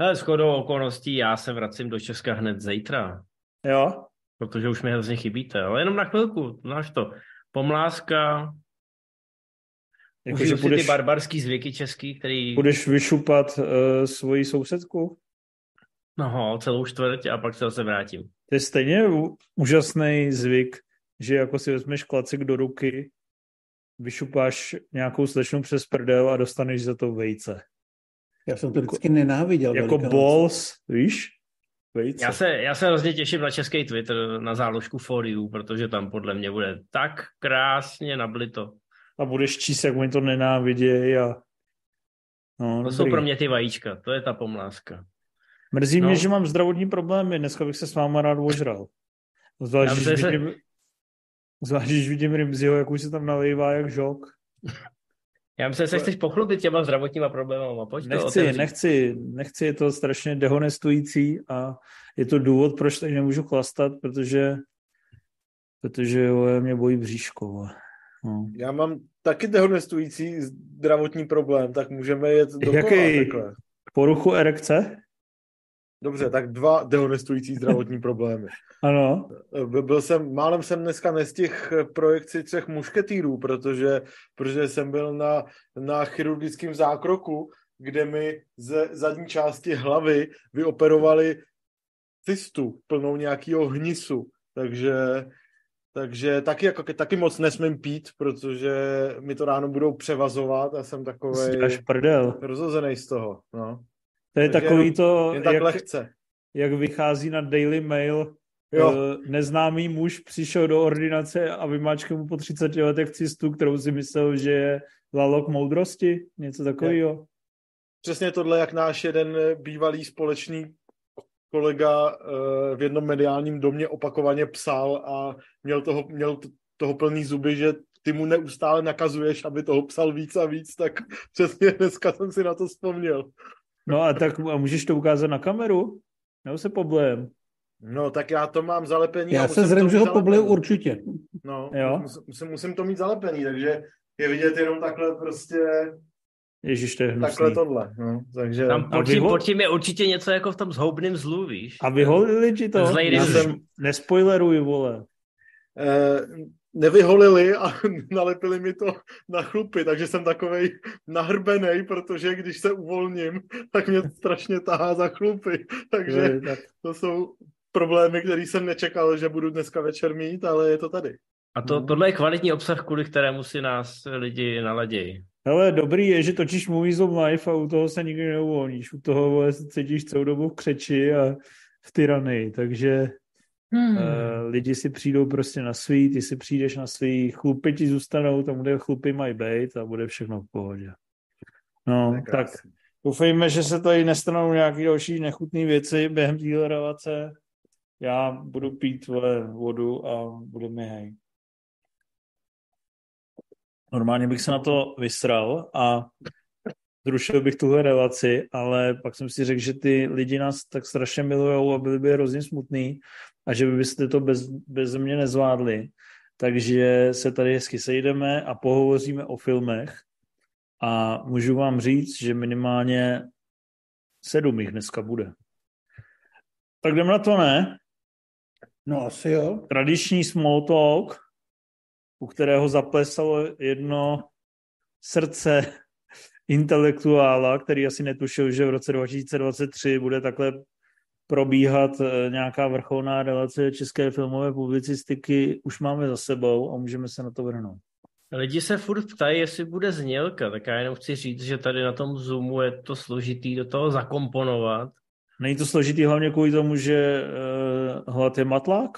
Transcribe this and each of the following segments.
Hele, shodou okolností já se vracím do Česka hned zítra, Jo? protože už mi hrozně chybíte, ale jenom na chvilku, znáš to. Pomláska, Jako, užiju že budeš, ty barbarský zvyky český, který, budeš vyšupat uh, svoji sousedku? no, celou čtvrť a pak se zase vrátím. To je stejně úžasný zvyk, že jako si vezmeš klacek do ruky, vyšupáš nějakou slečnu přes prdel a dostaneš za to vejce. Já jsem to vždycky nenáviděl. Jako balls, víš? Vejce. Já se, já se hrozně těším na český Twitter, na záložku For You, protože tam podle mě bude tak krásně nablito. A budeš číst, jak oni to nenávidějí a... No, To jsou dobrý. pro mě ty vajíčka, to je ta pomláska. Mrzí No. mě, že mám zdravotní problémy. Dneska bych se s váma rád ožral. Zvlášť, když že- vidím, zvlášť, když vidím Rimziho, jak už se tam nalejvá jak žok. Já myslím, že se chceš pochlubit těma zdravotníma problémama. Pojď to Nechci, otevřít. nechci, nechci, je to strašně dehonestující a je to důvod, proč tady nemůžu chlastat, protože protože jo, mě bojí bříško. No. Já mám taky dehonestující zdravotní problém, tak můžeme jet do Jaký? Poruchu erekce? Dobře, tak dva dehonestující zdravotní problémy. Ano. Byl jsem, málem jsem dneska nestihl projekci třech mušketýrů, protože, protože jsem byl na, na chirurgickém zákroku, kde mi ze zadní části hlavy vyoperovali cystu plnou nějakého hnisu. Takže, takže taky, jako, taky moc nesmím pít, protože mi to ráno budou převazovat a jsem takový rozozený z toho. No. To je Takže takový to, Jen tak jak, lehce. jak vychází na Daily Mail. Jo. eh, Neznámý muž přišel do ordinace a vymáčkl mu po 30 letech cistu, kterou si myslel, že je lalok moudrosti. Něco takového. přesně tohle, jak náš jeden bývalý společný kolega eh, v jednom mediálním domě opakovaně psal a měl toho, měl toho plný zuby, že ty mu neustále nakazuješ, aby toho psal víc a víc, tak přesně dneska jsem si na to vzpomněl. No a tak a můžeš to ukázat na kameru? Nebo se poblejem? No, tak já to mám zalepený. Já se to zřejmě, že ho zalepený. určitě. No, Jo. musím, musím, to mít zalepený, takže je vidět jenom takhle prostě, Ježíš, to je hnusný. takhle tohle. No, takže Tam pod tím, vyho- pod tím je určitě něco jako v tom zhoubným zlu, víš? A vyholili ti to? Zlej Já jsem... Nespoileruj, vole. eh, nevyholili a nalepili mi to na chlupy, takže jsem takovej nahrbenej, protože když se uvolním, tak mě strašně tahá za chlupy. Takže Tak, to jsou problémy, které jsem nečekal, že budu dneska večer mít, ale je to tady. A to, tohle je kvalitní obsah, kvůli kterému si nás lidi naladějí. hele, dobrý je, že točíš Movies of Life a u toho se nikdy neuvolníš. U toho vole, se cítíš celou dobu v křeči a v tyranii, takže Hmm. uh, lidi si přijdou prostě na svý, ty si přijdeš na svý, chlupy ti zůstanou, tam kde chlupy mají být a bude všechno v pohodě. No, tak krásný. doufejme, že se tady nestanou nějaké další nechutné věci během téhle relace. Já budu pít vole, vodu a bude mi hej. Normálně bych se na to vysral a zrušil bych tuhle relaci, ale pak jsem si řekl, že ty lidi nás tak strašně milujou a byli by hrozně smutný a že by byste to bez, bez mě nezvládli. Takže se tady hezky sejdeme a pohovoříme o filmech a můžu vám říct, že minimálně sedm jich dneska bude. Tak jdeme na to, ne? No asi jo. Tradiční small talk, u kterého zaplesalo jedno srdce intelektuála, který asi netušil, že v roce 2023 bude takhle probíhat eh, nějaká vrcholná relace české filmové publicistiky, už máme za sebou a můžeme se na to vrhnout. Lidi se furt ptají, jestli bude znělka, tak já jenom chci říct, že tady na tom Zoomu je to složitý do toho zakomponovat. Není to složitý hlavně kvůli tomu, že uh, hlad je matlák?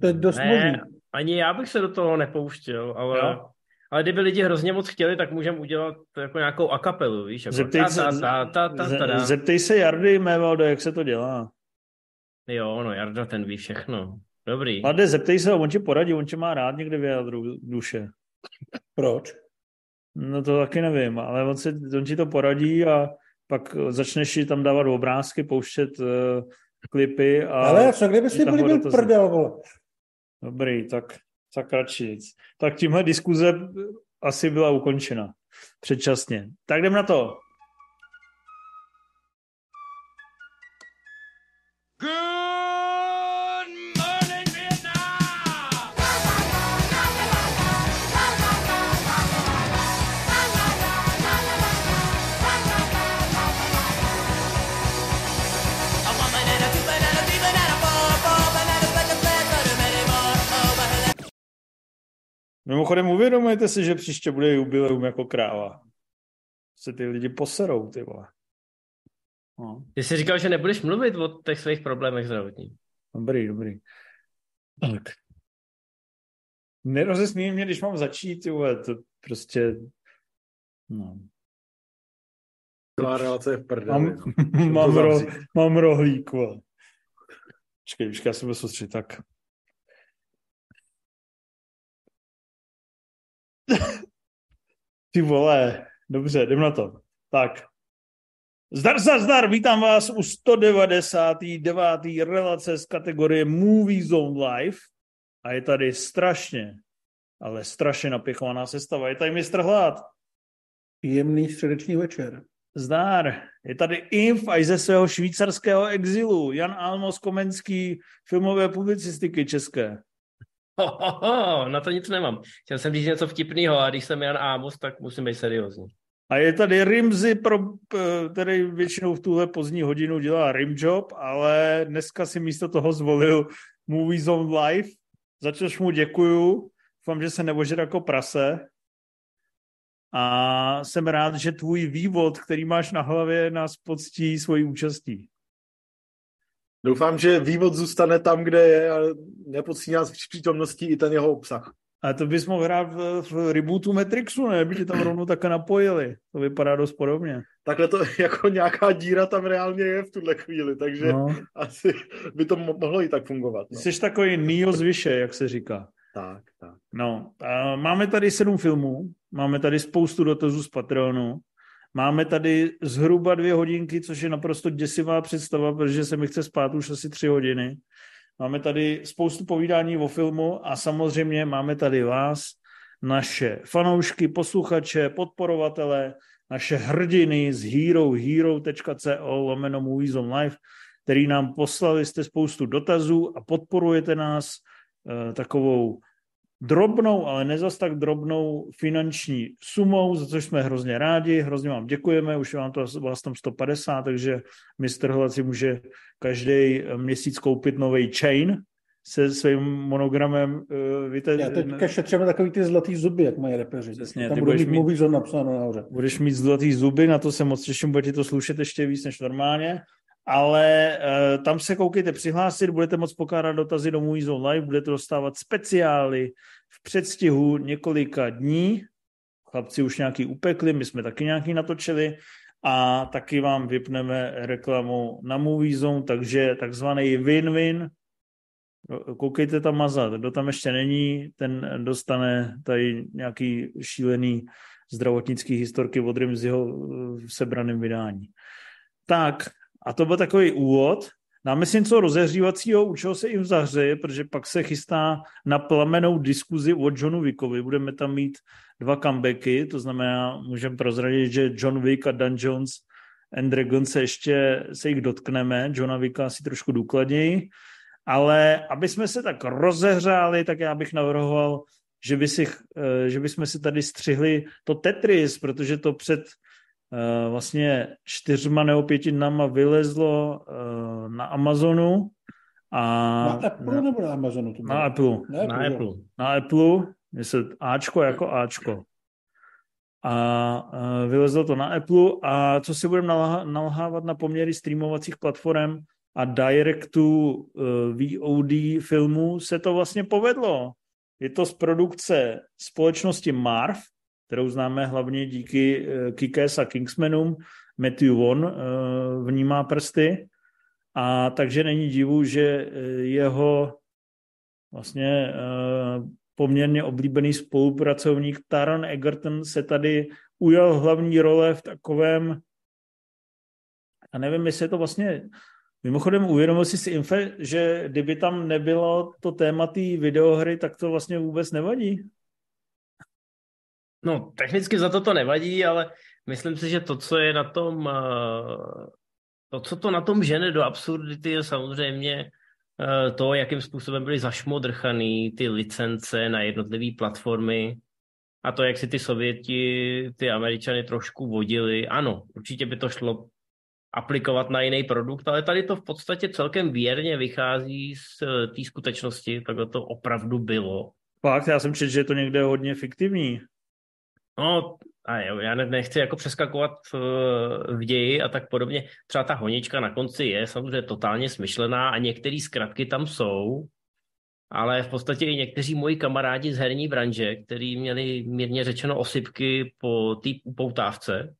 To je dost Ne, možný. ani já bych se do toho nepouštěl, ale, Jo. Ale kdyby lidi hrozně moc chtěli, tak můžeme udělat jako nějakou akapelu, víš? Jako Zeptej ta, se, ta, ta, ta, ta, ta, ta. ze- zeptej se Jardy Mévalda, jak se to dělá. Jo, no Jarda ten ví všechno. Dobrý. Mladé, zeptej se, on ti poradí, on tě má rád někde v jádru duše. Proč? No to taky nevím, ale on, si, on ti to poradí a pak začneš si tam dávat obrázky, pouštět uh, klipy. A Ale co kdyby si tam byl prdel, vole? Dobrý, tak, nic. Tak tímhle diskuze asi byla ukončena předčasně. Tak jdem na to. Mimochodem uvědomujete si, že příště bude jubileum jako kráva. Se ty lidi poserou, ty vole. No. Ty jsi říkal, že nebudeš mluvit o těch svých problémech zdravotních. Dobrý, dobrý. Tak. Nerozesmí mě, když mám začít, ty vole, to prostě... No. Celá relace je v prdeli. Mám, no. mám, ro, mám rohlík, vole. Počkej, počkej, já se budu soustředit, tak. Ty vole, dobře, jdem na to. Tak. Zdar, zdar, zdar, vítám vás u 199. relace z kategorie Movie Zone Live. A je tady strašně, ale strašně napěchovaná sestava. Je tady mistr Hlad. Jemný středeční večer. Zdár, je tady Inf a ze svého švýcarského exilu. Jan Almos Komenský, filmové publicistiky české. Ho, ho, ho, na to nic nemám. Chtěl jsem říct něco vtipného a když jsem Jan Amos, tak musím být seriózní. A je tady Rimzy, pro, který většinou v tuhle pozdní hodinu dělá Rimjob, ale dneska si místo toho zvolil Movie Zone Live, za což mu děkuju. Doufám, že se nevožer jako prase. A jsem rád, že tvůj vývod, který máš na hlavě, nás poctí svojí účastí. Doufám, že vývod zůstane tam, kde je a nepocítí nás v přítomnosti i ten jeho obsah. A to bys mohl hrát v, v rebootu Matrixu, ne? By tě tam rovnou také napojili. To vypadá dost podobně. Takhle to jako nějaká díra tam reálně je v tuhle chvíli, takže No. asi by to mo- mohlo i tak fungovat. No. jsi takový Neo z vyše, jak se říká. Tak, tak. No, a máme tady sedm filmů, máme tady spoustu dotazů z Patreonu, máme tady zhruba dvě hodinky, což je naprosto děsivá představa, protože se mi chce spát už asi tři hodiny. Máme tady spoustu povídání o filmu a samozřejmě máme tady vás, naše fanoušky, posluchače, podporovatele, naše hrdiny z herohero.co lomeno Movies on Live, který nám poslali jste spoustu dotazů a podporujete nás eh, takovou drobnou, ale ne zas tak drobnou finanční sumou, za což jsme hrozně rádi, hrozně vám děkujeme, už vám to vás tam 150, takže mistr Hlad si může každý měsíc koupit nový chain se svým monogramem. eh, Víte, Já teďka šetříme takový ty zlatý zuby, jak mají repeři. Přesně, Tam budou budeš mít zone napsáno nahoře. budeš mít zlatý zuby, na to se moc těším, bude ti to slušet ještě víc než normálně. Ale uh, tam se koukejte přihlásit, budete moc pokládat dotazy do Movie Zone Live, budete dostávat speciály v předstihu několika dní. Chlapci už nějaký upekli, my jsme taky nějaký natočili a taky vám vypneme reklamu na Movie Zone, takže takzvaný win-win. Koukejte tam mazat, kdo tam ještě není, ten dostane tady nějaký šílený zdravotnický historky od Rimziho v sebraném vydání. Tak, a to byl takový úvod. Dáme si něco rozehřívacího, u čeho se jim zahřeje, protože pak se chystá na plamenou diskuzi o Johnu Wickovi. Budeme tam mít dva comebacky, to znamená, můžeme prozradit, že John Wick a Dungeons and Dragons se ještě se jich dotkneme, Johna Wicka asi trošku důkladněji, ale aby jsme se tak rozehřáli, tak já bych navrhoval, že, by si, eh, že bychom si tady střihli to Tetris, protože to před vlastně čtyřma nebo pěti dnama vylezlo eh, na Amazonu a Na Apple nebo na Amazonu? To bylo? na Apple. Na Na jo. Apple. Na Apple, je se Ačko jako Ačko. A eh, vylezlo to na Apple a co si budeme nalha- nalhávat na poměry streamovacích platform a directu eh, VOD filmů se to vlastně povedlo. Je to z produkce společnosti Marv, kterou známe hlavně díky eh, Kikes a Kingsmanům. Matthew Vaughn eh, vnímá prsty a takže není divu, že eh, jeho vlastně poměrně oblíbený spolupracovník Taron Egerton se tady ujal hlavní role v takovém a nevím, jestli je to vlastně Mimochodem uvědomil jsi si Infe, že kdyby tam nebylo to téma té videohry, tak to vlastně vůbec nevadí? No, technicky za to to nevadí, ale myslím si, že to, co je na tom, eh, to, co to na tom žene do absurdity, je samozřejmě eh, to, jakým způsobem byly zašmodrchaný ty licence na jednotlivé platformy a to, jak si ty Sověti, ty Američany trošku vodili. Ano, určitě by to šlo aplikovat na jiný produkt, ale tady to v podstatě celkem věrně vychází z eh, té skutečnosti, takhle to opravdu bylo. Fakt, já jsem četl, že je to někde hodně fiktivní. No, a jo, já nechci jako přeskakovat v ději a tak podobně. Třeba ta honička na konci je samozřejmě totálně smyšlená a některé zkratky tam jsou, ale v podstatě i někteří moji kamarádi z herní branže, kteří měli mírně řečeno osypky po té upoutávce,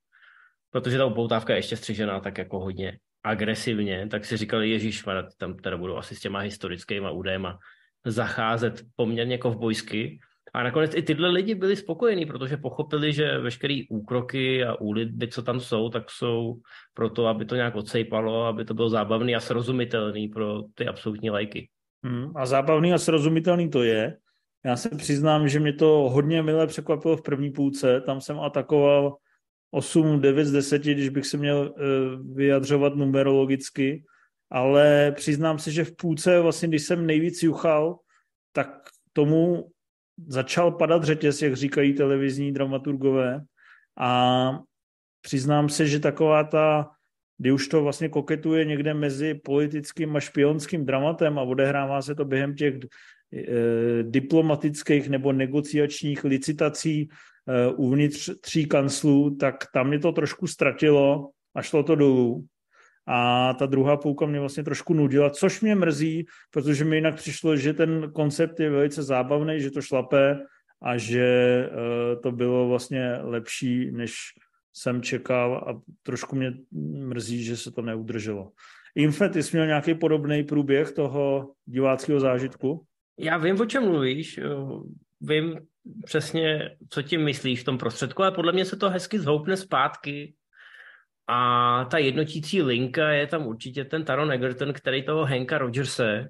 protože ta upoutávka je ještě střižená tak jako hodně agresivně, tak si říkali, Ježíš, tam teda budou asi s těma historickýma údajema zacházet poměrně kovbojsky. A nakonec i tyhle lidi byli spokojení, protože pochopili, že veškeré úkroky a úlitby, co tam jsou, tak jsou proto, aby to nějak odsejpalo, aby to bylo zábavný a srozumitelný pro ty absolutní lajky. Hmm, a zábavný a srozumitelný to je. Já se přiznám, že mě to hodně milé překvapilo v první půlce. Tam jsem atakoval 8, 9 z 10, když bych se měl uh, vyjadřovat numerologicky, ale přiznám se, že v půlce, vlastně, když jsem nejvíc juchal, tak tomu začal padat řetěz, jak říkají televizní dramaturgové. A přiznám se, že taková ta, kdy už to vlastně koketuje někde mezi politickým a špionským dramatem a odehrává se to během těch e, diplomatických nebo negociačních licitací e, uvnitř tří kanclů, tak tam mě to trošku ztratilo a šlo to dolů a ta druhá půlka mě vlastně trošku nudila, což mě mrzí, protože mi jinak přišlo, že ten koncept je velice zábavný, že to šlape a že eh, to bylo vlastně lepší, než jsem čekal a trošku mě mrzí, že se to neudrželo. Infe, ty jsi měl nějaký podobný průběh toho diváckého zážitku? Já vím, o čem mluvíš. Vím přesně, co tím myslíš v tom prostředku, ale podle mě se to hezky zhoupne zpátky a ta jednotící linka je tam určitě ten Taron Egerton, který toho Henka Rogerse,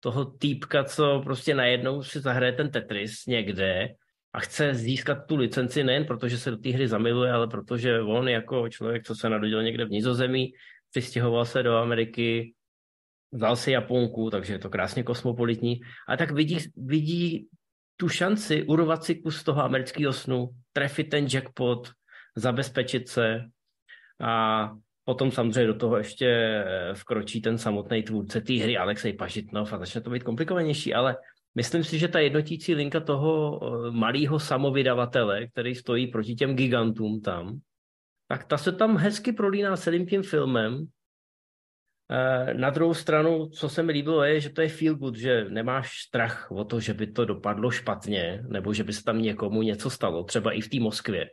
toho týpka, co prostě najednou si zahraje ten Tetris někde a chce získat tu licenci nejen protože se do té hry zamiluje, ale protože on jako člověk, co se narodil někde v Nizozemí, přistěhoval se do Ameriky, vzal si Japonku, takže je to krásně kosmopolitní, a tak vidí, vidí tu šanci urovat si kus toho amerického snu, trefit ten jackpot, zabezpečit se, a potom samozřejmě do toho ještě eh, vkročí ten samotný tvůrce té hry Alexej Pažitnov a začne to být komplikovanější, ale myslím si, že ta jednotící linka toho eh, malého samovydavatele, který stojí proti těm gigantům tam, tak ta se tam hezky prolíná celým tím filmem. Eh, na druhou stranu, co se mi líbilo, je, že to je feel good, že nemáš strach o to, že by to dopadlo špatně, nebo že by se tam někomu něco stalo, třeba i v té Moskvě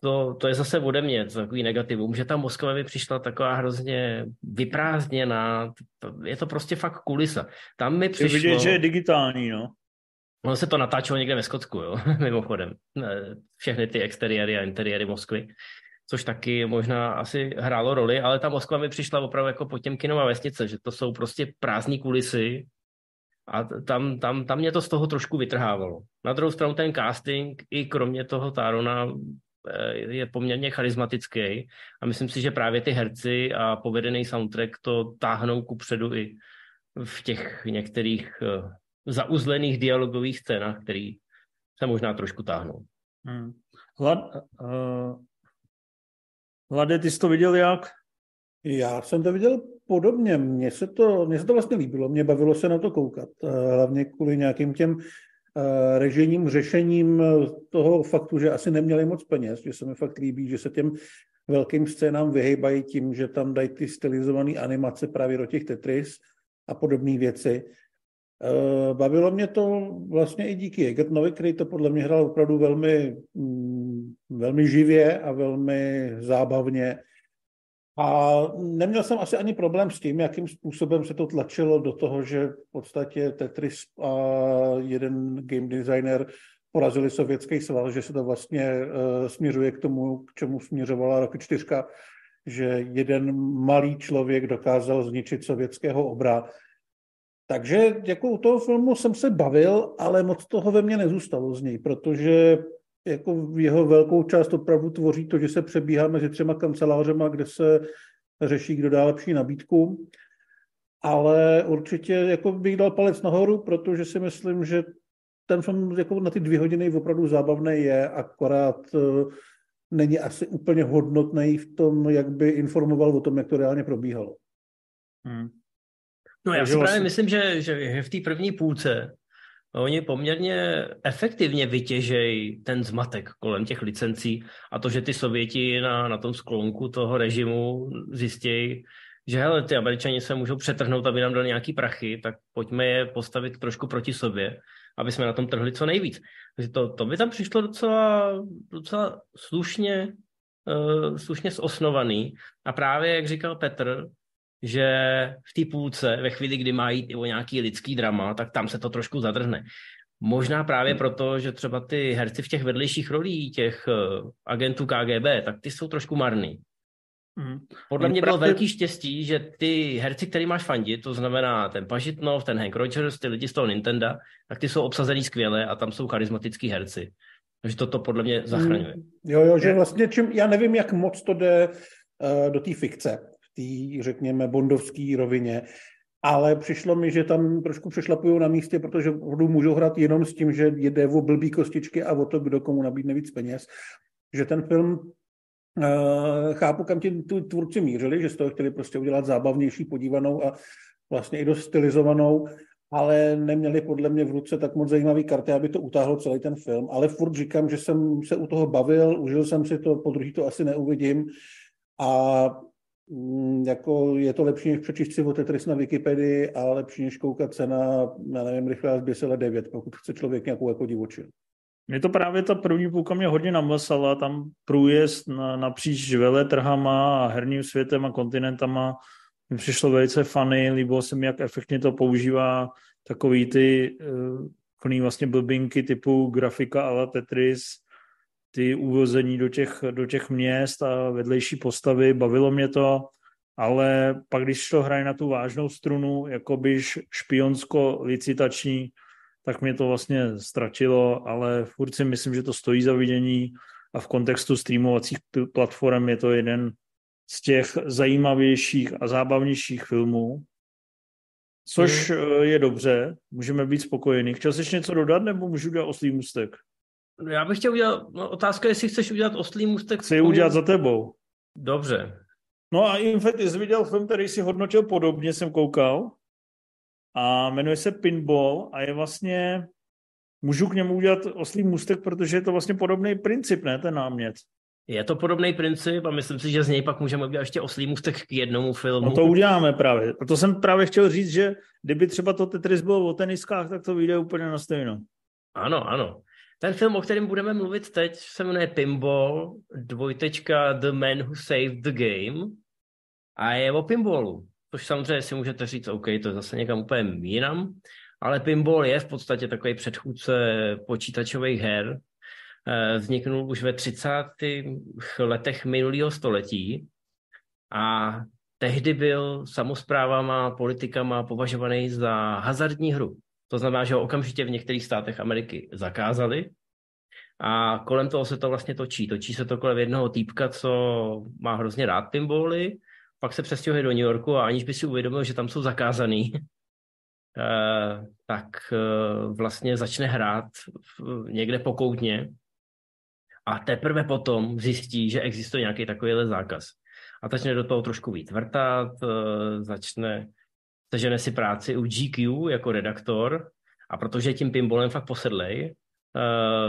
to, to je zase ode mě takový negativum, že ta Moskva mi přišla taková hrozně vyprázdněná, je to prostě fakt kulisa. Tam mi přišlo... Je vidět, že je digitální, no. Ono se to natáčelo někde ve Skotsku, jo, mimochodem. Všechny ty exteriéry a interiéry Moskvy, což taky možná asi hrálo roli, ale ta Moskva mi přišla opravdu jako po těm kinova vesnice, že to jsou prostě prázdní kulisy a tam, tam, tam mě to z toho trošku vytrhávalo. Na druhou stranu ten casting, i kromě toho Tárona, je poměrně charismatický a myslím si, že právě ty herci a povedený soundtrack to táhnou ku předu i v těch některých eh, zauzlených dialogových scénách, který se možná trošku táhnou. Hmm. Hlad, uh, Hlade, ty jsi to viděl jak? Já jsem to viděl podobně. Mně se to, mně se to vlastně líbilo, mě bavilo se na to koukat. Hlavně kvůli nějakým těm Eh, režijním řešením toho faktu, že asi neměli moc peněz, že se mi fakt líbí, že se těm velkým scénám vyhejbají tím, že tam dají ty stylizované animace právě do těch Tetris a podobné věci. Eh, bavilo mě to vlastně i díky Egertnovi, který to podle mě hrál opravdu velmi, mm, velmi živě a velmi zábavně. A neměl jsem asi ani problém s tím, jakým způsobem se to tlačilo do toho, že v podstatě Tetris a jeden game designer porazili sovětský sval, že se to vlastně uh, směřuje k tomu, k čemu směřovala roky čtyřka, že jeden malý člověk dokázal zničit sovětského obra. Takže jako u toho filmu jsem se bavil, ale moc toho ve mně nezůstalo z něj, protože jako jeho velkou část opravdu tvoří to, že se přebíhá mezi třema kancelářema, kde se řeší, kdo dá lepší nabídku. Ale určitě jako bych dal palec nahoru, protože si myslím, že ten film jako na ty dvě hodiny opravdu zábavný je, akorát uh, není asi úplně hodnotný v tom, jak by informoval o tom, jak to reálně probíhalo. Hmm. No já si právě vlastně... myslím, že, že v té první půlce oni poměrně efektivně vytěžejí ten zmatek kolem těch licencí a to, že ty Sověti na, na tom sklonku toho režimu zjistějí, že hele, ty američani se můžou přetrhnout, aby nám dali nějaký prachy, tak pojďme je postavit trošku proti sobě, aby jsme na tom trhli co nejvíc. Takže to, to by tam přišlo docela, docela slušně, uh, slušně zosnovaný. A právě, jak říkal Petr, že v té půlce, ve chvíli, kdy má jít i o nějaký lidský drama, tak tam se to trošku zadrhne. Možná právě proto, že třeba ty herci v těch vedlejších rolích, těch eh, agentů KGB, tak ty jsou trošku marný. Mm. Podle mě bylo velký štěstí, že ty herci, který máš fandit, to znamená ten Pažitnov, ten Hank Rogers, ty lidi z toho Nintendo, tak ty jsou obsazený skvěle a tam jsou charismatický herci. Takže toto podle mě zachraňuje. Mm. Jo, jo, že vlastně čím, já nevím, jak moc to jde uh, do té fikce, té, řekněme, bondovské rovině, ale přišlo mi, že tam trošku přešlapují na místě, protože můžou hrát jenom s tím, že jde o blbý kostičky a o to, kdo komu nabídne víc peněz. Že ten film Uh, chápu, kam ti tu tvůrci mířili, že z toho chtěli prostě udělat zábavnější, podívanou a vlastně i dost stylizovanou, ale neměli podle mě v ruce tak moc zajímavý karty, aby to utáhlo celý ten film. Ale furt říkám, že jsem se u toho bavil, užil jsem si to, po druhý to asi neuvidím a jako je to lepší, než přečíst si o Tetris na Wikipedii a lepší, než koukat se na, já nevím, rychle zběsile 9, pokud chce člověk nějakou jako divočinu. Mě to právě ta první půlka mě hodně namlsala, tam průjezd na, napříč trhama a herním světem a kontinentama mi přišlo velice funny, líbilo se mi, jak efektně to používá takový ty uh, vlastně blbinky typu grafika ala Tetris, ty uvození do těch, do těch měst a vedlejší postavy, bavilo mě to, ale pak když to hraje na tu vážnou strunu, jakoby špionsko-licitační, tak mě to vlastně ztratilo, ale furt si myslím, že to stojí za vidění a v kontextu streamovacích platform je to jeden z těch zajímavějších a zábavnějších filmů, což hmm. je dobře, můžeme být spokojení. Chtěl jsi něco dodat, nebo můžu udělat oslý můstek? Já bych chtěl udělat, no, otázka jestli chceš udělat oslý můstek. Chci udělat za tebou. Dobře. No a Infect jsi viděl film, který si hodnotil podobně, jsem koukal a jmenuje se Pinball a je vlastně, můžu k němu udělat oslý můstek, protože je to vlastně podobný princip, ne, ten námět. Je to podobný princip a myslím si, že z něj pak můžeme udělat ještě oslý můstek k jednomu filmu. No to uděláme právě. A to jsem právě chtěl říct, že kdyby třeba to Tetris bylo o teniskách, tak to vyjde úplně na stejno. Ano, ano. Ten film, o kterém budeme mluvit teď, se jmenuje Pinball, dvojtečka The Man Who Saved the Game a je o pinballu což samozřejmě si můžete říct, OK, to je zase někam úplně jinam, ale pinball je v podstatě takový předchůdce počítačových her. Eh, vzniknul už ve 30. letech minulého století a tehdy byl samozprávama, politikama považovaný za hazardní hru. To znamená, že ho okamžitě v některých státech Ameriky zakázali a kolem toho se to vlastně točí. Točí se to kolem jednoho týpka, co má hrozně rád pinbally pak se přestěhuje do New Yorku a aniž by si uvědomil, že tam jsou zakázaný, eh, tak eh, vlastně začne hrát někde pokoutně a teprve potom zjistí, že existuje nějaký takovýhle zákaz. A začne do toho trošku víc vrtat, eh, začne, sežene si práci u GQ jako redaktor a protože tím pinballem fakt posedlej,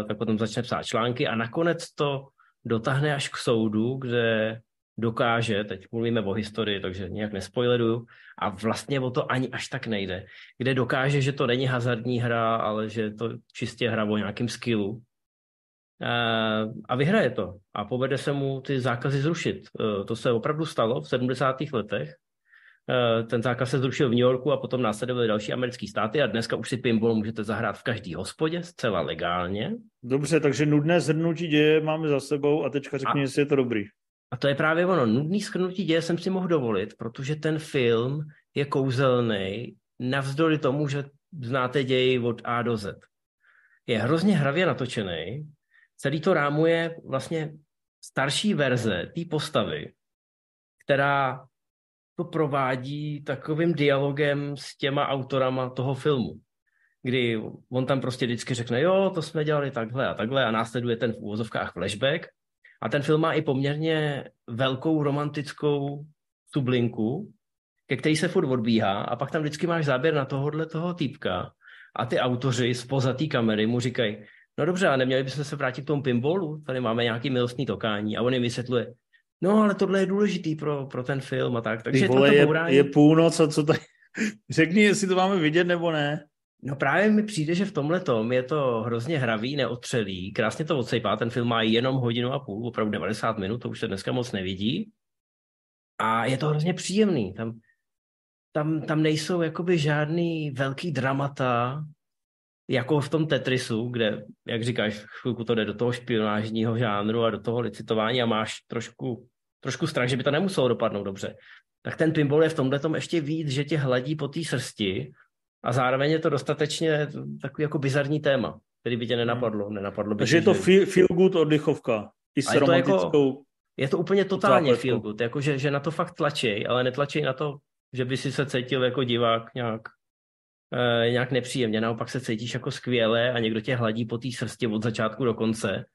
tak potom začne psát články a nakonec to dotáhne až k soudu, kde dokáže, teď mluvíme o historii, takže nějak nespoileruju, a vlastně o to ani až tak nejde, kde dokáže, že to není hazardní hra, ale že to čistě hra o nějakým skillu. Eh, a vyhraje to. A povede se mu ty zákazy zrušit. Eh, to se opravdu stalo v 70. letech. Eh, ten zákaz se zrušil v New Yorku a potom následovaly další americké státy a dneska už si pinball můžete zahrát v každý hospodě zcela legálně. Dobře, takže nudné zhrnutí děje máme za sebou a teďka řekni, a... jestli je to dobrý. A to je právě ono. Nudný schrnutí děje jsem si mohl dovolit, protože ten film je kouzelný, navzdory tomu, že znáte ději od A do Z. Je hrozně hravě natočený, celý to rámuje vlastně starší verze té postavy, která to provádí takovým dialogem s těma autorama toho filmu. Kdy on tam prostě vždycky řekne, jo, to jsme dělali takhle a takhle. A následuje ten v úvozovkách flashback. A ten film má i poměrně velkou romantickou sublinku, ke který se furt odbíhá. A pak tam vždycky máš záběr na tohohle toho týpka. A ty autoři z pozatý kamery mu říkají, no dobře, a neměli bychom se vrátit k tomu pinballu, tady máme nějaký milostný tokání. A on jim vysvětluje, no ale tohle je důležitý pro, pro ten film a tak. Takže vole, je, je půlnoc a co tady... Řekni, jestli to máme vidět nebo ne. No právě mi přijde, že v tomhle tom je to hrozně hravý, neotřelý, krásně to odsejpá, ten film má jenom hodinu a půl, opravdu 90 minut, to už se dneska moc nevidí. A je to hrozně příjemný. Tam, tam, tam nejsou jakoby žádný velký dramata, jako v tom Tetrisu, kde, jak říkáš, chvilku to jde do toho špionážního žánru a do toho licitování a máš trošku, trošku strach, že by to nemuselo dopadnout dobře. Tak ten pinball je v tomhle tom ještě víc, že tě hladí po té srsti a zároveň je to dostatečně takový jako bizarní téma, který by tě nenapadlo. nenapadlo by Takže je to feel, feel good oddychovka. I s je romantickou... To jako, je to úplně totálně feel good, jako že, že na to fakt tlačí, ale netlačí na to, že by si se cítil jako divák nějak, e, nějak nepříjemně. Naopak se cítíš jako skvěle a někdo tě hladí po té srsti od začátku do konce.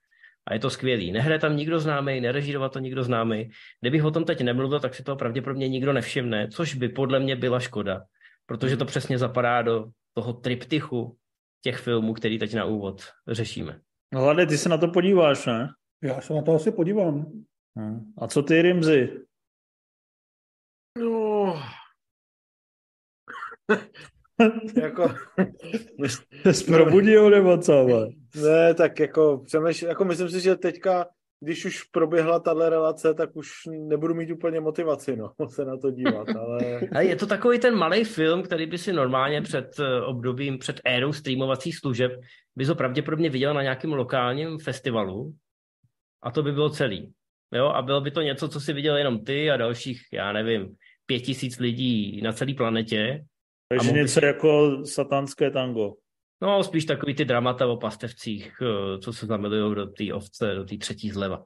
A je to skvělý. Nehraje tam nikdo známý, nerežírovat to nikdo známý. Kdybych o tom teď nemluvil, tak si to pravděpodobně nikdo nevšimne, což by podle mě byla škoda protože to přesně zapadá do toho triptychu těch filmů, který teď na úvod řešíme. No hlavně ty se na to podíváš, ne? Já se na to asi podívám. Hmm. A co ty, Rimzy? No... jako... Jsi probudil nebo co? Ne, tak jako, přemýš, jako myslím si, že teďka když už proběhla tahle relace, tak už nebudu mít úplně motivaci, no, se na to dívat, ale... A je to takový ten malý film, který by si normálně před eh, obdobím, před érou streamovacích služeb, by ho pravděpodobně viděl na nějakém lokálním festivalu a to by bylo celý. Jo? A bylo by to něco, co si viděl jenom ty a dalších, já nevím, pět tisíc lidí na celé planetě. Takže něco si... jako satanské tango. No, spíš takový ty dramata o pastevcích, eh, co se zamilují do té ovce, do té třetí zleva.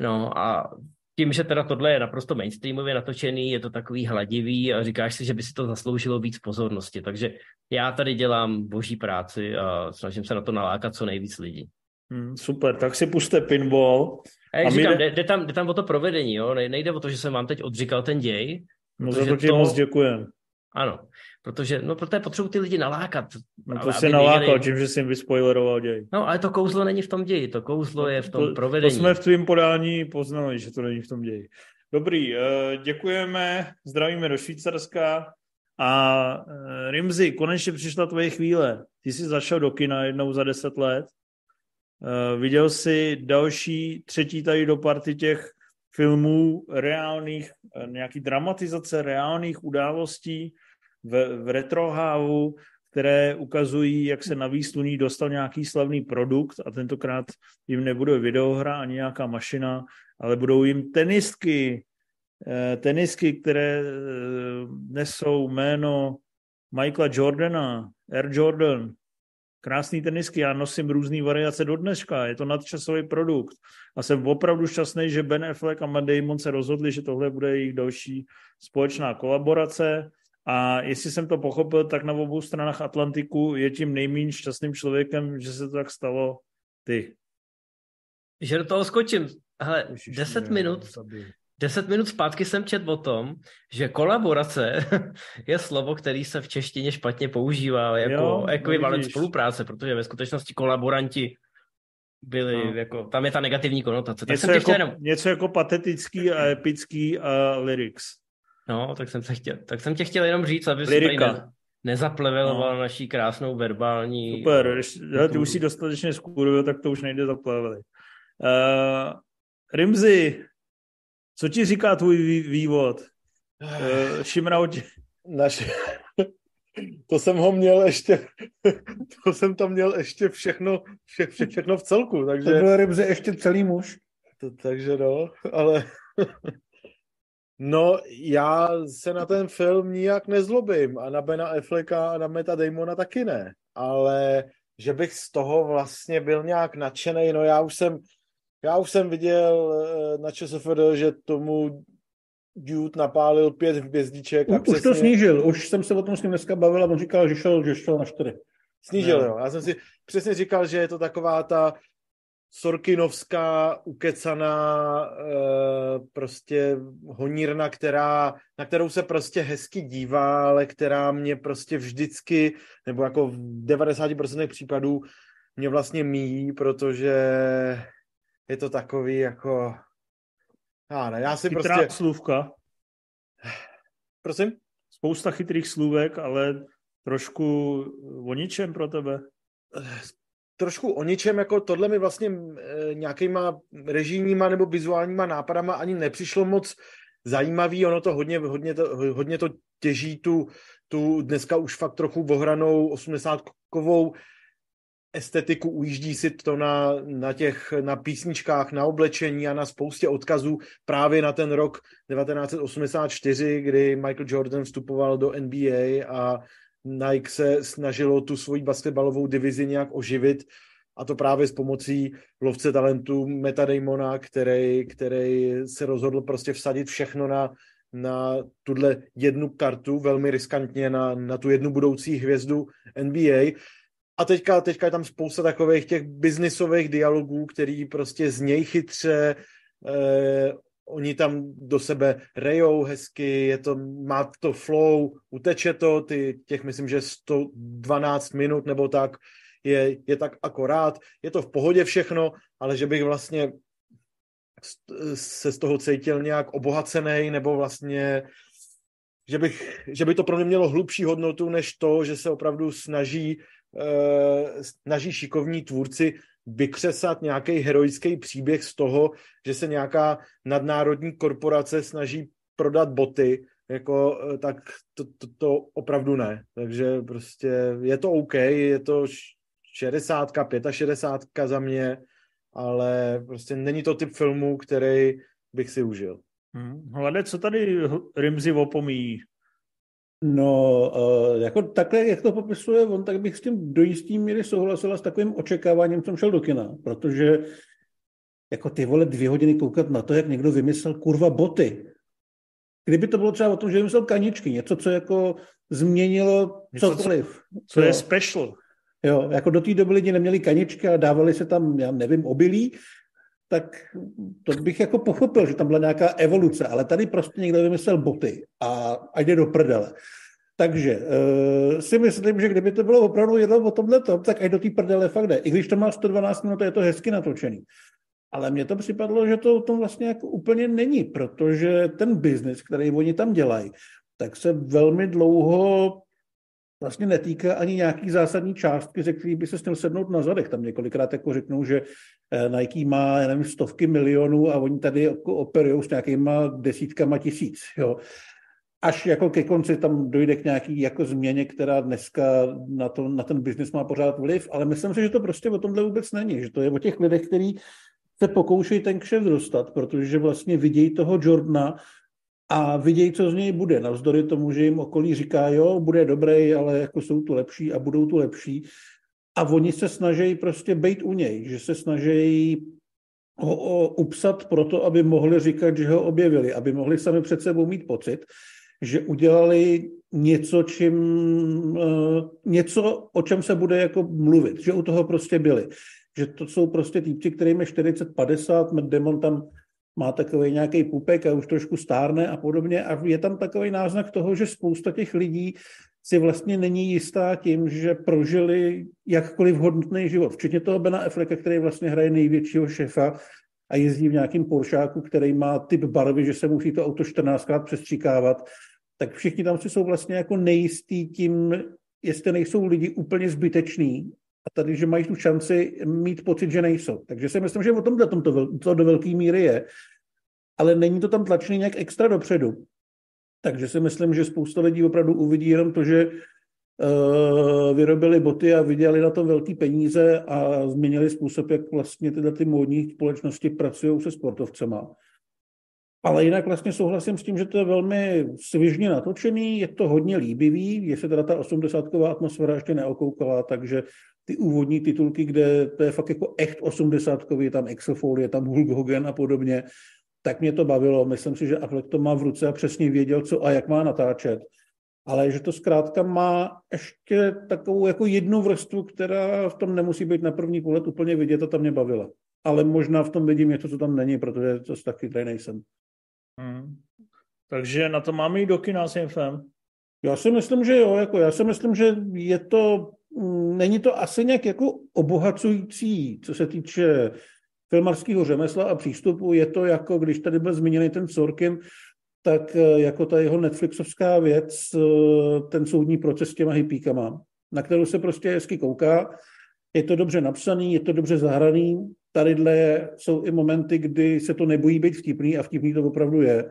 No a tím, že teda tohle je naprosto mainstreamově natočený, je to takový hladivý a říkáš si, že by si to zasloužilo víc pozornosti. Takže já tady dělám boží práci a snažím se na to nalákat co nejvíc lidí. Hmm, super, tak si puste pinball. A jak a říkám, jde... Jde, tam, jde tam o to provedení, jo? nejde o to, že jsem vám teď odříkal ten děj. No za to ti to... moc děkujem. Ano, protože, no, protože potřebuji ty lidi nalákat. No to si nalákal věděli... tím, že jsi jim vyspoileroval děj. No, ale to kouzlo není v tom ději, to kouzlo je v tom to, provedení. To jsme v tvým podání poznali, že to není v tom ději. Dobrý, uh, děkujeme, zdravíme do Švýcarska a uh, Rimzi, konečně přišla tvoje chvíle. Ty jsi zašel do kina jednou za deset let. Uh, viděl jsi další, třetí tady do party těch filmů reálných, nějaký dramatizace reálných událostí v, v retrohávu, které ukazují, jak se na výsluní dostal nějaký slavný produkt a tentokrát jim nebude videohra ani nějaká mašina, ale budou jim tenistky, eh, tenisky, které eh, nesou jméno Michaela Jordana, Air Jordan, krásný tenisky, já nosím různé variace do dneška, je to nadčasový produkt. A jsem opravdu šťastný, že Ben Affleck a Matt Damon se rozhodli, že tohle bude jejich další společná kolaborace a jestli jsem to pochopil, tak na obou stranách Atlantiku je tím nejméně šťastným člověkem, že se to tak stalo ty. Že do toho skočím. Hele, Ježiš, 10 minut, Deset minut zpátky jsem četl o tom, že kolaborace je slovo, který se v češtině špatně používá jako jo, no ekvivalent spolupráce, protože ve skutečnosti kolaboranti byli, no. jako, tam je ta negativní konotace. Tak něco, jsem jako, jenom... něco jako patetický a epický a lyrics. No, tak jsem, se chtěl, tak jsem tě chtěl jenom říct, aby si ne, nezapleveloval no. naší krásnou verbální... Super, ještě, ty už si dostatečně skurvil, tak to už nejde zaplevelit. Uh, Rimzi, co ti říká tvůj vývod? Uh, Šimrauti. Naš... To jsem ho měl ještě, to jsem tam měl ještě všechno, vše, vše, všechno v celku, takže... To byl Rimzi ještě celý muž. To, takže no, ale... No, já se na ten film nijak nezlobím a na Bena Afflecka a na Meta Damona taky ne, ale že bych z toho vlastně byl nějak nadšený, no já už jsem, já už jsem viděl eh, na ČSFD, že tomu Dude napálil pět hvězdiček. A už, přesně... už to snížil, už jsem se o tom s ním dneska bavil a on říkal, že šel, že šel na čtyři. Snížil, jo. Já jsem si přesně říkal, že je to taková ta Sorkinovská, ukecaná e, prostě honírna, která, na kterou se prostě hezky dívá, ale která mě prostě vždycky, nebo jako v 90% případů mě vlastně míjí, protože je to takový jako... Já ne, já si Chytrá prostě... slůvka. Prosím? Spousta chytrých slůvek, ale trošku o ničem pro tebe trošku o ničem, jako tohle mi vlastně e, nějakýma režijníma nebo vizuálníma nápadama ani nepřišlo moc zajímavý, ono to hodně, hodně, to, hodně to těží tu, tu dneska už fakt trochu ohranou 80-kovou estetiku, ujíždí si to na, na těch, na písničkách, na oblečení a na spoustě odkazů právě na ten rok 1984, kdy Michael Jordan vstupoval do NBA a Nike se snažilo tu svoji basketbalovou divizi nějak oživit a to právě s pomocí lovce talentu Meta Damona, který, který se rozhodl prostě vsadit všechno na, na tuhle jednu kartu, velmi riskantně na, na tu jednu budoucí hvězdu NBA. A teďka, teďka je tam spousta takových těch biznisových dialogů, který prostě zněj chytře, eh, oni tam do sebe rejou hezky, je to, má to flow, uteče to, ty, těch myslím, že 112 minut nebo tak, je, je tak akorát, je to v pohodě všechno, ale že bych vlastně se z toho cítil nějak obohacený, nebo vlastně, že, bych, že by to pro mě mělo hlubší hodnotu, než to, že se opravdu snaží, eh, snaží šikovní tvůrci vykřesat nějaký heroický příběh z toho, že se nějaká nadnárodní korporace snaží prodat boty, jako, eh, tak to, to, to opravdu ne. Takže prostě je to OK, je to 60, 65 za mě, ale prostě není to typ filmu, který bych si užil. Hmm. Hlade, co tady Rimzi opomíjí? No, jako takhle, jak to popisuje on, tak bych s tím do jistý míry souhlasila s takovým očekáváním, jsem šel do kina, protože jako ty vole dvě hodiny koukat na to, jak někdo vymyslel kurva boty. Kdyby to bylo třeba o tom, že vymyslel kaničky, něco, co jako změnilo něco, cokoliv. Co, co je special. Jo, jako do té doby lidi neměli kaničky a dávali se tam, já nevím, obilí, tak to bych jako pochopil, že tam byla nějaká evoluce, ale tady prostě někdo vymyslel boty a, a jde do prdele. Takže uh, si myslím, že kdyby to bylo opravdu jenom o tomhle tom, tak aj do té prdele fakt jde. I když to má 112 minut, je to hezky natočený. Ale mně to připadlo, že to o tom vlastně jako úplně není, protože ten biznis, který oni tam dělají, tak se velmi dlouho vlastně netýká ani nějaký zásadní částky, ze kterých by se měl sednout na zadech. Tam několikrát jako řeknou, že eh, Nike má, já nevím, stovky milionů a oni tady jako operují s nějakýma desítkama tisíc. Jo. Až jako ke konci tam dojde k nějaký jako změně, která dneska na, to, na ten biznis má pořád vliv, ale myslím si, že to prostě o tomhle vůbec není, že to je o těch lidech, kteří se pokoušejí ten kšeft dostat, protože vlastně vidějí toho Jordana a vidějí, co z něj bude. Navzdory tomu, že jim okolí říká, jo, bude dobrý, ale jako jsou tu lepší a budou tu lepší. A oni se snaží prostě být u něj, že se snaží ho upsat proto, aby mohli říkat, že ho objevili, aby mohli sami před sebou mít pocit, že udělali něco, čím, uh, něco, o čem se bude jako mluvit, že u toho prostě byli. Že to jsou prostě týpci, kterým je 40-50, Matt Damon tam má takový nějaký pupek a už trošku stárne a podobně. A je tam takový náznak toho, že spousta těch lidí si vlastně není jistá tím, že prožili jakkoliv hodnotný život. Včetně toho Bena Afflecka, který vlastně hraje největšího šefa a jezdí v nějakém Poršáku, který má typ barvy, že se musí to auto 14krát přestříkávat, tak všichni tam si jsou vlastně jako nejistí tím, jestli nejsou lidi úplně zbyteční a tady, že mají tu šanci mít pocit, že nejsou. Takže si myslím, že o tomhle tom to, to do velké míry je, ale není to tam tlačený nějak extra dopředu. Takže si myslím, že spousta lidí opravdu uvidí jenom to, že uh, vyrobili boty a viděli na tom velký peníze a změnili způsob, jak vlastně tyhle ty módní společnosti pracují se sportovcema. Ale jinak vlastně souhlasím s tím, že to je velmi svižně natočený, je to hodně líbivý, je se teda ta 80 atmosféra ještě neokoukala, takže ty úvodní titulky, kde to je fakt jako echt 80 je tam Exofold, je tam Hulk Hogan a podobně, tak mě to bavilo. Myslím si, že Affleck to má v ruce a přesně věděl, co a jak má natáčet. Ale že to zkrátka má ještě takovou jako jednu vrstvu, která v tom nemusí být na první pohled úplně vidět a tam mě bavila. ale možná v tom vidím něco, co tam není, protože to taky chytrý nejsem. Hmm. Takže na to máme i do kina FM. Já si myslím, že jo, jako já si myslím, že je to, mm, není to asi nějak jako obohacující, co se týče filmarského řemesla a přístupu. Je to jako, když tady byl zmíněný ten Sorkin, tak eh, jako ta jeho Netflixovská věc, eh, ten soudní proces s těma hippíkama, na kterou se prostě hezky kouká. Je to dobře napsaný, je to dobře zahraný. Tadyhle jsou i momenty, kdy se to nebojí být vtipný a vtipný to opravdu je.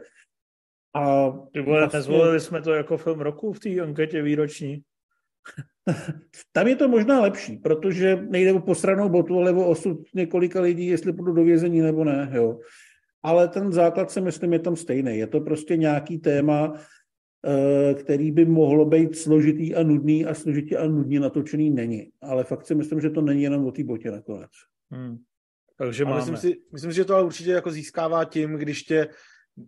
A Ty vole, vlastně... nezvolili jsme to jako film roku v té anketě výroční. Tam je to možná lepší, protože nejde o posranou botu, ale o osud několika lidí, jestli půjdu do vězení nebo ne. Jo. Ale ten základ si myslím je tam stejný. Je to prostě nějaký téma, eh, který by mohlo být složitý a nudný a složitě a nudně natočený není. Ale fakt si myslím, že to není jenom o té botě nakonec. Hmm. Takže máme. Myslím si, myslím si, že to ale určitě jako získává tím, když tě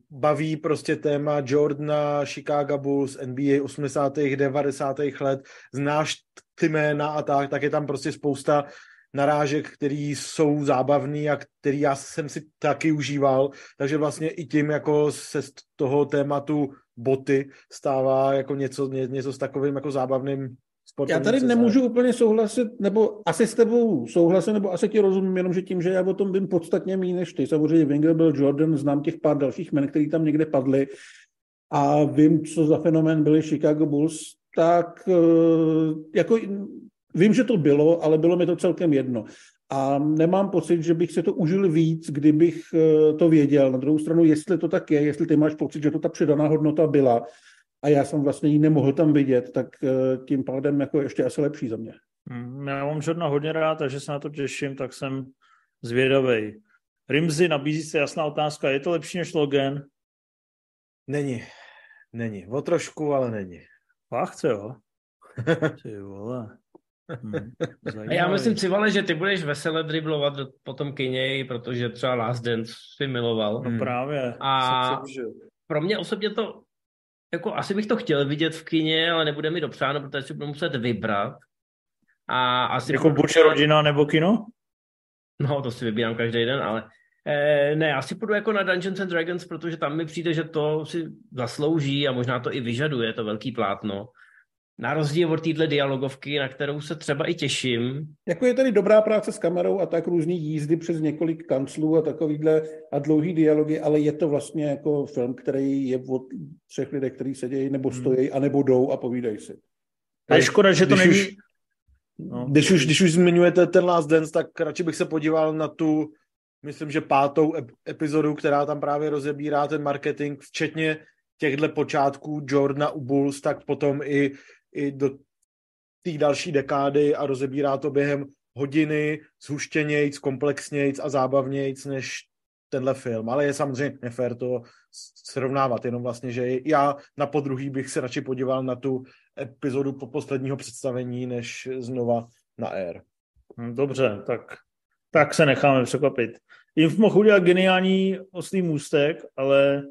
baví prostě téma Jordana, Chicago Bulls, NBA 80. 90. let, znáš ty jména a tak, tak je tam prostě spousta narážek, který jsou zábavný a který já jsem si taky užíval, takže vlastně i tím jako se z toho tématu boty stává jako něco, ně, něco s takovým jako zábavným sportem. Já tady nemůžu úplně souhlasit, nebo asi s tebou souhlasím, nebo asi ti rozumím, jenom že tím, že já o tom vím podstatně méně než ty. Samozřejmě Wenger byl Jordan, znám těch pár dalších men, který tam někde padly a vím, co za fenomén byli Chicago Bulls, tak eh, jako vím, že to bylo, ale bylo mi to celkem jedno. A nemám pocit, že bych se to užil víc, kdybych eh, to věděl. Na druhou stranu, jestli to tak je, jestli ty máš pocit, že to ta přidaná hodnota byla, a já jsem vlastně ji nemohl tam vidět, tak eh, tím pádem jako ještě asi lepší za mě. Hmm, já mám Jordana hodně rád, takže se na to těším, tak jsem zvědavej. Rimzy nabízí se jasná otázka, je to lepší než Logan? Není. Není. O trošku, ale není. Fakt, jo? Ty vole. Hmm, a já myslím, Civale, že ty budeš veselé driblovat po tom kyně, protože třeba Last Dance si miloval. No právě. A pro mě osobně to jako asi bych to chtěl vidět v kině, ale nebude mi dopřáno, protože si budu muset vybrat. A asi jako buď rodina nebo kino? No, to si vybírám každý den, ale eh, ne, asi půjdu jako na Dungeons and Dragons, protože tam mi přijde, že to si zaslouží a možná to i vyžaduje, to velký plátno. Na rozdíl od téhle dialogovky, na kterou se třeba i těším. Jako je tady dobrá práce s kamerou a tak různý jízdy přes několik kanclů a takovýhle a dlouhý dialogy, ale je to vlastně jako film, který je od třech lidech, kteří sedějí nebo hmm. stojí a nebo jdou a povídají si. A je škoda, že to když není... Už, no. když, už, když už zmiňujete ten Last Dance, tak radši bych se podíval na tu, myslím, že pátou epizodu, která tam právě rozebírá ten marketing, včetně těchto počátků Jordana u Bulls, tak potom i i do té další dekády a rozebírá to během hodiny zhuštěnějc, komplexnějc a zábavnějc než tenhle film, ale je samozřejmě nefér to srovnávat, jenom vlastně, že já na podruhý bych se radši podíval na tu epizodu po posledního představení, než znova na Air. Hm, dobře, tak, tak se necháme překvapit. Jim mohl udělat geniální oslý můstek, ale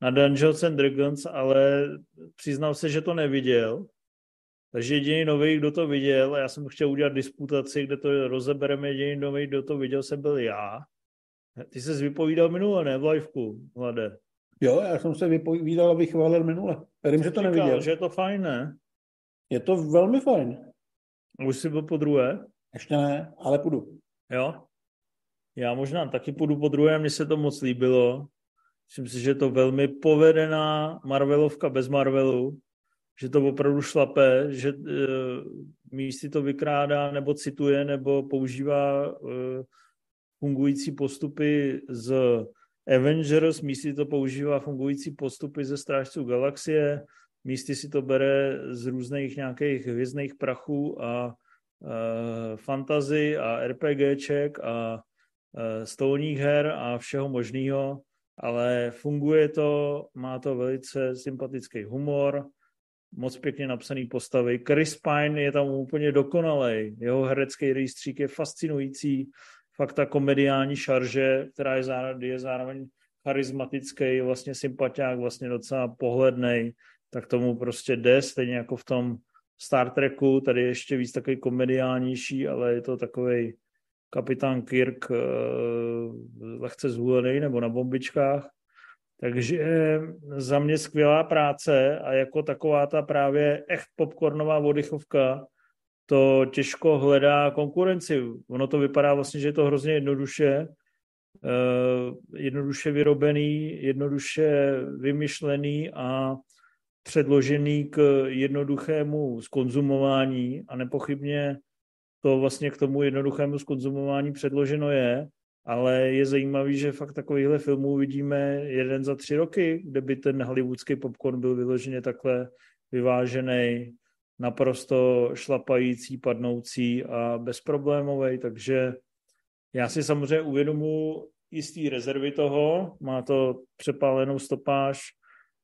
na Dungeons and Dragons, ale přiznal se, že to neviděl takže jediný nový, kdo to viděl, a já jsem chtěl udělat disputaci, kde to rozebereme, jediný nový, kdo to viděl, jsem byl já. Ty jsi vypovídal minule, ne v liveku, Vlade? Jo, já jsem se vypovídal a vychválil minule. Vím, že to říkal, neviděl. že je to fajn, ne? Je to velmi fajn. Už jsi byl po druhé? Ještě ne, ale půjdu. Jo? Já možná taky půjdu po druhé, mně se to moc líbilo. Myslím si, že je to velmi povedená Marvelovka bez Marvelu že to opravdu šlape, že uh, místy to vykrádá nebo cituje nebo používá uh, fungující postupy z Avengers, místy to používá fungující postupy ze Strážců galaxie, místy si to bere z různých nějakých hvězdných prachů a uh, fantazy a RPGček a uh, stolních her a všeho možného, ale funguje to, má to velice sympatický humor, moc pěkně napsaný postavy. Chris Pine je tam úplně dokonalý. Jeho herecký rejstřík je fascinující. Fakt ta komediální šarže, která je zároveň, je zároveň charismatický, vlastně sympatiák, vlastně docela pohlednej, tak tomu prostě jde, stejně jako v tom Star Treku, tady je ještě víc takový komediálnější, ale je to takový kapitán Kirk uh, lehce zhulený nebo na bombičkách. Takže za mě skvělá práce a jako taková ta právě echt popcornová vodychovka to těžko hledá konkurenci. Ono to vypadá vlastně, že je to hrozně jednoduše, uh, jednoduše vyrobený, jednoduše vymyšlený a předložený k jednoduchému skonzumování a nepochybně to vlastně k tomu jednoduchému skonzumování předloženo je, ale je zajímavý, že fakt takovýchhle filmů vidíme jeden za tři roky, kde by ten hollywoodský popcorn byl vyloženě takhle vyvážený, naprosto šlapající, padnoucí a bezproblémový, takže já si samozřejmě uvědomuji jistý rezervy toho, má to přepálenou stopáž,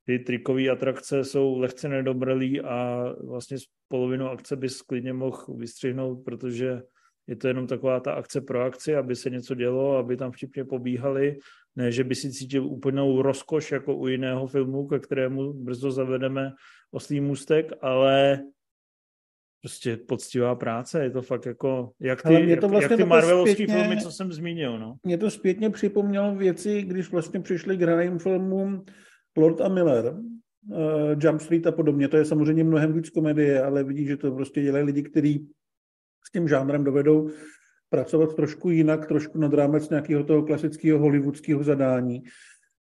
ty trikové atrakce jsou lehce nedobralý a vlastně polovinu akce bys klidně mohl vystřihnout, protože je to jenom taková ta akce pro akci, aby se něco dělo, aby tam vtipně pobíhali, ne, že by si cítil úplnou rozkoš jako u jiného filmu, ke kterému brzo zavedeme oslý můstek, ale prostě poctivá práce, je to fakt jako, jak ty, mě to vlastně jak ty Marvelovský zpětně, filmy, co jsem zmínil, no. Mě to zpětně připomnělo věci, když vlastně přišli k hraným filmům Lord a Miller, uh, Jump Street a podobně, to je samozřejmě mnohem víc komedie, ale vidí, že to prostě dělají lidi, kteří s tím žánrem dovedou pracovat trošku jinak, trošku nad rámec nějakého toho klasického hollywoodského zadání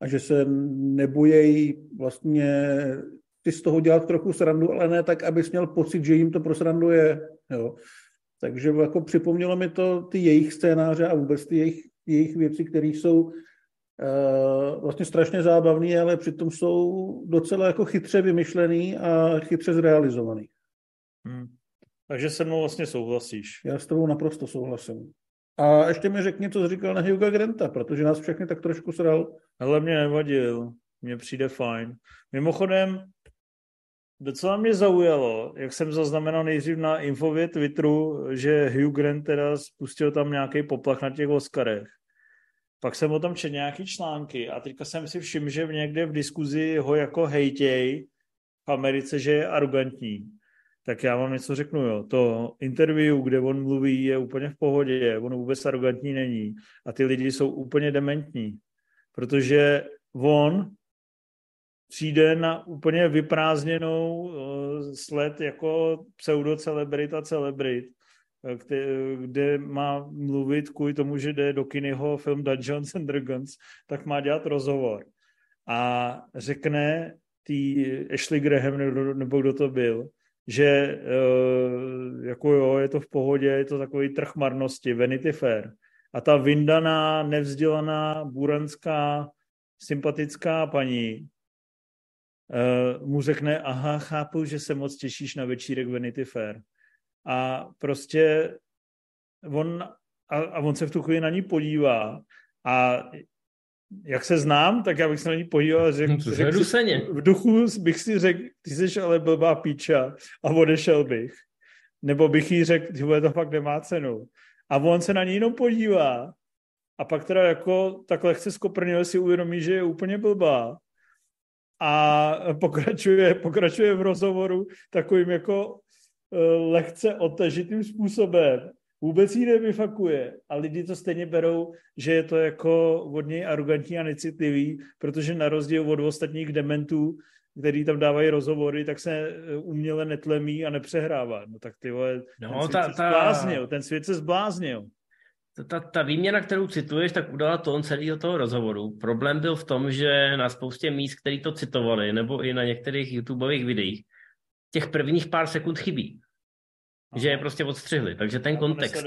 a že se nebojejí vlastně ty z toho dělat trochu srandu, ale ne tak, abys měl pocit, že jim to pro srandu je. Jo. Takže jako připomnělo mi to ty jejich scénáře a vůbec ty jejich, jejich věci, které jsou uh, vlastně strašně zábavné, ale přitom jsou docela jako chytře vymyšlený a chytře zrealizovaný. Hmm. Takže se mnou vlastně souhlasíš. Já s tebou naprosto souhlasím. A ještě mi řekni, co jsi říkal na Hugo Granta, protože nás všechny tak trošku sral. Ale mě nevadil, mně přijde fajn. Mimochodem, docela mě zaujalo, jak jsem zaznamenal nejdřív na infově Twitteru, že Hugh Grant teda spustil tam nějaký poplach na těch Oscarech. Pak jsem o tom četl nějaký články a teďka jsem si všiml, že někde v diskuzi ho jako hejtěj v Americe, že je arrogantní tak já vám něco řeknu, jo. To interview, kde on mluví, je úplně v pohodě, on vůbec arrogantní není a ty lidi jsou úplně dementní, protože on přijde na úplně vyprázdněnou uh, sled jako pseudo-celebrita celebrit, kde, kde má mluvit kvůli tomu, že jde do kinyho film Dungeons and Dragons, tak má dělat rozhovor. A řekne tý Ashley Graham, nebo, nebo kdo to byl, že eh, jako jo, je to v pohodě, je to takový trh marnosti, Vanity Fair. A ta vyndaná, nevzdělaná, buranská, sympatická paní uh, mu řekne, aha, chápu, že se moc těšíš na večírek Vanity Fair. A prostě on, a, a on se v tu chvíli na ní podívá a jak se znám, tak já bych se na ní podíval a řekl, řek, řek si, v duchu bych si řekl, ty jsi ale blbá píča a odešel bych. Nebo bych jí řekl, že to fakt nemá cenu. A on se na ní jenom podívá a pak teda jako tak lehce skoprnil si uvědomí, že je úplně blbá a pokračuje, pokračuje v rozhovoru takovým jako eh, lehce otažitým způsobem vůbec ji nevyfakuje a lidi to stejně berou, že je to jako od něj arrogantní a necitlivý, protože na rozdíl od ostatních dementů, který tam dávají rozhovory, tak se eh, uměle netlemí a nepřehrává. No tak ty vole, no, ten svět ta, se zbláznil, ten svět se zbláznil. Ta, ta výměna, kterou cituješ, tak udala tón celého toho rozhovoru. Problém byl v tom, že na spoustě míst, který to citovali, nebo i na některých YouTubeových videích, těch prvních pár sekund chybí. Aha. že je prostě odstřihli. Takže ten kontext,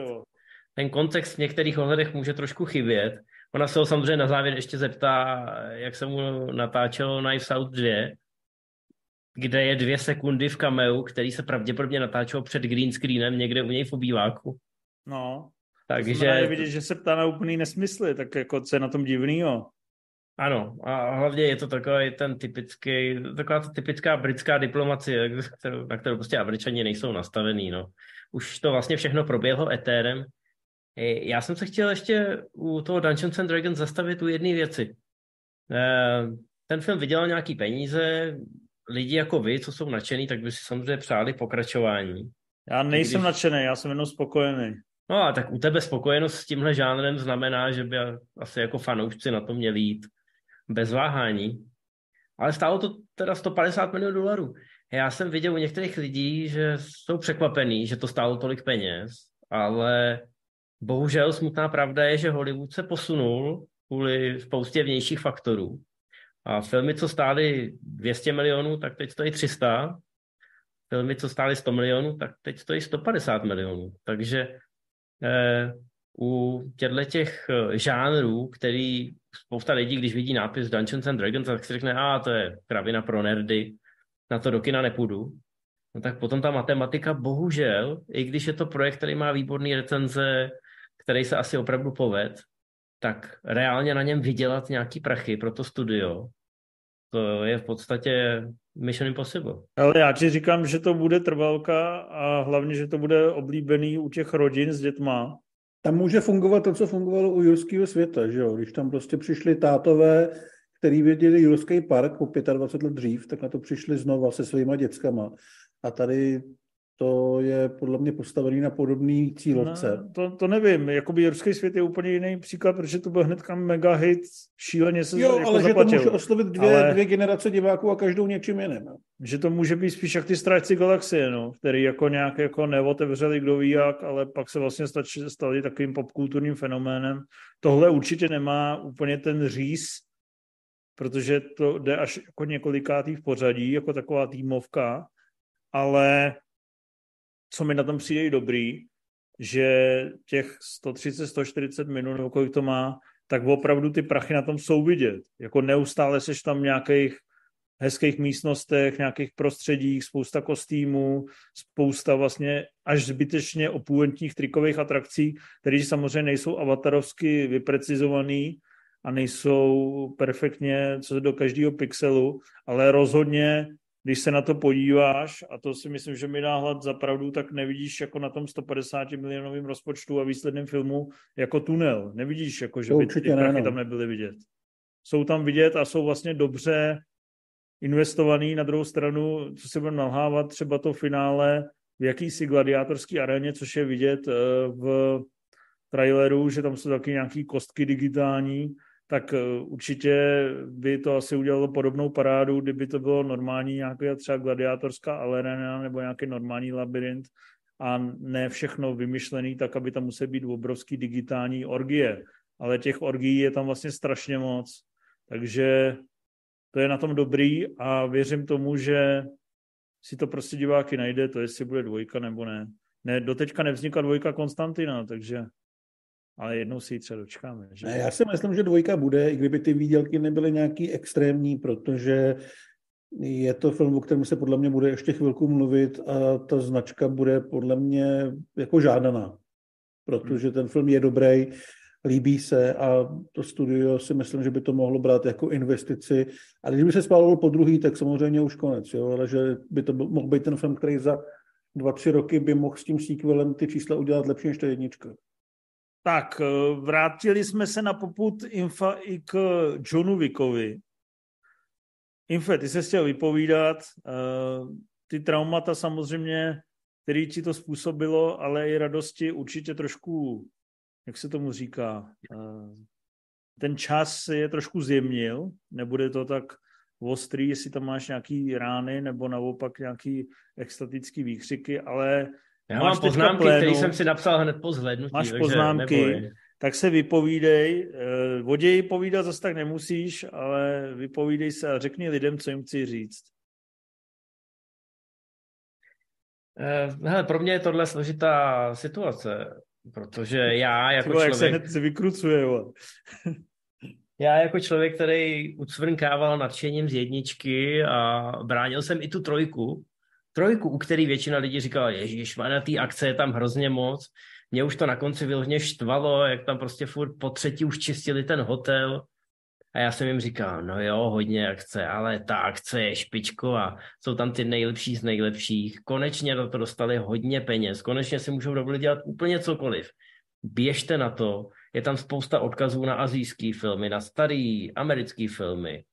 ten kontext v některých ohledech může trošku chybět. Ona se ho samozřejmě na závěr ještě zeptá, jak se mu natáčelo Knives Out 2, kde je dvě sekundy v kameu, který se pravděpodobně natáčel před green screenem někde u něj v obýváku. No, takže... je vidět, že se ptá na úplný nesmysly, tak jako co je na tom divnýho? Ano, a hlavně je to takový ten typický, taková ta typická britská diplomacie, na kterou prostě Američani nejsou nastavený. No. Už to vlastně všechno proběhlo etérem. Já jsem se chtěl ještě u toho Dungeons and Dragons zastavit u jedné věci. Eh, ten film vydělal nějaký peníze, lidi jako vy, co jsou nadšený, tak by si samozřejmě přáli pokračování. Já nejsem když... nadšený, já jsem jenom spokojený. No a tak u tebe spokojenost s tímhle žánrem znamená, že by asi jako fanoušci na to měli jít bez váhání. Ale stálo to teda 150 milionů dolarů. Já jsem viděl u některých lidí, že jsou překvapený, že to stálo tolik peněz, ale bohužel smutná pravda je, že Hollywood se posunul kvůli spoustě vnějších faktorů. A filmy, co stály 200 milionů, tak teď stojí 300. Filmy, co stály 100 milionů, tak teď stojí 150 milionů. Takže eh, u těchto těch eh, žánrů, který spousta lidí, když vidí nápis Dungeons and Dragons, tak si řekne, a to je kravina pro nerdy, na to do kina nepůjdu. No tak potom ta matematika, bohužel, i když je to projekt, který má výborný recenze, který se asi opravdu poved, tak reálně na něm vydělat nějaký prachy pro to studio, to je v podstatě Mission Impossible. Ale já ti říkám, že to bude trvalka a hlavně, že to bude oblíbený u těch rodin s dětma. Tam může fungovat to, co fungovalo u jurského světa, že jo? Když tam prostě přišli tátové, který věděli Jurský park po 25 let dřív, tak na to přišli znova se svýma dětskama. A tady to je podle mě postavený na podobný cílovce. No, to, to nevím, jakoby Jurský svět je úplně jiný příklad, protože to byl hnedka mega hit, šíleně se Jo, jako ale zaplatil. že to může oslovit dvě, ale... dvě generace diváků a každou něčím jiným. Že to může být spíš jak ty Strážci galaxie, no, který jako nějak jako neotevřeli kdo ví jak, ale pak se vlastně stači, stali takovým popkulturním fenoménem. Tohle určitě nemá úplně ten říz, protože to jde až jako několikátý v pořadí, jako taková týmovka, ale co mi na tom přijde dobrý, že těch 130-140 minut, nebo kolik to má, tak opravdu ty prachy na tom jsou vidět. Jako neustále seš tam v nějakých hezkých místnostech, nějakých prostředích, spousta kostýmů, spousta vlastně až zbytečně opulentních trikových atrakcí, které samozřejmě nejsou avatarovsky vyprecizovaný a nejsou perfektně co do každého pixelu, ale rozhodně když se na to podíváš, a to si myslím, že mi dá hlad za pravdu, tak nevidíš jako na tom 150 milionovém rozpočtu a výsledném filmu jako tunel. Nevidíš, jako, že To by ty ne, prachy no. tam nebyly vidět. Jsou tam vidět a jsou vlastně dobře investovaný. Na druhou stranu, co si budeme nalhávat, třeba to finále v jakýsi gladiátorský aréně, což je vidět eh, v traileru, že tam jsou taky nějaký kostky digitální, tak eh, určitě by to asi udělalo podobnou parádu, kdyby to bylo normální nějaká třeba gladiátorská arena nebo nějaký normální labirint a ne všechno vymyšlený tak, aby tam musely být obrovský digitální orgie. Ale těch orgií je tam vlastně strašně moc. Takže to je na tom dobrý a věřím tomu, že si to prostě diváky najde, to jestli bude dvojka nebo ne. Ne, doteďka nevznikla dvojka Konstantina, takže ale jednou si ji třeba dočkáme. Že? Já si myslím, že dvojka bude, i kdyby ty výdělky nebyly nějaký extrémní, protože je to film, o kterém se podle mě bude ještě chvilku mluvit a ta značka bude podle mě jako žádaná, protože ten film je dobrý, líbí se a to studio si myslím, že by to mohlo brát jako investici. A když by se spálilo po druhý, tak samozřejmě už konec, jo? ale že by to mohl být ten film, který za dva, tři roky by mohl s tím sequelem ty čísla udělat lepší než ta jednička. Tak, eh, vrátili jsme se na poput Infa i k Johnu Wickovi. Infe, ty se chtěl vypovídat, eh, ty traumata samozřejmě, který ti to způsobilo, ale i radosti určitě trošku, jak se tomu říká, eh, ten čas je trošku zjemnil, nebude to tak ostrý, jestli tam máš nějaký rány nebo naopak nějaký extatický výkřiky, ale Já Máš mám poznámky, které jsem si napsal hned po zhlédnutí. Máš takže poznámky, neboj. tak se vypovídej. Eh, O ději povídat zase tak nemusíš, ale vypovídej se a řekni lidem, co jim chci říct. Eh, Hele, pro mě je tohle složitá situace, protože já jako Jako jak se člověk, hned se vykrucuje. Jo. já jako člověk, který ucvrnkával nadšením z jedničky a bránil jsem i tu trojku, trojku, u který většina lidí říkala, ježiš, na té akce je tam hrozně moc. Mě už to na konci vyloženě štvalo, jak tam prostě furt po třetí už čistili ten hotel. A já jsem jim říkal, no jo, hodně akce, ale ta akce je špičko a jsou tam ty nejlepší z nejlepších. Konečně na to dostali hodně peněz, konečně si můžou dovolit dělat úplně cokoliv. Běžte na to, je tam spousta odkazů na azijský filmy, na starý americký filmy,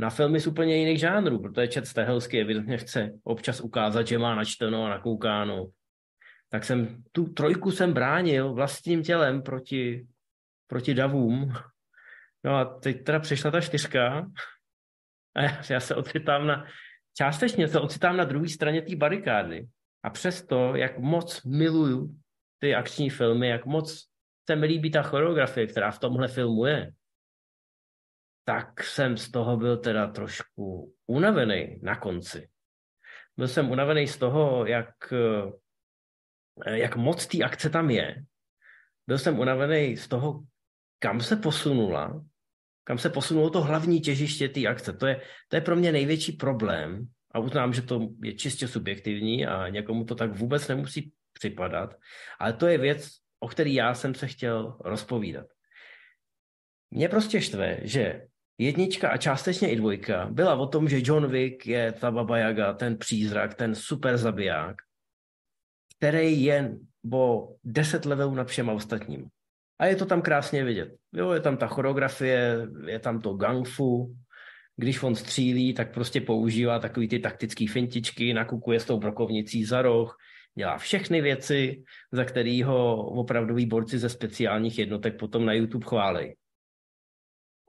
na filmy z úplně jiných žánrů, protože Čet Stehelsky evidentně chce občas ukázat, že má načteno a nakoukáno. tak jsem tu trojku jsem bránil vlastním tělem proti, proti davům. No a teď teda přišla ta čtyřka a já, já se ocitám na, částečně se ocitám na druhé straně té barikády. A přesto, jak moc miluju ty akční filmy, jak moc se mi líbí ta choreografie, která v tomhle filmu je, tak jsem z toho byl teda trošku unavený na konci. Byl jsem unavený z toho, jak, jak moc té akce tam je. Byl jsem unavený z toho, kam se posunula, kam se posunulo to hlavní těžiště té akce. To je, to je pro mě největší problém a uznám, že to je čistě subjektivní a někomu to tak vůbec nemusí připadat, ale to je věc, o který já jsem se chtěl rozpovídat. Mě prostě štve, že jednička a částečně i dvojka byla o tom, že John Wick je ta Baba Yaga, ten přízrak, ten super zabiják, který je o deset levelů nad všema ostatním. A je to tam krásně vidět. Jo, je tam ta choreografie, je tam to gang fu, když on střílí, tak prostě používá takový ty taktické fintičky, nakukuje s tou brokovnicí za roh, dělá všechny věci, za který ho opravdoví borci ze speciálních jednotek potom na YouTube chválej.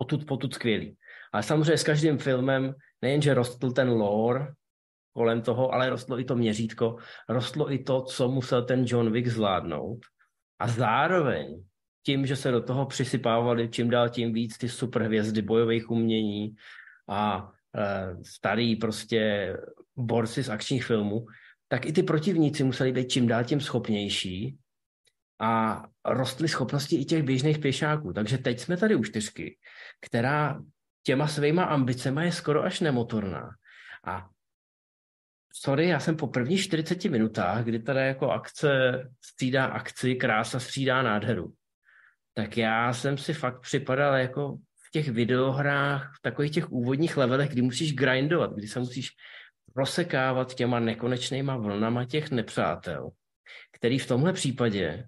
Potud, potud skvělý. Ale samozřejmě s každým filmem nejenže rostl ten lore kolem toho, ale rostlo i to měřítko, rostlo i to, co musel ten John Wick zvládnout. A zároveň tím, že se do toho přisypávali čím dál tím víc ty superhvězdy bojových umění a e, starý prostě borci z akčních filmů, tak i ty protivníci museli být čím dál tím schopnější a rostly schopnosti i těch běžných pěšáků. Takže teď jsme tady u čtyřky, která těma svýma ambicema je skoro až nemotorná. A sorry, já jsem po prvních 40 minutách, kdy tady jako akce střídá akci, krása střídá nádheru, tak já jsem si fakt připadal jako v těch videohrách, v takových těch úvodních levelech, kdy musíš grindovat, kdy se musíš rozsekávat těma nekonečnýma vlnama těch nepřátel, který v tomhle případě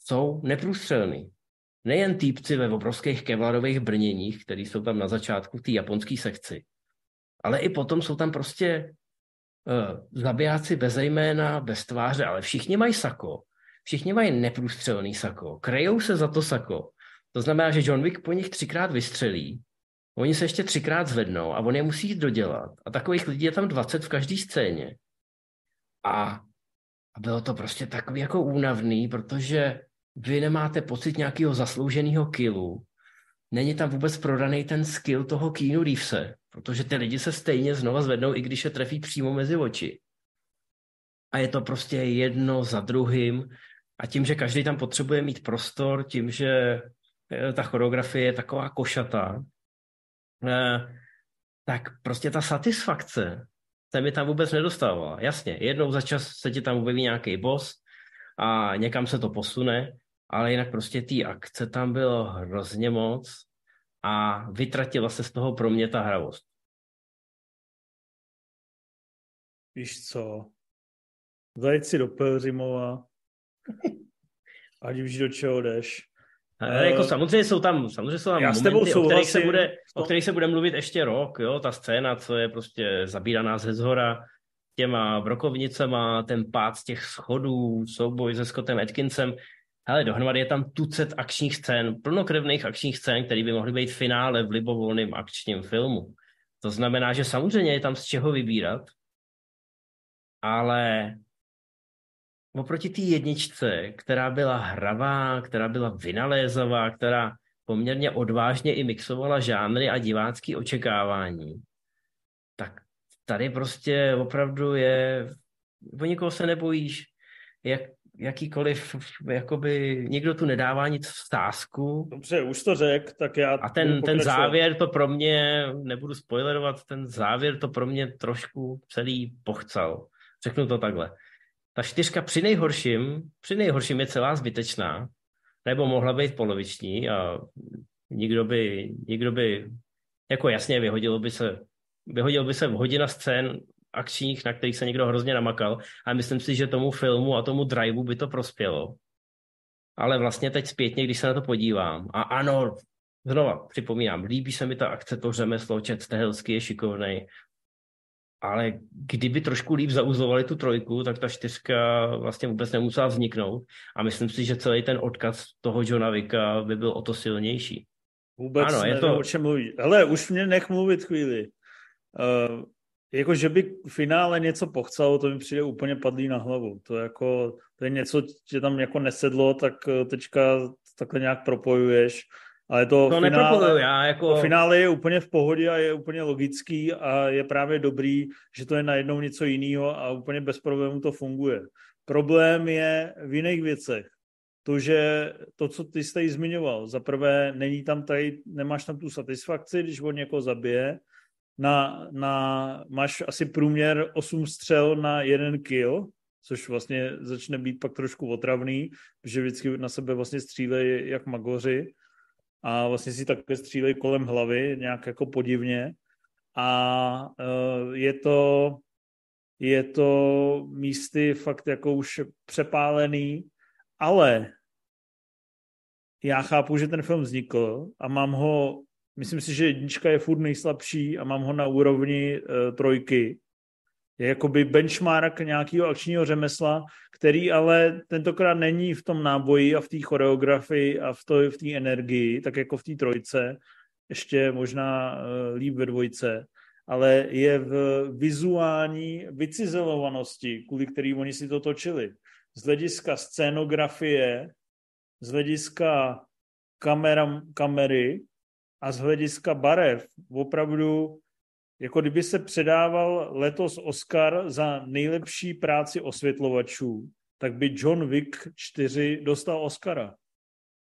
jsou neprůstřelný. Nejen týpci ve obrovských kevlarových brněních, který jsou tam na začátku té japonské sekci, ale i potom jsou tam prostě uh, zabijáci bez jména, bez tváře, ale všichni mají sako. Všichni mají neprůstřelný sako. Krejou se za to sako. To znamená, že John Wick po nich třikrát vystřelí, oni se ještě třikrát zvednou a on je musí jít dodělat. A takových lidí je tam 20 v každé scéně. A, a bylo to prostě takový jako únavný, protože vy nemáte pocit nějakého zaslouženého killu. Není tam vůbec prodaný ten skill toho Keanu Reevese, protože ty lidi se stejně znova zvednou, i když je trefí přímo mezi oči. A je to prostě jedno za druhým. A tím, že každý tam potřebuje mít prostor, tím, že eh, ta choreografie je taková košatá, eh, tak prostě ta satisfakce se mi tam vůbec nedostávala. Jasně, jednou za čas se ti tam objeví nějaký boss a někam se to posune, ale jinak prostě té akce tam bylo hrozně moc a vytratila se z toho pro mě ta hravost. Víš co, zajít si do Pelřimova, ať už do čeho jdeš. Ale jako samozřejmě jsou tam, samozřejmě jsou tam Já momenty, o kterých, se bude, o kterých se bude mluvit ještě rok, jo, ta scéna, co je prostě zabíraná ze zhora těma brokovnicema, ten pád z těch schodů, souboj se Scottem Atkinsem, hele, dohromady je tam tucet akčních scén, plnokrevných akčních scén, které by mohly být finále v libovolném akčním filmu. To znamená, že samozřejmě je tam z čeho vybírat, ale oproti té jedničce, která byla hravá, která byla vynalézavá, která poměrně odvážně i mixovala žánry a divácký očekávání, tak tady prostě opravdu je, o nikoho se nebojíš, jak, jakýkoliv, jakoby někdo tu nedává nic v stásku. Dobře, už to řek, tak já... A ten, ten závěr to pro mě, nebudu spoilerovat, ten závěr to pro mě trošku celý pochcal. Řeknu to takhle ta čtyřka při nejhorším, při nejhorším je celá zbytečná, nebo mohla být poloviční a nikdo by, nikdo by jako jasně vyhodilo by se, vyhodil by se v hodina scén akčních, na kterých se někdo hrozně namakal a myslím si, že tomu filmu a tomu driveu by to prospělo. Ale vlastně teď zpětně, když se na to podívám, a ano, znova připomínám, líbí se mi ta akce, to řemeslo, Čet Stehelský je šikovnej, ale kdyby trošku líp zauzovali tu trojku, tak ta čtyřka vlastně vůbec nemusela vzniknout a myslím si, že celý ten odkaz toho Johna Vicka by byl o to silnější. Vůbec ano, nevím, je to... o čem mluví. Hele, už mě nech mluvit chvíli. Uh, jako, že by v finále něco pochcelo, to mi přijde úplně padlý na hlavu. To, jako, to je něco, že tam jako nesedlo, tak eh, teďka takhle nějak propojuješ. Ale to, to finále, já jako... to finále je úplně v pohodě a je úplně logický a je právě dobrý, že to je najednou něco jiného a úplně bez problémů to funguje. Problém je v jiných věcech. To, že to, co ty jste zmiňoval, za prvé není tam tady, nemáš tam tu satisfakci, když on někoho zabije, na, na, máš asi průměr 8 střel na jeden kill, což vlastně začne být pak trošku otravný, protože vždycky na sebe vlastně střílejí jak magoři a vlastně si takhle střílejí kolem hlavy nějak jako podivně. A uh, je to je to místy fakt jako už přepálený, ale já chápu, že ten film vznikl a mám ho myslím si, že jednička je furt nejslabší a mám ho na úrovni uh, trojky. Je jakoby benchmark nějakého akčního řemesla, který ale tentokrát není v tom náboji a v té choreografii a v té v energii, tak jako v té trojce, ještě možná uh, líp ve dvojce, ale je v vizuální vycizelovanosti, kvůli který oni si to točili. Z hlediska scénografie, z hlediska kamera, kamery, a z hlediska barev opravdu, jako kdyby se předával letos Oscar za nejlepší práci osvětlovačů, tak by John Wick 4 dostal Oscara.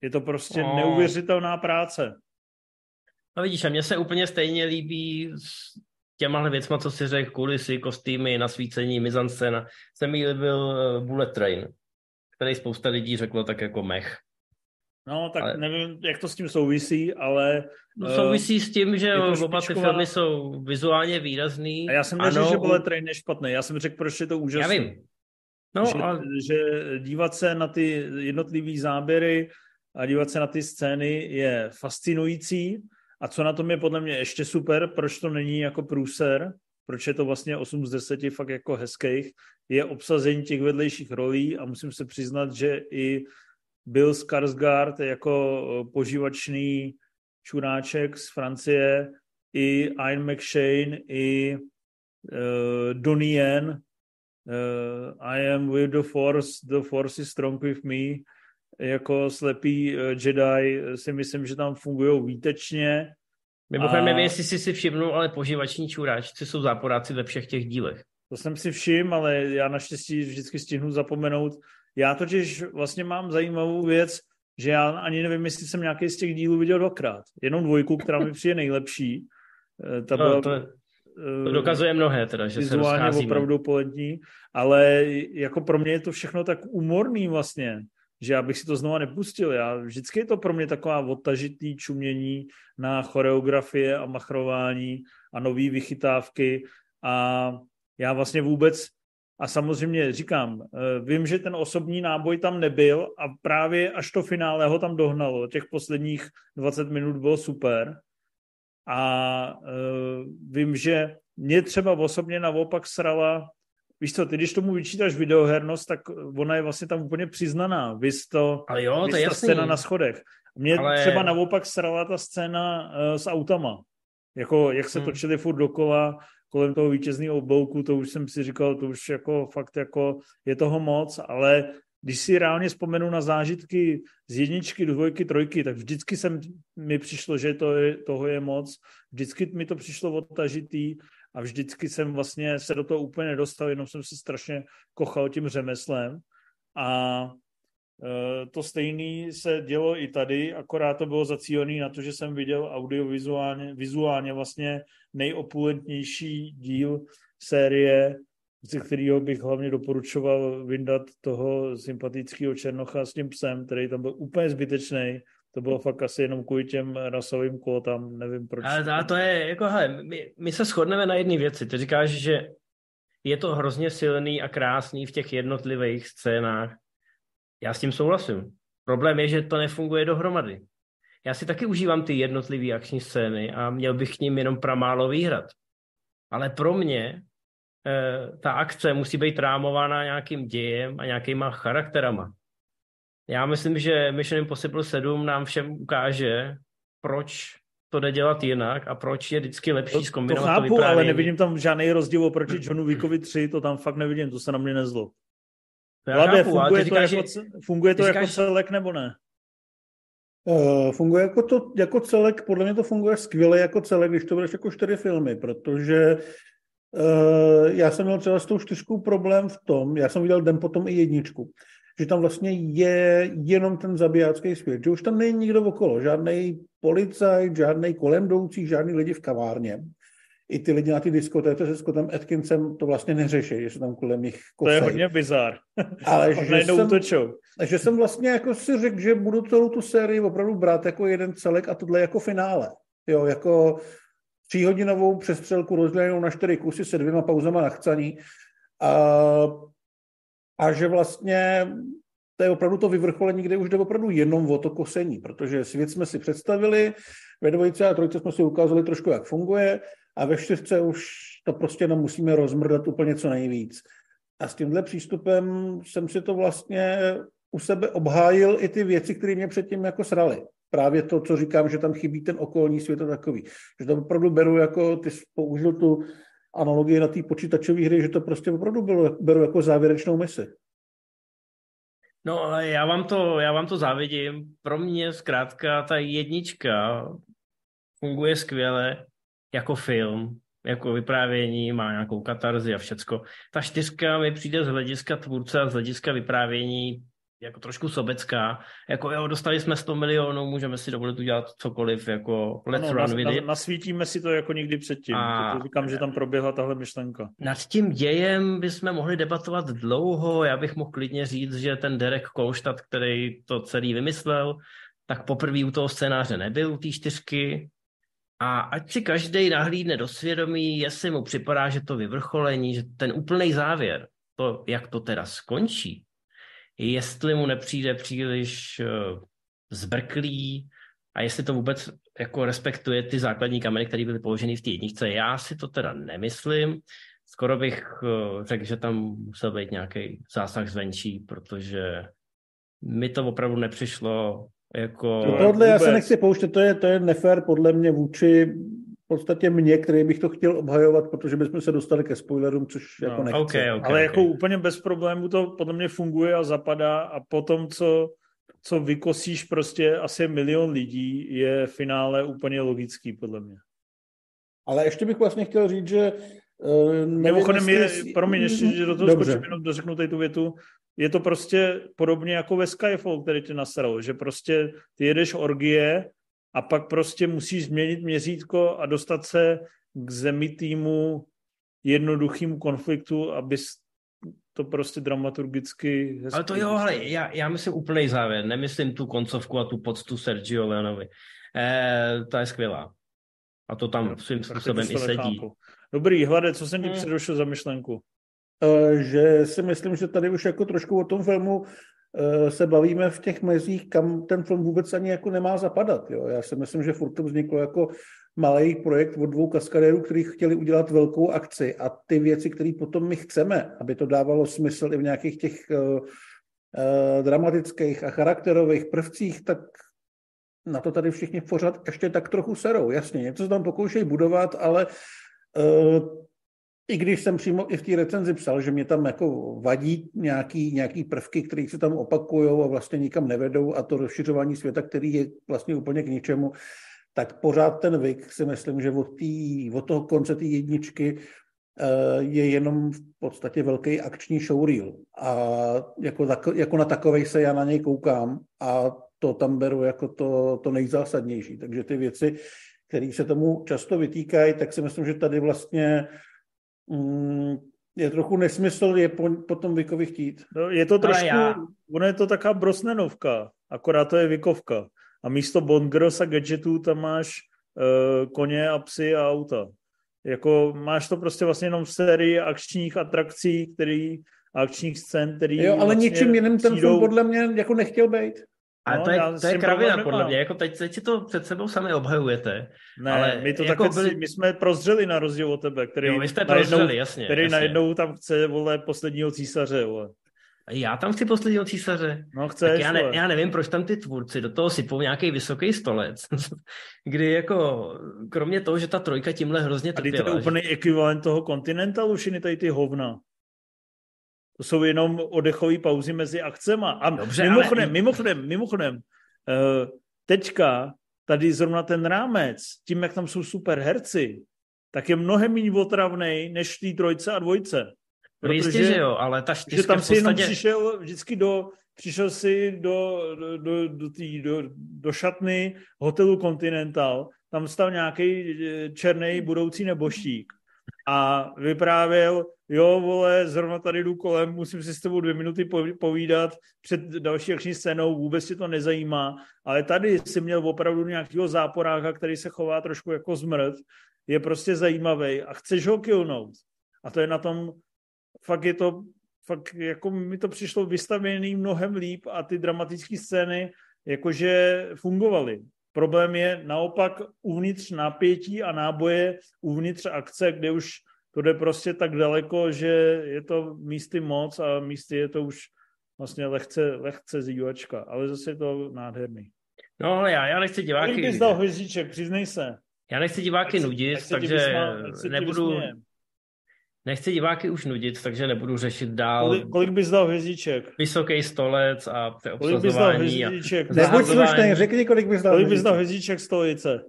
Je to prostě no. neuvěřitelná práce. No vidíš, a mně se úplně stejně líbí s těma věcma, co si řekl, kulisy, kostýmy, nasvícení, mizancena. Se mi líbil eh, Bullet Train, který spousta lidí řeklo tak jako mech. No, tak ale... nevím, jak to s tím souvisí, ale... No, souvisí uh, s tím, že oba ty filmy jsou vizuálně výrazný. A já jsem neřekl, že Bullet Train je špatný, já jsem řekl, proč je to úžasné. Já vím. No, že, ale... že dívat se na ty jednotlivé záběry a dívat se na ty scény je fascinující. A co na tom je podle mě ještě super, proč to není jako průser, proč je to vlastně 8 z 10 fakt jako hezkých, je obsazení těch vedlejších rolí a musím se přiznat, že i Bill Skarsgård jako eh, poživačný čuráček z Francie, i Ian McShane, i uh, Donnie Yen, uh, I am with the force, the force is strong with me, jako slepý uh, Jedi si myslím, že tam fungují výtečně. Mimochodem, nevím, jestli jsi si všimnul, ale poživační čuráčci jsou záporáci ve všech těch dílech. To jsem si všiml, ale já naštěstí vždycky stihnu zapomenout já totiž vlastně mám zajímavou věc, že já ani nevím, jestli jsem nějaký z těch dílů viděl dvakrát. Jenom dvojku, která mi přijde nejlepší. Eh, ta no, byla, to, to dokazuje mnohé teda, že se rozcházíme. opravdu polední, ale jako pro mě je to všechno tak umorný vlastně, že já bych si to znova nepustil. Já, vždycky je to pro mě taková odtažitý čumění na choreografie a machrování a nové vychytávky a já vlastně vůbec a samozřejmě říkám, eh, vím, že ten osobní náboj tam nebyl a právě až to finále ho tam dohnalo. Těch posledních 20 minut bylo super. A uh, vím, že mě třeba osobně naopak srala, víš co, ty když tomu vyčítáš videohernost, tak ona je vlastně tam úplně přiznaná. Vy to, Ale jo, to je ta scéna na schodech. Mě Ale... třeba naopak srala ta scéna uh, s autama. Jako, jak se hmm. točili furt dokola, kolem toho vítězného oblouku, to už jsem si říkal, to už jako fakt jako je toho moc, ale když si reálně vzpomenu na zážitky z jedničky, dvojky, trojky, tak vždycky jsem, mi přišlo, že to je, toho je moc, vždycky mi to přišlo odtažitý a vždycky jsem vlastně se do toho úplně nedostal, jenom jsem se strašně kochal tím řemeslem. A to stejné se dělo i tady, akorát to bylo zacílené na to, že jsem viděl audiovizuálně vizuálně vlastně nejopulentnější díl série, ze kterého bych hlavně doporučoval vyndat toho sympatického Černocha s tím psem, který tam byl úplně zbytečný. To bylo fakt asi jenom kvůli těm rasovým kvótám, nevím proč. Ale to je, jako, hele, my, my se shodneme na jedné věci. Ty říkáš, že je to hrozně silný a krásný v těch jednotlivých scénách, já s tím souhlasím. Problém je, že to nefunguje dohromady. Já si taky užívám ty jednotlivé akční scény a měl bych k ním jenom pramálo výhrad. Ale pro mě eh, ta akce musí být rámována nějakým dějem a nějakýma charakterama. Já myslím, že Mission Impossible 7 nám všem ukáže, proč to jde dělat jinak a proč je vždycky lepší zkombinovat to, chápu, to ale nevidím tam žádný rozdíl oproti Johnu Wickovi 3, to tam fakt nevidím, to se na mě nezlo. Vlade, funguje, to říkáš, jako, funguje to jako celek nebo ne? Uh, funguje jako, to, jako celek, podle mě to funguje skvěle jako celek, když to budeš jako čtyři filmy, protože uh, já jsem měl třeba s tou čtyřkou problém v tom, já jsem viděl den potom i jedničku, že tam vlastně je jenom ten zabijácký svět, že už tam není nikdo okolo, žádný policajt, žádný kolem jdoucí, žádný lidi v kavárně i ty lidi na ty diskotéce se Scottem Atkinsem to vlastně neřeší, že se tam kolem nich kosej. To je hodně bizar. Ale že jsem, že jsem vlastně jako si řekl, že budu celou tu sérii opravdu brát jako jeden celek a tohle jako finále. Jo, jako tříhodinovou přestřelku rozdělenou na čtyři kusy se dvěma pauzama na chcaní. A, a že vlastně to je opravdu to vyvrcholení, kde už jde opravdu jenom o to kosení, protože svět jsme si představili, ve dvojice a trojce jsme si ukázali trošku, jak funguje, a ve čtyřce už to prostě jenom musíme rozmrdat úplně co nejvíc. A s tímhle přístupem jsem si to vlastně u sebe obhájil i ty věci, které mě předtím jako srali. Právě to, co říkám, že tam chybí ten okolní svět a takový. Že to opravdu beru jako, ty použil tu analogii na té počítačové hry, že to prostě opravdu bylo, beru jako závěrečnou misi. No, já vám to, já vám to závidím. Pro mě zkrátka ta jednička funguje skvěle jako film, jako vyprávění, má nějakou katarzi a všecko. Ta čtyřka mi přijde z hlediska tvůrce a z hlediska vyprávění jako trošku sobecká, jako jo, dostali jsme 100 milionů, můžeme si dovolit udělat cokoliv, jako let's ano, run with it. Nasvítíme si to jako nikdy předtím, a... říkám, že tam proběhla tahle myšlenka. Nad tím dějem bychom mohli debatovat dlouho, já bych mohl klidně říct, že ten Derek Kolštad, který to celý vymyslel, tak poprvé u toho scénáře nebyl, u té čtyřky, a ať si každý nahlídne do svědomí, jestli mu připadá, že to vyvrcholení, že ten úplný závěr, to, jak to teda skončí, jestli mu nepřijde příliš uh, zbrklý a jestli to vůbec jako respektuje ty základní kameny, které byly položeny v té jedničce. Já si to teda nemyslím. Skoro bych uh, řekl, že tam musel být nějaký zásah zvenčí, protože mi to opravdu nepřišlo jako to tohle vůbec... já se nechci pouštět, to je, to je nefér podle mě vůči v podstatě mě, který bych to chtěl obhajovat, protože bychom se dostali ke spoilerům, což no, jako nechci. Okay, okay, Ale jako okay. jako úplně bez problémů to podle mě funguje a zapadá a potom, co, co vykosíš prostě asi milion lidí, je finále úplně logický podle mě. Ale ještě bych vlastně chtěl říct, že Uh, Mimochodem, je, promiň, ještě, že do toho skočím, jenom dořeknu tady tu větu je to prostě podobně jako ve Skyfall, který tě nasral, že prostě ty jedeš orgie a pak prostě musíš změnit měřítko a dostat se k zemi týmu jednoduchým konfliktu, aby to prostě dramaturgicky hezky. Ale to jo, ale já, já myslím úplný závěr, nemyslím tu koncovku a tu poctu Sergio Leonovi. Eh, ta je skvělá. A to tam svým způsobem i sedí. Chápu. Dobrý, Hlade, co jsem ti hmm. předošel za myšlenku? Eh, že si myslím, že tady už jako trošku o tom filmu eh, se bavíme v těch mezích, kam ten film vůbec ani jako nemá zapadat. Jo. Já si myslím, že furt to vzniklo jako malý projekt od dvou kaskadérů, kteří chtěli udělat velkou akci a ty věci, které potom my chceme, aby to dávalo smysl i v nějakých těch uh, uh, dramatických a charakterových prvcích, tak na to tady všichni pořád ještě tak trochu serou. Jasně, něco se tam pokoušejí budovat, ale uh, i když jsem přímo i v té recenzi psal, že mě tam jako vadí nějaký, nějaký prvky, které se tam opakují a vlastně nikam nevedou a to rozšiřování světa, který je vlastně úplně k ničemu, tak pořád ten Vik si myslím, že od, tý, od toho konce té jedničky eh, je jenom v podstatě velký akční showreel. A jako, jako na takovej se já na něj koukám a to tam beru jako to, to nejzásadnější. Takže ty věci, které se tomu často vytýkají, tak si myslím, že tady vlastně Mm, je trochu nesmysl je po, potom Vikovi chtít. No, je to trošku, já... ono je to taká brosnenovka, akorát to je Vikovka. A místo Bondgros a gadgetů tam máš uh, koně a psy a auta. Jako máš to prostě vlastně jenom v sérii akčních atrakcí, který, akčních scén, který Jo, ale vlastně ničím jiným ten film podle mě jako nechtěl být. Ale No, to je, to je kravina, podle mě. Jako teď, teď si to před sebou sami obhajujete. Ne, Ale my to jako takhle, byli- my jsme prozřeli na rozdíl od tebe, který, Jo, vy jste najednou, prozřeli, jasně. který jasně. najednou tam chce, vole, posledního císaře, vole. Já tam chci posledního císaře. No Tak chceš, já, ne, já nevím, proč tam ty tvůrci do toho sypou nějaký vysoký stolec, kdy jako, kromě toho, že ta trojka tímhle hrozně A teď to trpěla. je úplný ekvivalent toho Continentalu, všechny tady ty hovna. To jsou jenom odechové pauzy mezi akcema. A Dobře, mimochodem, ale- mimochodem, mimochodem, uh, teďka tady zrovna ten rámec, tím, jak tam jsou super herci, tak je mnohem méně otravnej než v té trojce a dvojce. No jistě, že jo, ale ta že čtyřka tam v si jenom podstatě... přišel vždycky do, přišel si do, do, do, do, tý, do, do šatny hotelu Continental, tam stal nějaký černý budoucí neboštík a vyprávěl, jo, vole, zrovna tady jdu kolem, musím si s tebou dvě minuty poví- povídat před další akční scénou, vůbec tě to nezajímá, ale tady si měl opravdu nějakého záporáka, který se chová trošku jako zmrt, je prostě zajímavý a chceš ho killnout. A to je na tom, fakt je to, fakt jako mi to přišlo vystavěný mnohem líp a ty dramatické scény jakože fungovaly. Problém je naopak uvnitř napětí a náboje, uvnitř akce, kde už to jde prostě tak daleko, že je to místy moc a místy je to už vlastně lehce, lehce zjívačka, ale zase je to nádherný. No ale já, já nechci Kolik diváky, bys dal hvězdíček, přiznej se. já nechci diváky nudit, takže nebudu, vysmějem. Nechci diváky už nudit, takže nebudu řešit dál Kolik, kolik bys dal hvězdíček? vysoký stolec a Kolik bys dal? Za- Nebuď slušný, řekni, kolik bys dal. Kolik bys dal hvězdíček stolice?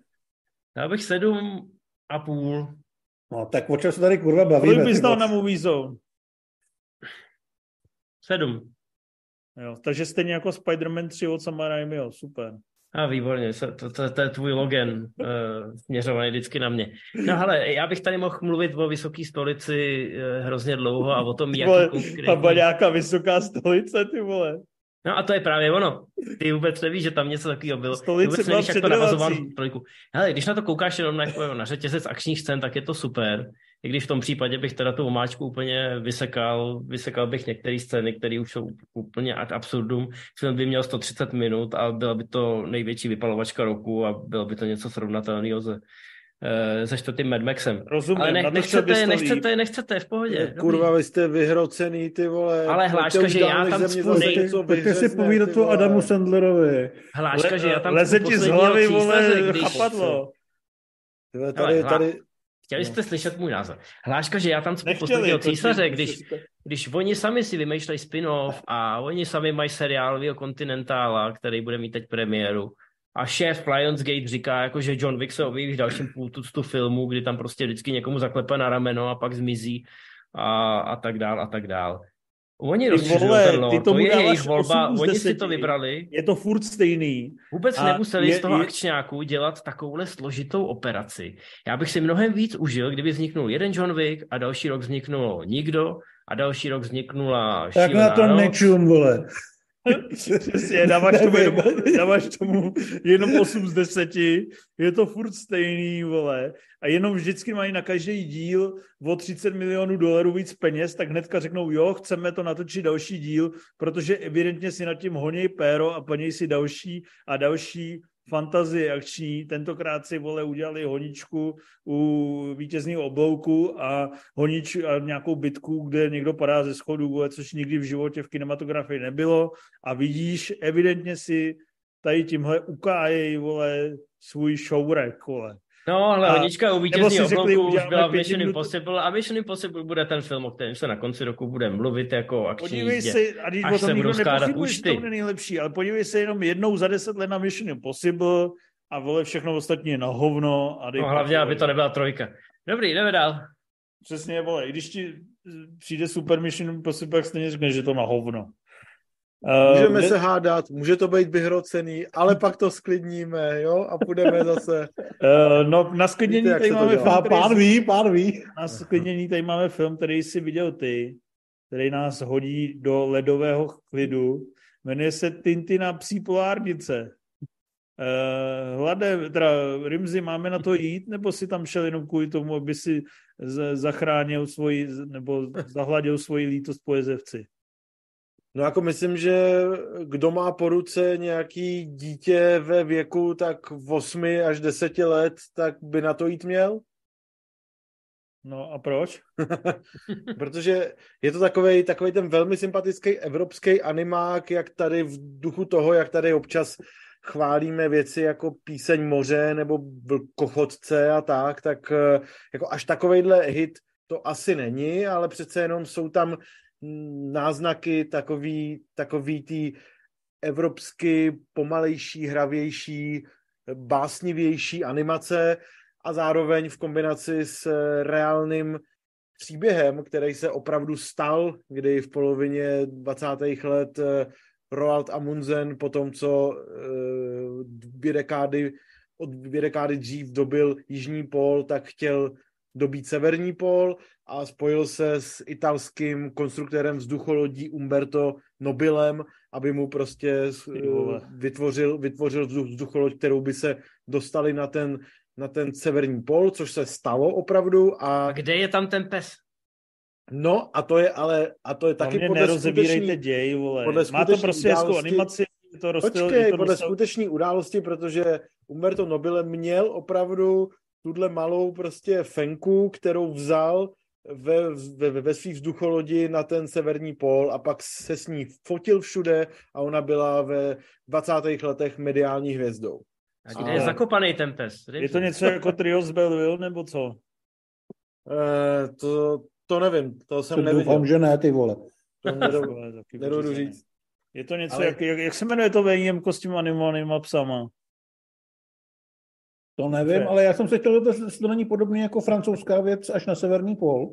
Já bych sedm a půl. No, tak o čem se tady kurva bavíme? Kolik bys dal na Movie Zone? Sedm. Jo, takže stejně jako Spider-Man 3 od Sama Raimiho, super. A výborně, to, to, to je tvůj logen uh, směřovaný vždycky na mě. No hele, já bych tady mohl mluvit o vysoké stolici uh, hrozně dlouho a o tom, jak konkrétní... byla nějaká vysoká stolice, ty vole. No a to je právě ono. Ty vůbec nevíš, že tam něco takového bylo. Stolice vůbec nevíš, jak to navazovalo relací. na trojku. Hele, když na to koukáš jenom na, jako, na řetězec akčních scén, tak je to super. I když v tom případě bych teda tu omáčku úplně vysekal, vysekal bych některé scény, které už jsou úplně ad absurdum. Film by měl 130 minut a byla by to největší vypalovačka roku a bylo by to něco srovnatelného se, eh, se čtvrtým Mad Maxem. Rozumím, Ale ne, nechcete, nechcete, nechcete, v pohodě. dobrý. Kurva, vy jste vyhrocený, ty vole. Ale hláška, že já tam cpu nej- něco Pojďte si povídat o. Adamu Sandlerovi. Hláška, že já tam leze ti z hlavy, vole, chapadlo. Tady, tady, Chtěli jste slyšet můj názor. Hláška, že já tam cpu posledního císaře, když, když oni sami si vymýšlejí spin-off a oni sami mají seriálového Continentala, který bude mít teď premiéru. A šéf Lionsgate říká, jako, že John Wick se objeví v dalším půl tuctu filmu, kdy tam prostě vždycky někomu zaklepe na rameno a pak zmizí a, a tak dál a tak dál. Oni Ty rozšiřují ten ty lore, to tomu je jejich volba, 8 z oni si 10. to vybrali. Je to furt stejný. Vůbec A nemuseli je- z toho je- akčňáku dělat takovouhle složitou operaci. Já bych si mnohem víc užil, kdyby vzniknul jeden John Wick a další rok vzniknulo nikdo a další rok vzniknula Tak na to nečum, vole. Přesně, dáváš tomu, jenom, dáváš tomu jenom 8 z 10, je to furt stejný, vole. A jenom vždycky mají na každý díl o 30 milionů dolarů víc peněz, tak hnedka řeknou, jo, chceme to natočit další díl, protože evidentně si nad tím honí péro a plnějí si další a další fantazii akční. Tentokrát si, vole, udělali honičku u vítězného oblouku a honič a nějakou bitku, kde někdo padá ze schodů, vole, což nikdy v životě v kinematografii nebylo. A vidíš, evidentně si tady tímhle ukájejí, vole, svůj showrek, vole. No, ale A- hodička u řekli, oblouku už byla v Mission minut- Impossible a Mission Impossible bude ten film, o kterém se na konci roku bude mluvit jako akční Podívej jízdě. se, a když až se budou skládat účty. to nejlepší, ale podívej se jenom jednou za deset let na Mission Impossible a vole všechno ostatní na hovno. A No, hlavně, aby to nebyla trojka. Dobrý, jdeme dál. Přesně, vole, i když ti přijde Super Mission Impossible, tak stejně řekneš, že to na hovno. Uh, můžeme se hádat, může to být vyhrocený, ale pak to sklidníme, jo, a půjdeme zase. Uh, no, na sklidnění Víte, tady máme dělá. film, Pán, pán ví, pán ví. na sklidnění tady máme film, který jsi viděl ty, který nás hodí do ledového klidu. Jmenuje se Tintina psí polárnice. Uh, Hlade, teda Rimzi, máme na to jít, nebo si tam šel jenom kvůli tomu, aby si z- zachránil svoji, nebo zahladil svoji lítost po jezevci? No jako myslím, že kdo má po ruce nějaký dítě ve věku tak 8 až 10 let, tak by na to jít měl. No a proč? Protože je to takový takový ten velmi sympatický evropský animák, jak tady v duchu toho, jak tady občas chválíme věci jako píseň moře nebo kochodce a tak, tak eh, jako až takovejhle hit to asi není, ale přece jenom jsou tam náznaky takový, takový tý evropsky pomalejší, hravější, básnivější animace a zároveň v kombinaci s reálným příběhem, který se opravdu stal, kdy v polovině 20. let eh, Roald Amundsen po tom, co eh, dvě dekády, od dvě dekády dřív dobil Jižní pól, tak chtěl dobít Severní pól a spojil se s italským konstruktérem vzducholodí Umberto Nobilem, aby mu prostě eh, vytvořil, vytvořil vzducholoď, kterou by se dostali na ten, na ten severní pol, což se stalo opravdu. A, a kde je tam ten pes? No a to je ale, a to je taky Hlavně podle skutečný, děj, vole. Podle Má to prostě hezkou animaci. To roste, Počkej, to podle skuteční události, protože Umberto Nobile měl opravdu tuhle malou prostě fenku, kterou vzal ve, ve, ve svých vzducholodi na ten severní pól a pak se s ní fotil všude a ona byla ve 20. letech mediální hvězdou. A kde a... je zakopaný ten pes? Je to něco jako Trio z Belleville, nebo co? Uh, to, to nevím, to jsem to neviděl. Doufám, že ne, ty vole. To nedodu říct. Je to něco, Ale... jak, jak, jak se jmenuje to VIM s těmi animovanýma psama? To nevím, ale já jsem se chtěl zeptat, jestli to není podobný jako francouzská věc až na severní pól.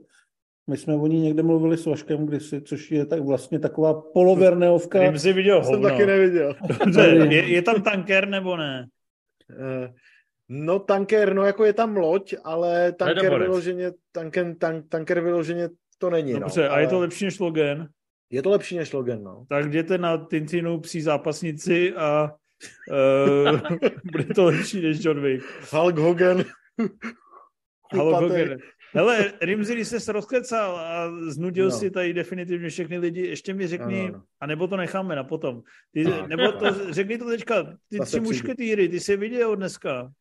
My jsme o ní někde mluvili s Vaškem kdysi, což je tak vlastně taková poloverneovka. Jsem si viděl Jsem taky neviděl. je, je tam tanker nebo ne? Uh, no tanker, no jako je tam loď, ale tanker vyloženě, tanker, tank, tanker vyloženě to není. No. Dobře, no, a ale... je to lepší než Logan? Je to lepší než Logan, no. Tak jděte na Tintinu psí zápasnici a Uh, bude to lepší než John Wick. Hulk Hogan. Hulk Hogan. Hele, Rimzi, když se rozkecal a znudil no. si tady definitivně všechny lidi, ještě mi řekni, no, no, no. a nebo to necháme na potom. Ty, no. Nebo to, řekni to teďka, ty Zase tři mušketýry, ty jsi viděl dneska?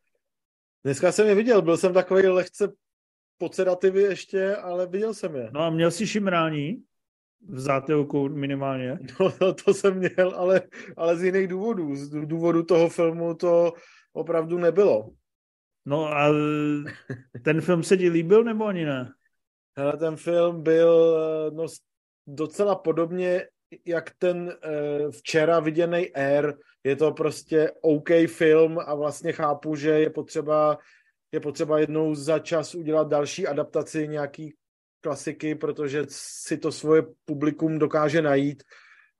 Dneska jsem je viděl, byl jsem takový lehce pocedativy ještě, ale viděl jsem je. No a měl jsi šimrání? V zátilku minimálně. No, no to jsem měl, ale, ale z jiných důvodů. Z důvodu toho filmu to opravdu nebylo. No a ten film se ti líbil nebo ani ne? Hele, ten film byl no, docela podobně jak ten uh, včera viděný Air. Je to prostě OK film a vlastně chápu, že je potřeba je potřeba jednou za čas udělat další adaptaci nějaký klasiky, protože si to svoje publikum dokáže najít,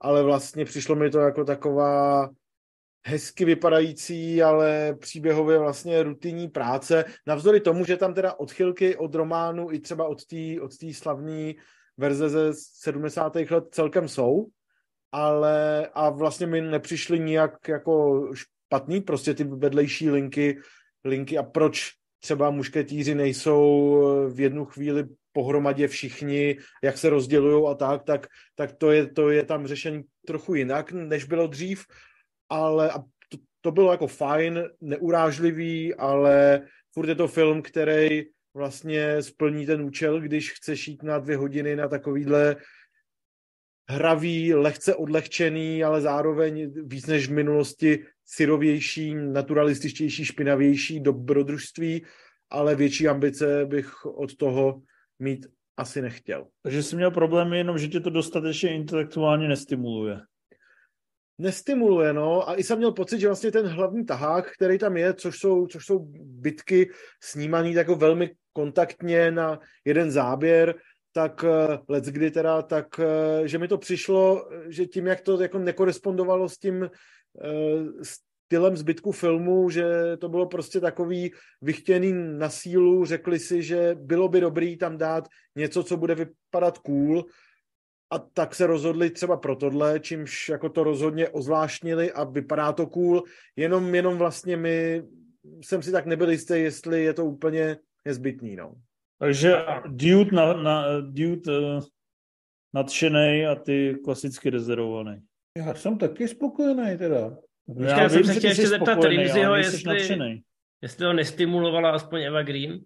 ale vlastně přišlo mi to jako taková hezky vypadající, ale příběhově vlastně rutinní práce. Navzdory tomu, že tam teda odchylky od románu i třeba od té od slavné verze ze 70. let celkem jsou, ale a vlastně mi nepřišly nijak jako špatný, prostě ty vedlejší linky, linky a proč třeba mušketíři nejsou v jednu chvíli pohromadě všichni, jak se rozdělují a tak, tak, tak to, je, to je tam řešení trochu jinak, než bylo dřív, ale to, to bylo jako fajn, neurážlivý, ale furt je to film, který vlastně splní ten účel, když chceš jít na dvě hodiny na takovýhle hravý, lehce odlehčený, ale zároveň víc než v minulosti syrovější, naturalističtější, špinavější dobrodružství, ale větší ambice bych od toho mít asi nechtěl. Takže jsi měl problém jenom, že tě to dostatečně intelektuálně nestimuluje. Nestimuluje, no. A i jsem měl pocit, že vlastně ten hlavní tahák, který tam je, což jsou, což jsou bitky snímaný jako velmi kontaktně na jeden záběr, tak uh, let's kdy teda, tak uh, že mi to přišlo, že tím, jak to jako nekorespondovalo s tím, uh, s stylem zbytku filmu, že to bylo prostě takový vychtěný na sílu, řekli si, že bylo by dobrý tam dát něco, co bude vypadat cool a tak se rozhodli třeba pro tohle, čímž jako to rozhodně ozvláštnili a vypadá to cool, jenom, jenom vlastně my jsem si tak nebyl jistý, jestli je to úplně nezbytný, no. Takže Dude na, na, Dude, uh, nadšený a ty klasicky rezervovaný. Já jsem taky spokojený teda. Já, já jsem se chtěl ještě zeptat Rimziho, jestli, jestli ho nestimulovala aspoň Eva Green.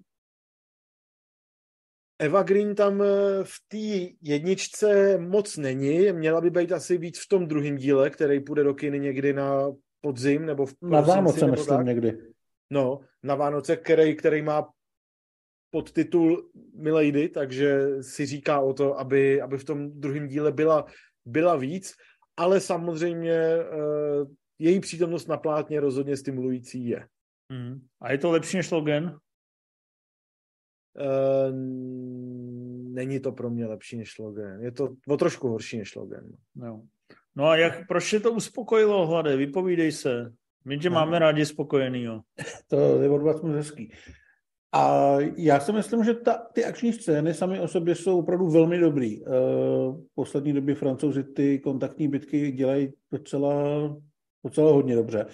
Eva Green tam eh, v té jedničce moc není, měla by být asi víc v tom druhém díle, který půjde do kiny někdy na podzim nebo v Na Vánoce myslím tak. někdy. No, na Vánoce, který, který má podtitul Milady, takže si říká o to, aby, aby v tom druhém díle byla, byla víc, ale samozřejmě uh, její přítomnost na plátně rozhodně stimulující je. Hmm. A je to lepší než Logan? Uh, není to pro mě lepší než Logan. Je to o trošku horší než Logan. No, no a jak, proč je to uspokojilo, Hlade? Vypovídej se. My tě no. máme rádi spokojenýho. To je od vás moc hezký. A já si myslím, že ta, ty akční scény sami o sobě jsou opravdu velmi dobrý. Uh, v poslední době francouzi ty kontaktní bitky dělají docela, docela hodně dobře.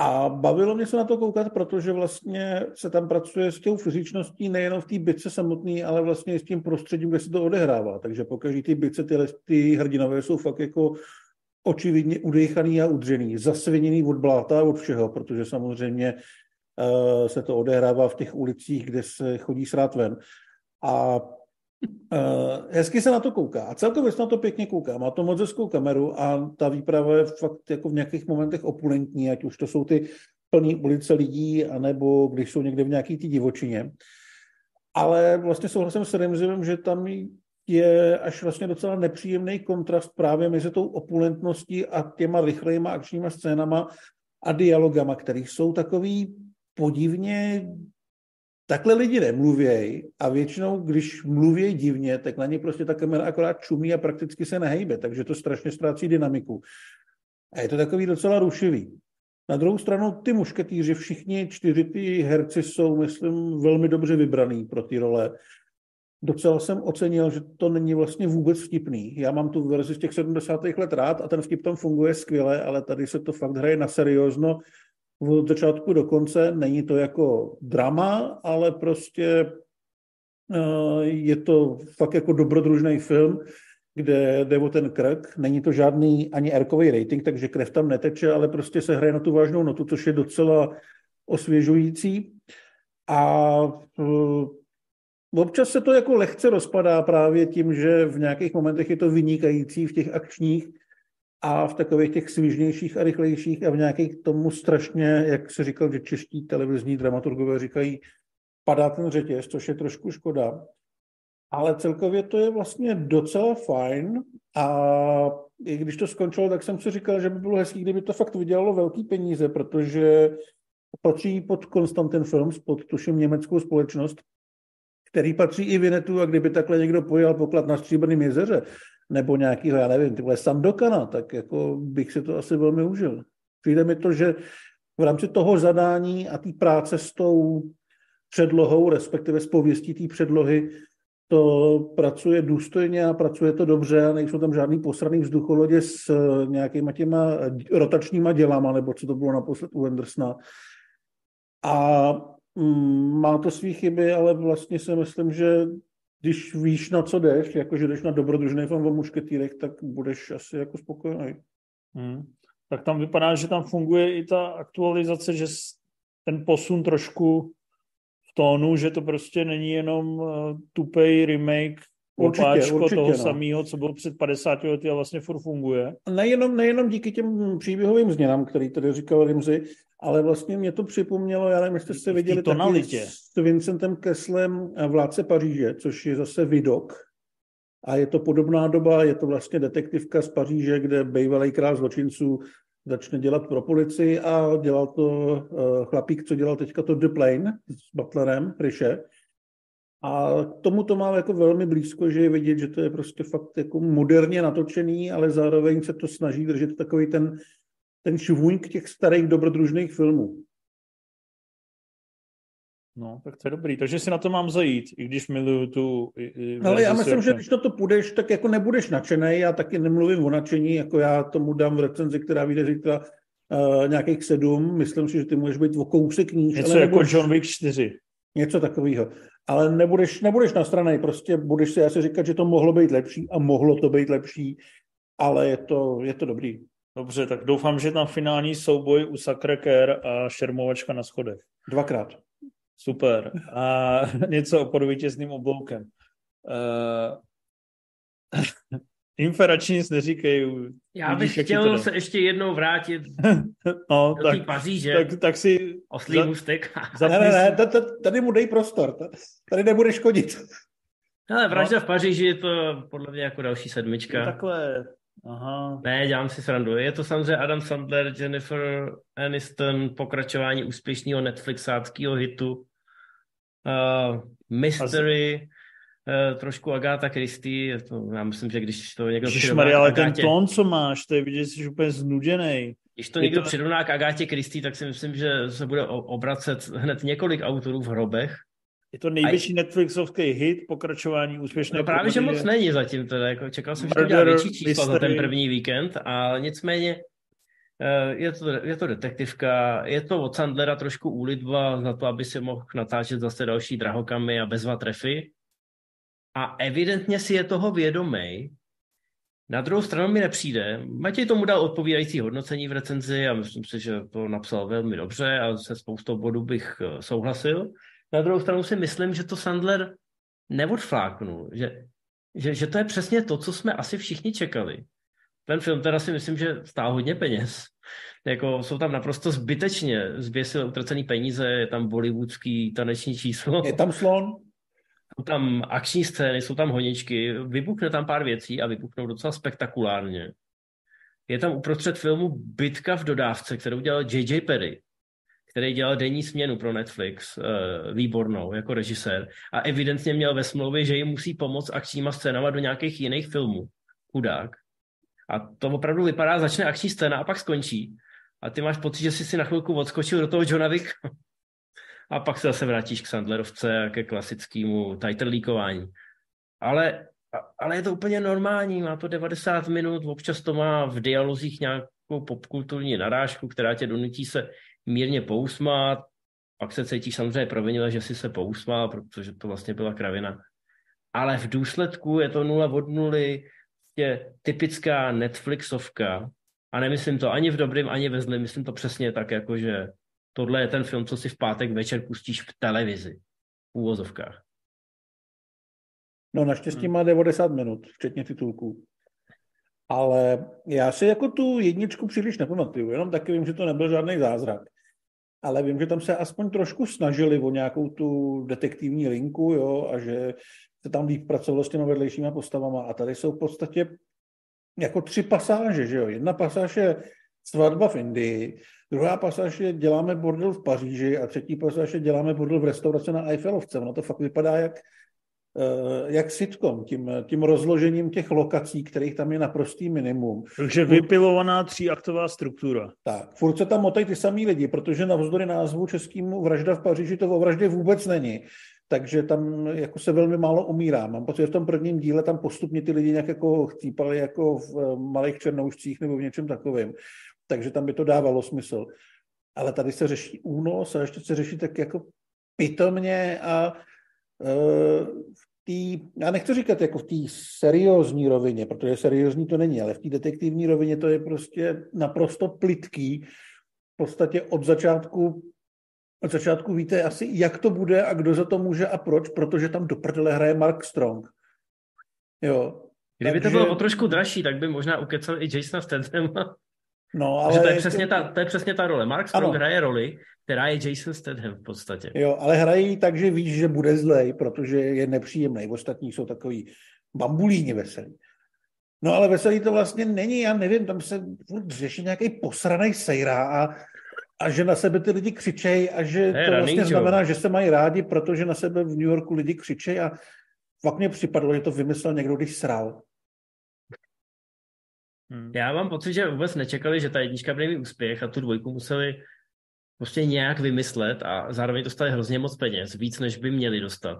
A bavilo mě se na to koukat, protože vlastně se tam pracuje s tou fyzičností nejenom v té bitce samotné, ale vlastně s tím prostředím, kde se to odehrává. Takže po každý ty bitce ty, ty hrdinové jsou fakt jako očividně udejchaný a udřený, zasviněný od bláta a od všeho, protože samozřejmě uh, se to odehrává v těch ulicích, kde se chodí srát ven. A Uh, hezky se na to kouká a celkově se na to pěkně kouká. Má to moc hezkou kameru a ta výprava je fakt jako v nějakých momentech opulentní, ať už to jsou ty plné ulice lidí, anebo když jsou někde v nějaký ty divočině. Ale vlastně souhlasím s Remzivem, že tam je až vlastně docela nepříjemný kontrast právě mezi tou opulentností a těma rychlejma akčníma scénama a dialogama, které jsou takový podivně Takhle lidi nemluvějí a většinou, když mluví divně, tak na ně prostě ta kamera akorát čumí a prakticky se nehejbe, takže to strašně ztrácí dynamiku. A je to takový docela rušivý. Na druhou stranu ty mušketýři, všichni čtyři ty herci jsou, myslím, velmi dobře vybraný pro ty role. Docela jsem ocenil, že to není vlastně vůbec vtipný. Já mám tu verzi z těch 70. let rád a ten vtip tam funguje skvěle, ale tady se to fakt hraje na seriózno od začátku do konce. Není to jako drama, ale prostě eh, je to fakt jako dobrodružný film, kde jde o ten krk. Není to žádný ani erkový rating, takže krev tam neteče, ale prostě se hraje na tu vážnou notu, což je docela osvěžující. A eh, občas se to jako lehce rozpadá právě tím, že v nějakých momentech je to vynikající v těch akčních, a v takových těch svížnějších a rychlejších a v nějakých tomu strašně, jak se říkal, že čeští televizní dramaturgové říkají, padá ten řetěz, což je trošku škoda. Ale celkově to je vlastně docela fajn a i když to skončilo, tak jsem si říkal, že by bylo hezký, kdyby to fakt vydělalo velký peníze, protože patří pod Konstantin Films, pod tuším německou společnost, který patří i Vinetu a kdyby takhle někdo pojel poklad na Stříbrném jezeře, nebo nějakýho, já nevím, tyhle Sandokana, tak jako bych si to asi velmi užil. Přijde mi to, že v rámci toho zadání a té práce s tou předlohou, respektive s pověstí té předlohy, to pracuje důstojně a pracuje to dobře a nejsou tam žádný posraný vzducholodě s nějakýma těma rotačníma dělama, nebo co to bylo naposled u Andersna. A mm, má to svý chyby, ale vlastně si myslím, že když víš, na co jdeš, jakože jdeš na dobrodružný film o mušketýrech, tak budeš asi jako spokojený. Hmm. Tak tam vypadá, že tam funguje i ta aktualizace, že ten posun trošku v tónu, že to prostě není jenom uh, tupej remake určitě, opáčko určitě, toho no. samého, co bylo před 50 lety a vlastně furt funguje. Nejenom, nejenom díky těm příběhovým změnám, který tady říkal Rimzy, ale vlastně mě to připomnělo, já nevím, jestli jste viděli taky s Vincentem Keslem Vládce Paříže, což je zase Vidok. A je to podobná doba, je to vlastně detektivka z Paříže, kde bývalý král zločinců začne dělat pro policii a dělal to uh, chlapík, co dělal teďka to The Plane s Butlerem, Riše. A tomu to má jako velmi blízko, že je vidět, že to je prostě fakt jako moderně natočený, ale zároveň se to snaží držet takový ten ten švůňk těch starých dobrodružných filmů. No, tak to je dobrý. Takže si na to mám zajít, i když miluju tu... Ale já myslím, že když na to půjdeš, tak jako nebudeš nadšený. Já taky nemluvím o nadšení, jako já tomu dám v recenzi, která vyjde zítra uh, nějakých sedm. Myslím si, že ty můžeš být o kousek níž. Něco ale jako nebudeš... John Wick 4. Něco takového. ale nebudeš, nebudeš na straně, prostě budeš si asi říkat, že to mohlo být lepší a mohlo to být lepší, ale je to, je to dobrý. Dobře, tak doufám, že tam finální souboj u Sacré a šermovačka na schodech. Dvakrát. Super. A něco o podvítězným obloukem. Uh, Inferační nic neříkej. Já bych Vidíš, chtěl se ještě jednou vrátit no, do tak, Paříže. Tak, tak si... Oslý za, můstek. ne, ne, ne, tady mu dej prostor. Tady nebude škodit. Ale Vražda no. v Paříži je to podle mě jako další sedmička. Je takhle. Aha. Ne, dělám si srandu. Je to samozřejmě Adam Sandler, Jennifer Aniston, pokračování úspěšného Netflixáckého hitu. Uh, Mystery, uh, trošku Agáta Christie, to, já myslím, že když to někdo přirovná ale Agátě, ten tón, co máš, to je vidět, že jsi úplně znuděnej. Když to je někdo to... přirovná k Agátě Christie, tak si myslím, že se bude obracet hned několik autorů v hrobech. Je to největší a... Netflixovský hit, pokračování úspěšné No právě, že moc není zatím teda, jako čekal jsem, že to udělá větší čísla za ten první víkend, a nicméně eh, je to, je to detektivka, je to od Sandlera trošku úlitba na to, aby si mohl natáčet zase další drahokamy a bezva trefy. A evidentně si je toho vědomý. Na druhou stranu mi nepřijde. Matěj tomu dal odpovídající hodnocení v recenzi a myslím si, že to napsal velmi dobře a se spoustou bodů bych eh, souhlasil. Na druhou stranu si myslím, že to Sandler neodfláknul, že, že, že to je přesně to, co jsme asi všichni čekali. Ten film teda si myslím, že stál hodně peněz. Jako jsou tam naprosto zbytečně zběsil utracený peníze, je tam bollywoodský taneční číslo. Je tam slon? Jsou tam akční scény, jsou tam honičky, vybuchne tam pár věcí a vybuchnou docela spektakulárně. Je tam uprostřed filmu bitka v dodávce, kterou dělal J.J. Perry, který dělal denní směnu pro Netflix, uh, výbornou jako režisér a evidentně měl ve smlouvě, že jim musí pomoct akčníma scénama do nějakých jiných filmů. Chudák. A to opravdu vypadá, začne akční scéna a pak skončí. A ty máš pocit, že jsi si na chvilku odskočil do toho Johna Wick a pak se zase vrátíš k Sandlerovce a ke klasickému title líkování. Ale, ale je to úplně normální, má to 90 minut, občas to má v dialozích nějakou popkulturní narážku, která tě donutí se mírně pousmát, pak se cítíš samozřejmě provinile, že si se pousmál, protože to vlastně byla kravina. Ale v důsledku je to nula od nuly, je typická Netflixovka. A nemyslím to ani v dobrým, ani ve zlém, myslím to přesně tak, jako že tohle je ten film, co si v pátek večer pustíš v televizi, v úvozovkách. No naštěstí hmm. má 90 minut, včetně titulků. Ale já si jako tu jedničku příliš nepamatuju, jenom taky vím, že to nebyl žádný zázrak. Ale vím, že tam se aspoň trošku snažili o nějakou tu detektivní linku, jo, a že se tam líp pracovalo s těma vedlejšíma postavama. A tady jsou v podstatě jako tři pasáže, že jo. Jedna pasáž je svatba v Indii, druhá pasáž je děláme bordel v Paříži a třetí pasáž je děláme bordel v restauraci na Eiffelovce. Ono to fakt vypadá jak jak sitcom, tím, tím rozložením těch lokací, kterých tam je naprostý minimum. Takže vypilovaná tříaktová struktura. Tak, furt se tam motají ty samý lidi, protože na vzdory názvu českýmu Vražda v Paříži to o vraždě vůbec není. Takže tam jako se velmi málo umírá. Mám pocit, že v tom prvním díle tam postupně ty lidi nějak jako chcípali jako v eh, malých černoušcích nebo v něčem takovém. Takže tam by to dávalo smysl. Ale tady se řeší únos a ještě se řeší tak jako pitomně a v té, já nechci říkat jako v té seriózní rovině, protože seriózní to není, ale v té detektivní rovině to je prostě naprosto plitký. V podstatě od začátku od začátku víte asi, jak to bude a kdo za to může a proč, protože tam do prdele hraje Mark Strong. Jo. Kdyby Takže... to bylo o trošku dražší, tak by možná ukecel i Jasona Statham. No, ale to je, přesně ta, to je přesně ta role. Mark Strong ano. hraje roli, která je Jason Statham v podstatě. Jo, ale hrají tak, že víš, že bude zlej, protože je nepříjemný. Ostatní jsou takový bambulíni veselí. No ale veselý to vlastně není, já nevím, tam se řeší nějaký posraný sejra a, a že na sebe ty lidi křičejí a že hey, to vlastně znamená, že se mají rádi, protože na sebe v New Yorku lidi křičejí a fakt mě připadlo, že to vymyslel někdo, když sral. Hmm. Já mám pocit, že vůbec nečekali, že ta jednička bude mít úspěch a tu dvojku museli prostě nějak vymyslet a zároveň dostali hrozně moc peněz, víc než by měli dostat.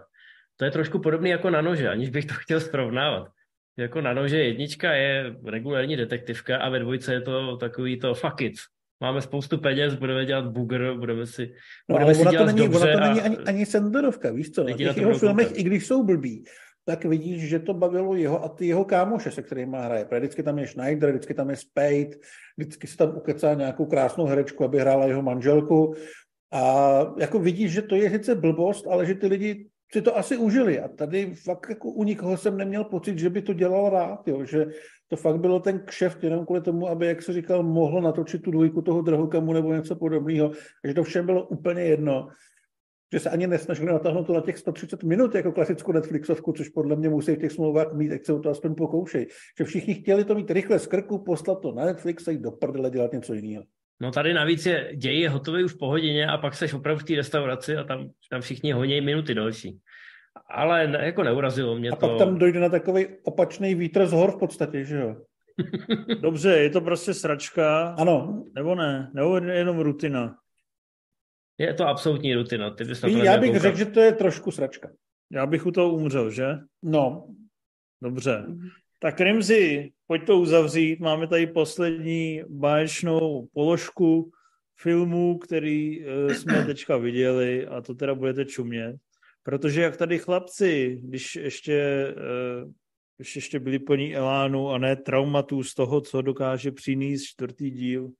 To je trošku podobný jako na nože, aniž bych to chtěl srovnávat. Jako na nože jednička je regulární detektivka a ve dvojce je to takový to fuck it. máme spoustu peněz, budeme dělat bugr, budeme si, no, budeme ale si ona dělat to není, dobře ona to a... není ani, ani Sandlerovka, víš co? Na těch jeho filmech, i když jsou blbí, tak vidíš, že to bavilo jeho a ty jeho kámoše, se kterými hraje. Protože vždycky tam je Schneider, vždycky tam je Spade, vždycky se tam ukecá nějakou krásnou herečku, aby hrála jeho manželku. A jako vidíš, že to je sice blbost, ale že ty lidi si to asi užili. A tady fakt jako u nikoho jsem neměl pocit, že by to dělal rád, jo? že to fakt bylo ten kšeft jenom kvůli tomu, aby, jak se říkal, mohl natočit tu dvojku toho drahokamu nebo něco podobného. Takže to všem bylo úplně jedno že se ani nesnažili natáhnout to na těch 130 minut jako klasickou Netflixovku, což podle mě musí v těch smlouvách mít, jak se o to aspoň pokoušej. Že všichni chtěli to mít rychle z krku, poslat to na Netflix a jít do prdele dělat něco jiného. No tady navíc je děj je hotový už po hodině a pak seš opravdu v té restauraci a tam, tam všichni honí minuty další. Ale ne, jako neurazilo mě a to. A pak tam dojde na takový opačný vítr z hor v podstatě, že jo? Dobře, je to prostě sračka. Ano. Nebo ne? Nebo jenom rutina? Je to absolutní rutina. Ty bys Ví, já bych řekl, že to je trošku sračka. Já bych u toho umřel, že? No. Dobře. Tak Rimzi, pojď to uzavřít. Máme tady poslední báječnou položku filmu, který uh, jsme teďka viděli a to teda budete čumět. Protože jak tady chlapci, když ještě, uh, když ještě byli plní elánu a ne traumatů z toho, co dokáže přinést čtvrtý díl,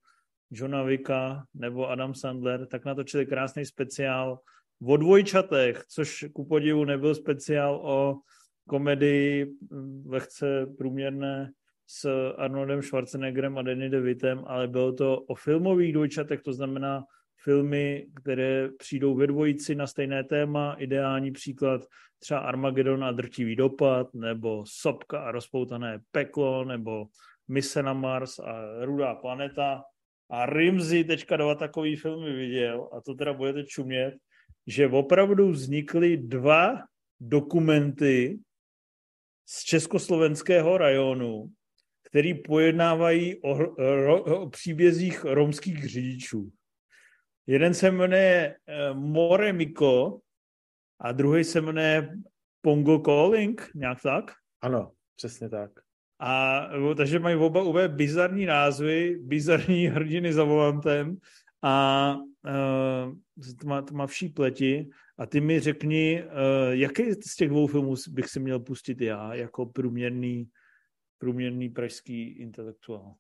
Johna Vicka nebo Adam Sandler, tak natočili krásný speciál o dvojčatech, což ku podivu nebyl speciál o komedii mm, lehce průměrné s Arnoldem Schwarzeneggerem a Danny DeVitem, ale bylo to o filmových dvojčatech, to znamená filmy, které přijdou ve dvojici na stejné téma, ideální příklad třeba Armageddon a drtivý dopad, nebo Sopka a rozpoutané peklo, nebo Mise na Mars a Rudá planeta. A Rimzi teďka dva takový filmy viděl, a to teda budete čumět, že opravdu vznikly dva dokumenty z československého rajonu, který pojednávají o, o, o příbězích romských řidičů. Jeden se jmenuje uh, More Miko a druhý se jmenuje Pongo Calling, nějak tak? Ano, přesně tak. A, takže mají oba úplně bizarní názvy, bizarní hrdiny za volantem a uh, to, má, to má vší pleti. A ty mi řekni, uh, jaký z těch dvou filmů bych si měl pustit já jako průměrný, průměrný pražský intelektuál?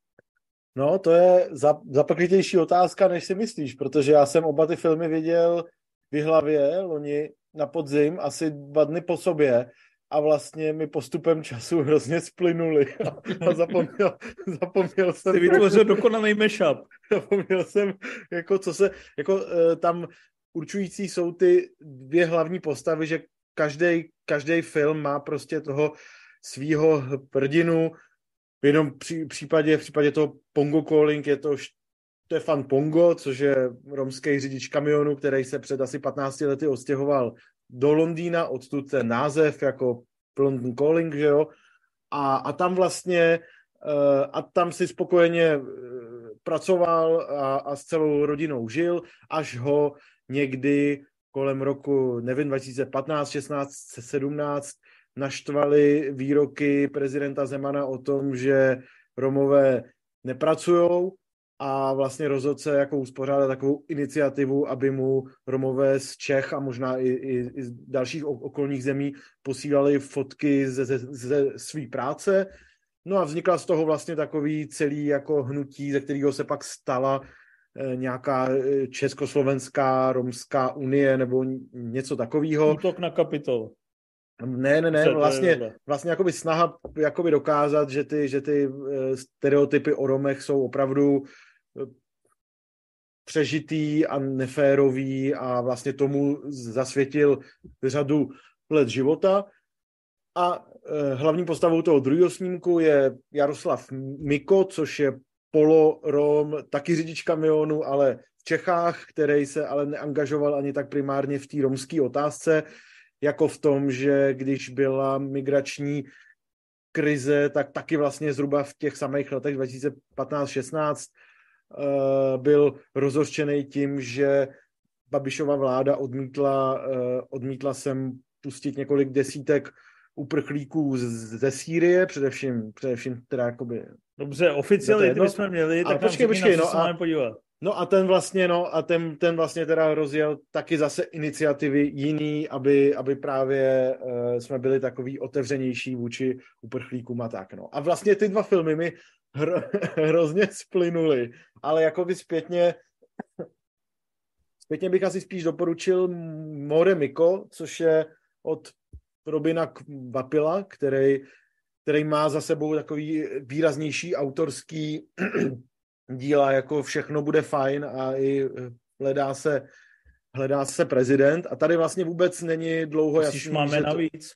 No, to je zapeklitější otázka, než si myslíš, protože já jsem oba ty filmy viděl v hlavě loni na podzim, asi dva dny po sobě a vlastně mi postupem času hrozně splynuli a, a zapomněl, zapomněl jsem... Ty vytvořil dokonalý mashup. Zapomněl jsem, jako co se, jako uh, tam určující jsou ty dvě hlavní postavy, že každý každý film má prostě toho svýho hrdinu, v jednom pří, případě, v případě toho Pongo Calling je to Stefan Pongo, což je romský řidič kamionu, který se před asi 15 lety ostěhoval do Londýna, odtud ten název jako London Calling, že jo, a, a tam vlastně uh, a tam si spokojeně uh, pracoval a, a s celou rodinou žil, až ho někdy kolem roku, nevím, 2015, 16, 17 naštvali výroky prezidenta Zemana o tom, že Romové nepracujou a vlastně rozhodl se jako uspořádat takovou iniciativu, aby mu Romové z Čech a možná i, i, i z dalších okolních zemí posílali fotky ze, ze, ze své práce. No a vznikla z toho vlastně takový celý jako hnutí, ze kterého se pak stala eh, nějaká eh, československá romská unie nebo něco takového. Útok na kapitol. Ne, ne, ne, vlastně, vlastně jakoby snaha jakoby dokázat, že ty, že ty eh, stereotypy o Romech jsou opravdu přežitý a neférový a vlastně tomu zasvětil řadu let života. A eh, hlavní postavou toho druhého snímku je Jaroslav Miko, což je polo-rom, taky řidič kamionu, ale v Čechách, který se ale neangažoval ani tak primárně v té romské otázce, jako v tom, že když byla migrační krize, tak taky vlastně zhruba v těch samých letech 2015-16 uh, byl rozhořčený tím, že Babišova vláda odmítla, uh, odmítla sem pustit několik desítek uprchlíků ze Sýrie, především, především teda jakoby... Dobře, oficiálně ty jsme měli, tak počkej, počkej, no a, podívat. No a ten vlastně, no, a ten, ten vlastně teda rozjel taky zase iniciativy jiný, aby, aby právě uh, jsme byli takový otevřenější vůči uprchlíkům a tak, no. A vlastně ty dva filmy mi hro, hrozně splynuly, ale jako by zpětně zpětně bych asi spíš doporučil More Miko, což je od Robina Vapila, který, který má za sebou takový výraznější autorský díla, jako všechno bude fajn a i hledá se, hledá se prezident a tady vlastně vůbec není dlouho Myslíš, jasný. máme to... navíc.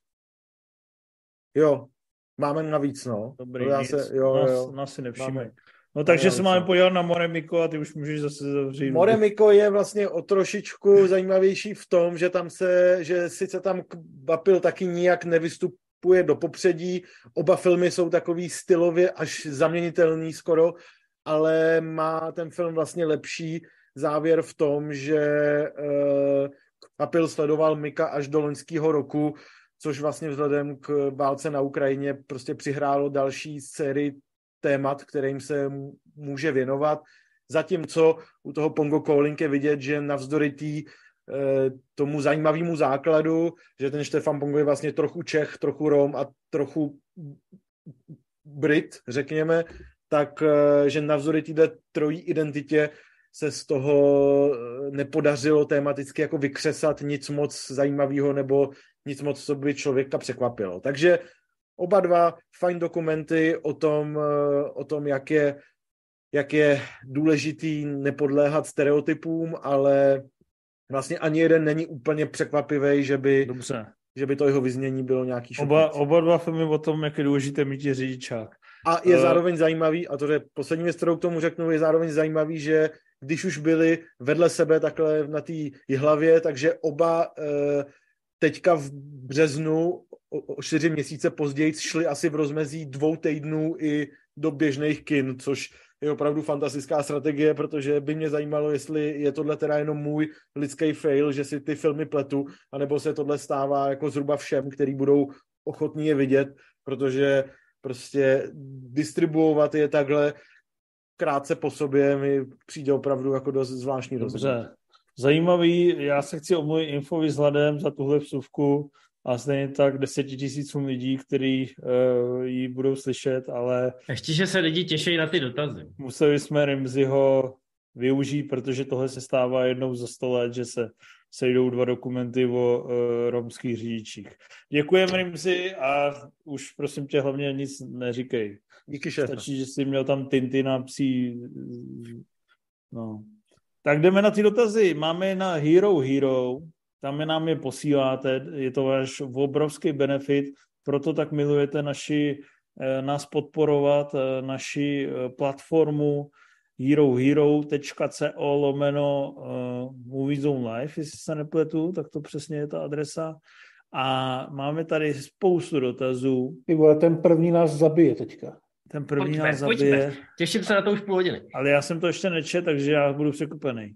Jo, máme navíc, no. Dobrý, To já nic. se, jo, nás, jo. nás si nevšimne. Máme. No takže se máme no. podívat na Moremiko a ty už můžeš zase zavřít. Moremiko je vlastně o trošičku zajímavější v tom, že tam se, že sice tam Bapil taky nijak nevystupuje do popředí, oba filmy jsou takový stylově až zaměnitelný skoro, ale má ten film vlastně lepší závěr v tom, že uh, Bapil sledoval Mika až do loňského roku, což vlastně vzhledem k válce na Ukrajině prostě přihrálo další sérii témat, kterým se může věnovat. Zatímco u toho Pongo Calling je vidět, že navzdory tý, eh, tomu zajímavému základu, že ten Štefan Pongo je vlastně trochu Čech, trochu Rom a trochu Brit, řekněme, tak eh, že navzdory této trojí identitě se z toho eh, nepodařilo tematicky jako vykřesat nic moc zajímavého nebo nic moc, co by člověka překvapilo. Takže oba dva fajn dokumenty o tom, eh, o tom jak, je, jak je důležitý nepodléhat stereotypům, ale vlastně ani jeden není úplně překvapivý, že by, Dobře. že by to jeho vyznění bylo nějaký Oba, šokující. oba dva filmy o tom, jak je důležité mít řidičák. A je Eh. zároveň zajímavý, a to je poslední věc, kterou k tomu řeknu, je zároveň zajímavý, že když už byli vedle sebe takhle na té hlavě, takže oba eh, teďka v březnu o, o čtyři měsíce později šli asi v rozmezí dvou týdnů i do běžných kin, což je opravdu fantastická strategie, protože by mě zajímalo, jestli je tohle teda jenom můj lidský fail, že si ty filmy pletu, anebo se tohle stává jako zhruba všem, který budou ochotní je vidět, protože prostě distribuovat je takhle krátce po sobě mi přijde opravdu jako dost zvláštní rozhodnutí. Dobře. Zajímavý, já se chci omluvit infovi vzhledem za tuhle vsuvku a stejně tak desetitisícům lidí, kteří uh, ji budou slyšet, ale Ještě, že se lidi těší na ty dotazy. museli jsme Rimziho využít, protože tohle se stává jednou za sto let, že se sejdou dva dokumenty o uh, romských řidičích. Děkujeme Rimzi a už prosím tě hlavně nic neříkej. Díky šéfe. Stačí, že jsi měl tam Tintina psí. No. Tak jdeme na ty dotazy. Máme na Hero Hero, tam je nám je posíláte, je to váš obrovský benefit, proto tak milujete naši, eh, nás podporovat, eh, naši platformu herohero.co lomeno uh, Movie Zone Live, jestli se nepletu, tak to přesně je ta adresa. A máme tady spoustu dotazů. Ty vole, ten první nás zabije teďka. Ten první Pojďme, nás zabije. pojďme. Těším se na to už půl hodiny. Ale já jsem to ještě nečet, takže já budu překvapený.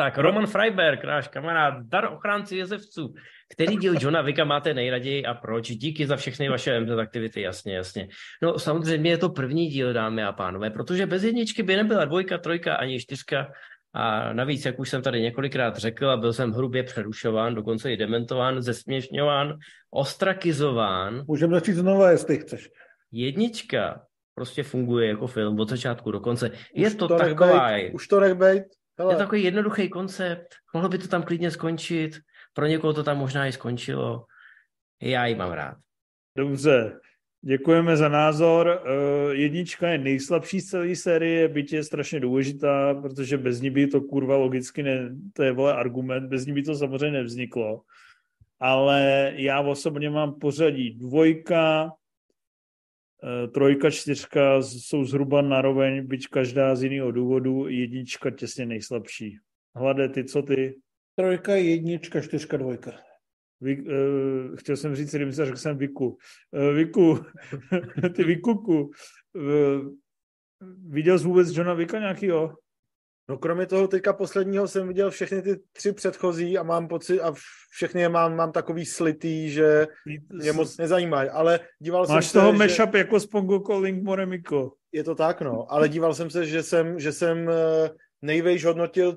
Tak, Roman Freiberg, náš kamarád, dar ochránci jezevců. Který díl Johna Vicka máte nejraději a proč? Díky za všechny vaše MZ aktivity, jasně, jasně. No samozřejmě je to první díl, dámy a pánové, protože bez jedničky by nebyla dvojka, trojka ani čtyřka. A navíc, jak už jsem tady několikrát řekl a byl jsem hrubě přerušován, dokonce i dementován, zesměšňován, ostrakizován, Můžeme začít znova, jestli chceš. jednička prostě funguje jako film od začátku do konce. Je Už to, nech taková, už to nech bejt. Hele, je to takový jednoduchý koncept, mohlo by to tam klidně skončit, pro někoho to tam možná i skončilo. Já ji mám rád. Dobře, děkujeme za názor. Uh, jednička je nejslabší z celé série, byť je strašně důležitá, protože bez ní by to kurva logicky ne, to je vole argument, bez ní by to samozřejmě nevzniklo. Ale já osobně mám pořadí dvojka, eh, trojka, čtyřka jsou zhruba naroveň, byť každá z jiného důvodu, jednička těsně nejslabší. Hlade, ty co ty? Trojka, jednička, čtyřka, dvojka. Vy, uh, chtěl jsem říct Rimsa, řekl jsem Viku. Uh, Viku, ty Vikuku, uh, viděl jsi vůbec Johna Vika nějakýho? No kromě toho teďka posledního jsem viděl všechny ty tři předchozí a mám pocit, a všechny je mám, mám takový slitý, že mě moc nezajímají, ale díval Máš jsem toho se, mashup jako s Pongo Calling Moremiko. je to tak, no, ale díval jsem se, že jsem, že jsem eh, nejvejš hodnotil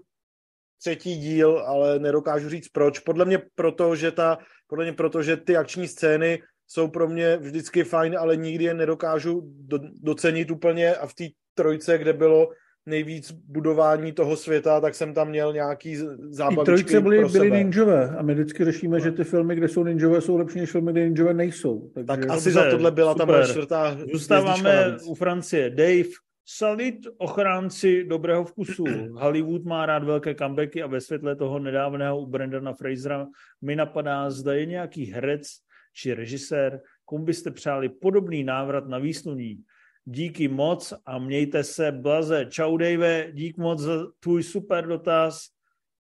třetí díl, ale nedokážu říct proč. Podle mě proto, že ta, podle mě proto, že ty akční scény jsou pro mě vždycky fajn, ale nikdy je nedokážu do, docenit úplně a v té trojce, kde bylo nejvíc budování toho světa, tak jsem tam měl nějaký zábavičky I trojce byly, pro byly ninjové a my vždycky řešíme, no. že ty filmy, kde jsou ninjové, jsou lepší než filmy, kde ninjové nejsou. Takže... Tak asi za tohle byla super. tam čtvrtá Zůstáváme u Francie. Dave, Salit ochránci dobrého vkusu. Hollywood má rád velké comebacky a ve světle toho nedávného u Brandona Frasera mi napadá, zda je nějaký herec či režisér, komu byste přáli podobný návrat na výsluní. Díky moc a mějte se blaze. Čau Dave, dík moc za tvůj super dotaz.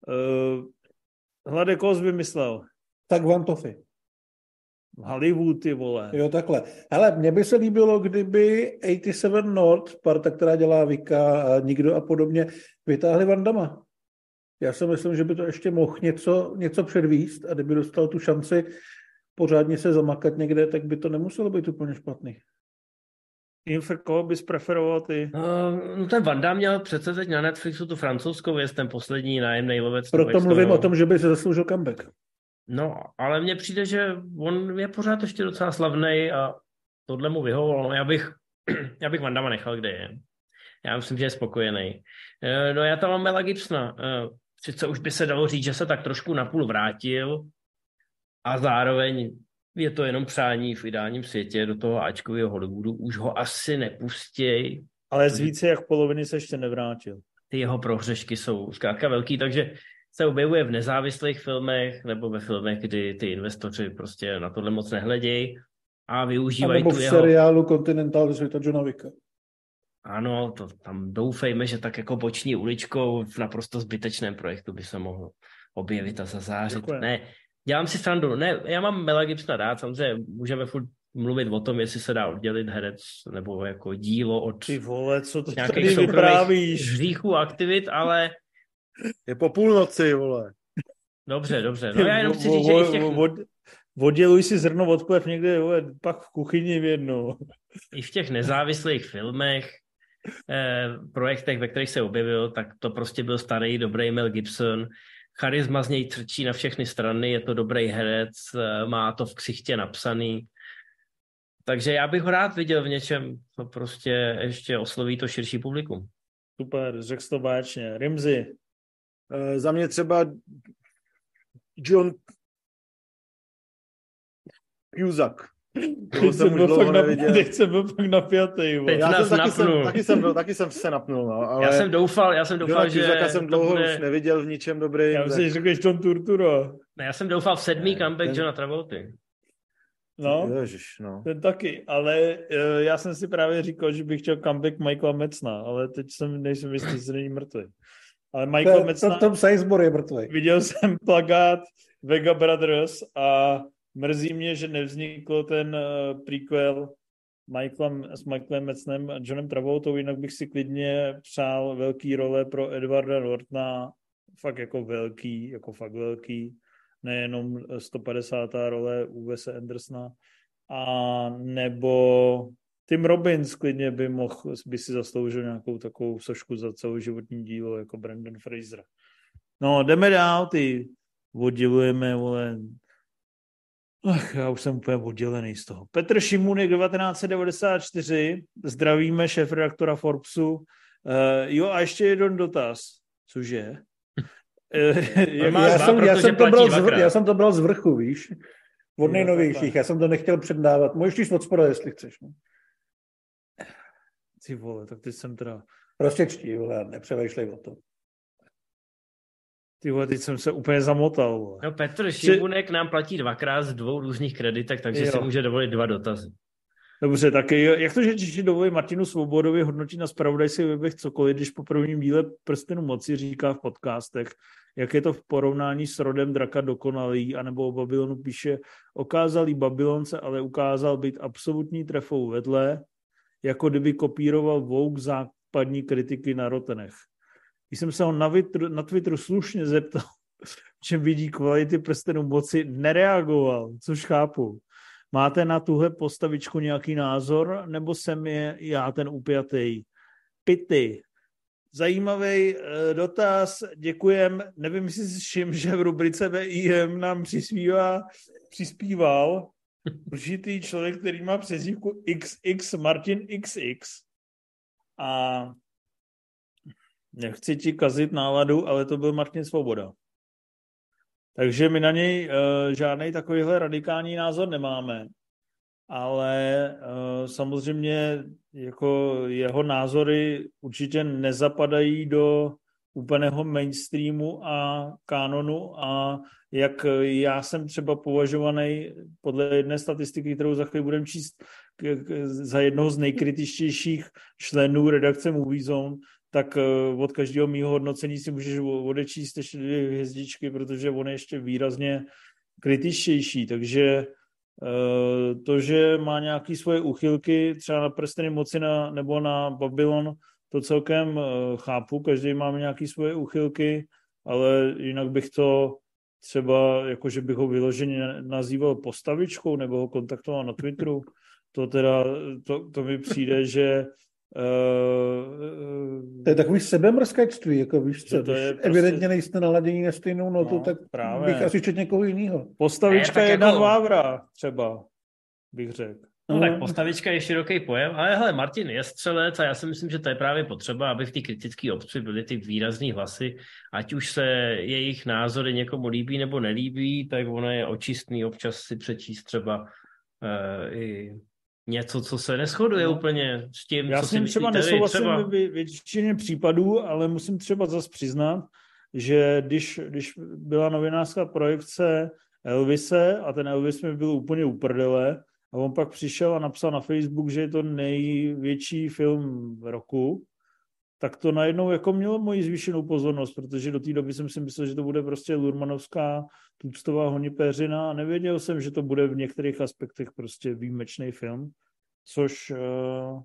Uh, Hlade, koho jsi vymyslel? Tak Van Toffy. Hollywood, ty vole. Jo, takhle. Hele, mně by se líbilo, kdyby 87 North, parta, která dělá Vika a nikdo a podobně, vytáhli Vandama. Já si myslím, že by to ještě mohl něco, něco předvíst a kdyby dostal tu šanci pořádně se zamakat někde, tak by to nemuselo být úplně špatný. Infer, koho bys preferoval ty? Uh, no ten Vanda měl přece teď na Netflixu tu francouzskou věc, ten poslední nájemný lovec. Proto mluvím o tom, že by se zasloužil comeback. No, ale mně přijde, že on je pořád ještě docela slavný a tohle mu vyhovovalo. Já bych, já bych Vandama nechal, kde je. Já myslím, že je spokojený. Uh, no já tam mám Mela Gibsona. Uh, sice už by se dalo říct, že se tak trošku napůl vrátil a zároveň je to jenom přání v ideálním světě do toho Ačkového Hollywoodu, už ho asi nepustěj. Ale z více jak poloviny se ještě nevrátil. Ty jeho prohřešky jsou zkrátka velký, takže se objevuje v nezávislých filmech nebo ve filmech, kdy ty investoři prostě na tohle moc nehledějí a využívají a nebo v jeho... seriálu Continental světa Johna Vicka. Ano, to tam doufejme, že tak jako boční uličkou v naprosto zbytečném projektu by se mohl objevit a zazářit. Děkuji. Ne, dělám si srandu. Ne, já mám Mela Gibsona rád, samozřejmě můžeme furt mluvit o tom, jestli se dá oddělit herec nebo jako dílo od Ty vole, co to nějakých vyprávíš? hříchů aktivit, ale... Je po půlnoci, vole. Dobře, dobře. No já jenom chci říct, že i v těch... Odděluj si zrno od plev někde, vole, pak v kuchyni v jednu. I v těch nezávislých filmech, eh, projektech, ve kterých se objevil, tak to prostě byl starý, dobrý Mel Gibson, charisma z něj trčí na všechny strany, je to dobrý herec, eh, má to v ksichtě napsaný. Takže já bych ho rád viděl v něčem, co prostě ještě osloví to širší publikum. Super, řekl to báčně. Rimzy. Uh, za mě třeba John Cusack. Teď jsem, byl fakt neviděl. teď jsem byl fakt napjatý. Já jsem taky, jsem, taky, jsem byl, taky jsem se napnul. No, ale já jsem doufal, já jsem doufal, že... Já jsem dlouho bude... už neviděl v ničem dobrý. Já myslím, že řekneš John Turturo. Ne, já jsem doufal v sedmý comeback ten... Johna Travolty. No, Ježiš, no, ten taky, ale uh, já jsem si právě říkal, že bych chtěl comeback Michaela Mecna, ale teď jsem, nejsem jistý, že není mrtvý. Ale Michael Mecna... Tom Sizemore je mrtvý. Viděl jsem plagát Vega Brothers a Mrzí mě, že nevznikl ten uh, prequel Michaelem, s Michaelem Metznem a Johnem Travoltou, jinak bych si klidně přál velký role pro Edwarda Nortona, fakt jako velký, jako fakt velký, nejenom 150. role u Wese Andersona, a nebo Tim Robbins klidně by mohl, by si zasloužil nějakou takovou sošku za celou životní dílo jako Brandon Fraser. No, jdeme dál, ty oddělujeme, vole, Ach, já už jsem úplně oddělený z toho. Petr Šimunek 1994, zdravíme šéf-redaktora Forbesu. Uh, jo, a ještě jeden dotaz. Cože? jak já, jsem, já, jsem to bral z, já jsem to bral z vrchu, víš? Od nejnovějších. Já jsem to nechtěl předávat. Můžeš jít od spoda, jestli chceš. No. Ty vole, tak teď jsem teda... Prostě čtí, vole, nepřevejšlej o to. Ty vole, teď jsem se úplně zamotal. Vole. No Petr Šibunek nám platí dvakrát z dvou různých kreditek, takže jo. si může dovolit dva dotazy. Dobře, tak jak to, že Češi dovolí Martinu Svobodovi hodnotit na spravodajských webech cokoliv, když po prvním díle prstenu moci říká v podcastech, jak je to v porovnání s rodem draka dokonalý, anebo o Babylonu píše, okázalý Babylonce, ale ukázal být absolutní trefou vedle, jako kdyby kopíroval Vogue západní kritiky na Rotenech. Když jsem se ho na, vitru, na Twitteru slušně zeptal, v čem vidí kvality prstenu moci, nereagoval, což chápu. Máte na tuhle postavičku nějaký názor, nebo jsem je já ten upjatý? Pity. zajímavý uh, dotaz, děkujem. Nevím, jestli si všim, že v rubrice VIM nám přispívá, přispíval určitý člověk, který má přezdívku XX, Martin XX. A nechci ti kazit náladu, ale to byl Martin Svoboda. Takže my na něj uh, žádný takovýhle radikální názor nemáme ale uh, samozřejmě jako jeho názory určitě nezapadají do úplného mainstreamu a kanonu a jak já jsem třeba považovaný podle jedné statistiky, kterou za chvíli budeme číst, k, k, za jednoho z nejkritičtějších členů redakce Movie Zone, tak uh, od každého mýho hodnocení si můžeš odečíst ještě dvě hvězdičky, protože on je ještě výrazně kritičtější, takže Eh, to, že má nějaké svoje uchylky, třeba na prsteny moci na, nebo na Babylon, to celkem eh, chápu, každý má nějaké svoje uchylky, ale jinak bych to třeba, jakože bych ho vyloženě nazýval postavičkou nebo ho kontaktoval na Twitteru, to teda, to, to mi přijde, že Uh, to je takový sebemrskačství, jako víš co, to je prostě... evidentně nejste naladění na stejnou notu, no, tak právě. bych asi čet někoho jiného. Postavička je jedna jako... vávra třeba, bych řekl. No tak postavička je široký pojem, ale hele, Martin je střelec a já si myslím, že to je právě potřeba, aby v té kritické obci byly ty výrazné hlasy, ať už se jejich názory někomu líbí nebo nelíbí, tak ono je očistný občas si přečíst třeba uh, i něco, co se neschoduje no. úplně s tím, Já co si třeba nesouhlasím třeba... ve většině případů, ale musím třeba zase přiznat, že když, když byla novinářská projekce Elvise a ten Elvis mi byl úplně uprdele a on pak přišel a napsal na Facebook, že je to největší film roku, tak to najednou jako mělo moji zvýšenou pozornost, protože do té doby jsem si myslel, že to bude prostě Lurmanovská tuctová honipéřina a nevěděl jsem, že to bude v některých aspektech prostě výjimečný film, což, uh,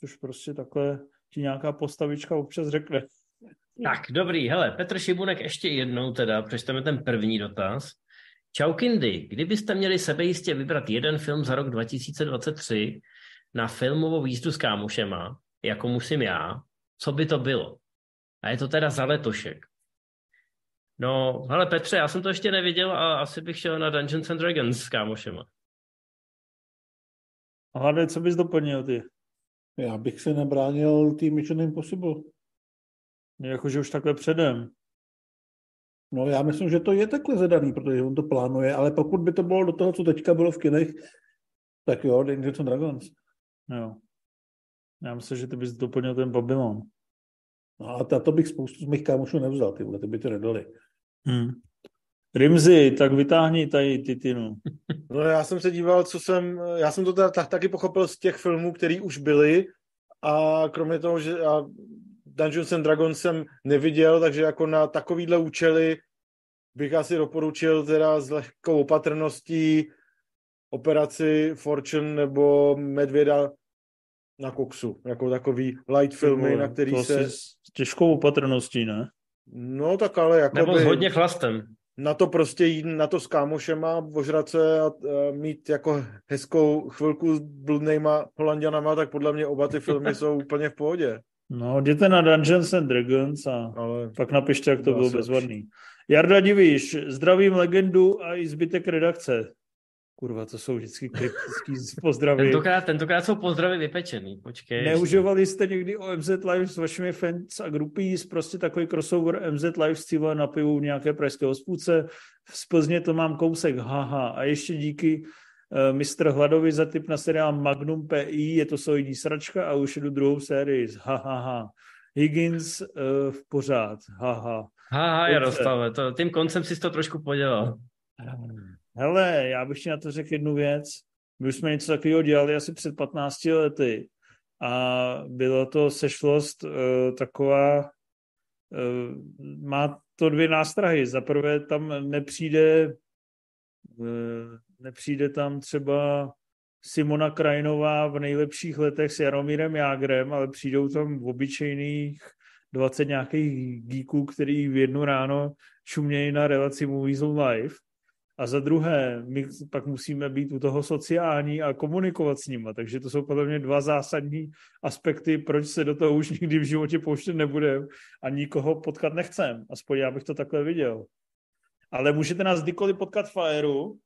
což prostě takhle ti nějaká postavička občas řekne. Tak, dobrý, hele, Petr Šibunek ještě jednou teda, přečteme ten první dotaz. Čau Kindy, kdybyste měli sebejistě vybrat jeden film za rok 2023 na filmovou výzdu s kámošema, jako musím já, co by to bylo? A je to teda za letošek. No, hele Petře, já jsem to ještě neviděl a asi bych šel na Dungeons and Dragons s kámošema. Hlavně, co bys doplnil ty? Já bych se nebránil tým Mission Impossible. Jakože už takhle předem. No já myslím, že to je takhle zadaný, protože on to plánuje, ale pokud by to bylo do toho, co teďka bylo v kinech, tak jo, Dungeons and Dragons. Jo. Já myslím, že ty bys doplnil ten Babylon. No a to bych spoustu z mých kámošů nevzal, ty vole, ty by to nedali. Hmm. Rimzi, tak vytáhni tady Titinu. No já jsem se díval, co jsem, já jsem to teda tak, taky pochopil z těch filmů, které už byly a kromě toho, že a Dungeons and Dragons jsem neviděl, takže jako na takovýhle účely bych asi doporučil teda s lehkou opatrností operaci Fortune nebo Medvěda na koksu, jako takový light filmy, no, na který to se... S těžkou opatrností, ne? No tak ale jako Nebo s hodně chlastem. Na to prostě jít na to s kámošema, ožrat se a, a mít jako hezkou chvilku s bludnejma holanděnama, tak podle mě oba ty filmy jsou úplně v pohodě. No, jděte na Dungeons and Dragons a ale pak napište, jak to bylo bezvadný. Jarda Divíš, zdravím legendu a i zbytek redakce. Kurva, to jsou vždycky kryptický pozdravy. Tentokrát, tentokrát jsou pozdravy vypečený, počkej. Neužívali jste někdy o MZ Live s vašimi fans a grupí, prostě takový crossover MZ Live s cíle na pivu v nějaké pražské hospůdce. Z Plzně to mám kousek, haha. A ještě díky uh, mistr Hladovi za tip na seriál Magnum PI, je to solidní sračka a už jdu druhou sérii, haha. Ha. Higgins uh, v pořád, haha. Haha, Jarostave, to, tím koncem si to trošku podělal. Hele, já bych ti na to řekl jednu věc. My už jsme něco takového dělali asi před 15 lety a bylo to sešlost uh, taková, uh, má to dvě nástrahy. Za prvé tam nepřijde uh, nepřijde tam třeba Simona Krajinová v nejlepších letech s Jaromírem Jágrem, ale přijdou tam obyčejných 20 nějakých geeků, který v jednu ráno šumějí na relaci Movies Live A za druhé, my pak musíme být u toho sociální a komunikovat s nima. Takže to jsou podle mě dva zásadní aspekty, proč se do toho už nikdy v životě pouštět nebude a nikoho potkat nechcem. Aspoň já bych to takhle viděl. Ale můžete nás kdykoliv potkat v Faeru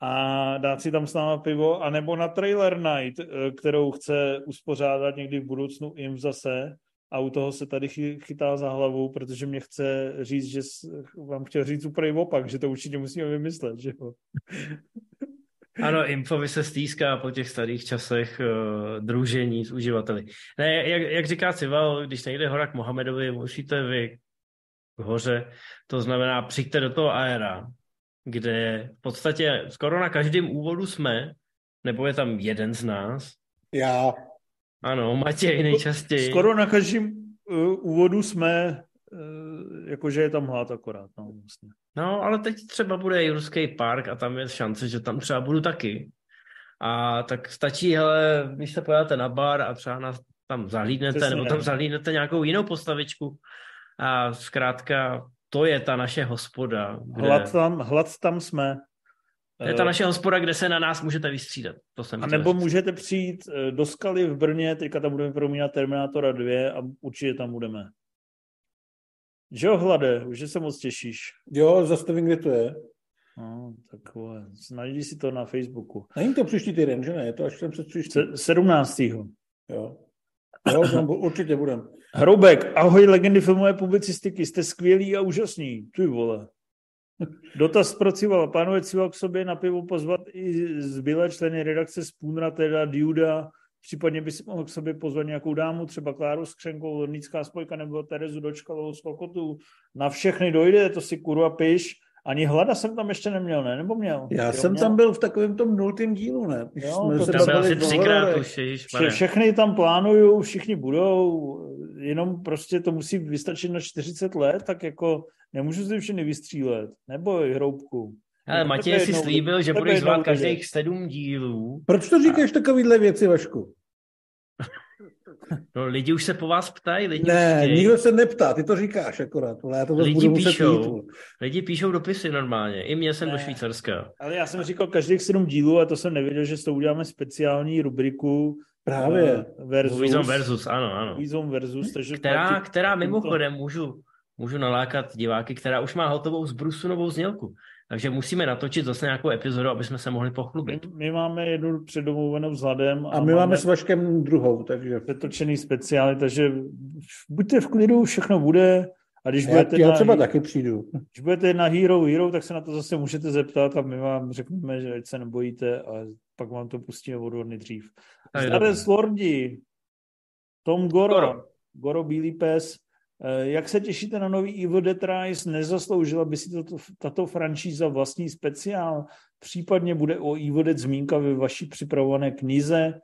a dát si tam s náma pivo, anebo na Trailer Night, eh, kterou chce uspořádat někdy v budoucnu jim zase a u toho se tady chytá za hlavu, protože mě chce říct, že vám chtěl říct úplně opak, že to určitě musíme vymyslet, že jo. Ano, Infovi se stýská po těch starých časech uh, družení s uživateli. Ne, jak, jak říká Cival, když nejde hora k Mohamedovi, musíte vy k hoře, to znamená přijďte do toho aera, kde v podstatě skoro na každém úvodu jsme, nebo je tam jeden z nás. Já. Ano, Matěj nejčastěji. Skoro na každém uh, úvodu jsme, uh, jakože je tam hlad akorát. No, vlastně. no, ale teď třeba bude Jurský park a tam je šance, že tam třeba budu taky. A tak stačí, hele, když se pojáte na bar a třeba nás tam zahlídnete, Přesně. nebo tam zahlídnete nějakou jinou postavičku a zkrátka to je ta naše hospoda. Kde... Hlad, tam, hlad tam jsme. To je ta naše hospoda, kde se na nás můžete vystřídat. To jsem a nebo říct. můžete přijít eh, do Skaly v Brně, teďka tam budeme promínat Terminátora 2 a určitě tam budeme. Že jo, Hlade, už se moc těšíš. Jo, zastavím, kde to je. No, tak vole, najdi si to na Facebooku. Není to příští týden, že ne? Je to až ten před příští. Se, 17. Jo. Jo, tam určitě budem. Hroubek, ahoj legendy filmové publicistiky, jste skvělí a úžasní. Ty vole. Dotaz pro Civala. Plánuje Cival k sobě na pivo pozvat i zbylé členy redakce Spoonra, teda Diuda, případně by si mohl k sobě pozvat nějakou dámu, třeba Kláru Skřenkou, Lornická spojka nebo Terezu Dočkalovou z. Na všechny dojde, to si kurva piš. Ani hlada jsem tam ještě neměl, ne? Nebo měl? Já jo, jsem měl? tam byl v takovém tom nultém dílu, ne? jo, jsme to se tam byl asi třikrát už, Vše, Všechny tam plánuju, všichni budou, jenom prostě to musí vystačit na 40 let, tak jako nemůžu si všechny vystřílet. Nebo hroubku. Ale jako Matěj si slíbil, že budeš zvát každých sedm dílů. Proč to říkáš a... takovýhle věci, Vašku? No lidi už se po vás ptají. Lidi ne, nikdo se neptá, ty to říkáš akorát. Já to lidi budu píšou, jít. lidi píšou dopisy normálně, i mě jsem ne, do Švýcarska. Ale já jsem říkal každých sedm dílů a to jsem nevěděl, že s to uděláme speciální rubriku Právě. Uh, versus. Výzom versus, ano, ano. Výzom versus, takže která, která mimochodem můžu, můžu nalákat diváky, která už má hotovou zbrusunovou znělku. Takže musíme natočit zase nějakou epizodu, aby jsme se mohli pochlubit. My, my máme jednu předomluvenou vzhledem. A, a my máme s Vaškem druhou, takže... Přetočený speciály, takže buďte v klidu, všechno bude. A když já, budete já na, třeba taky přijdu. Když budete na Hero Hero, tak se na to zase můžete zeptat a my vám řekneme, že ať se nebojíte a pak vám to pustíme o dřív. Zdravě Lordi, Tom Goro, Goro, Goro Bílý pes, jak se těšíte na nový Evil Dead Rise? Nezasloužila by si tato, tato franšíza vlastní speciál? Případně bude o Evil Dead zmínka ve vaší připravované knize?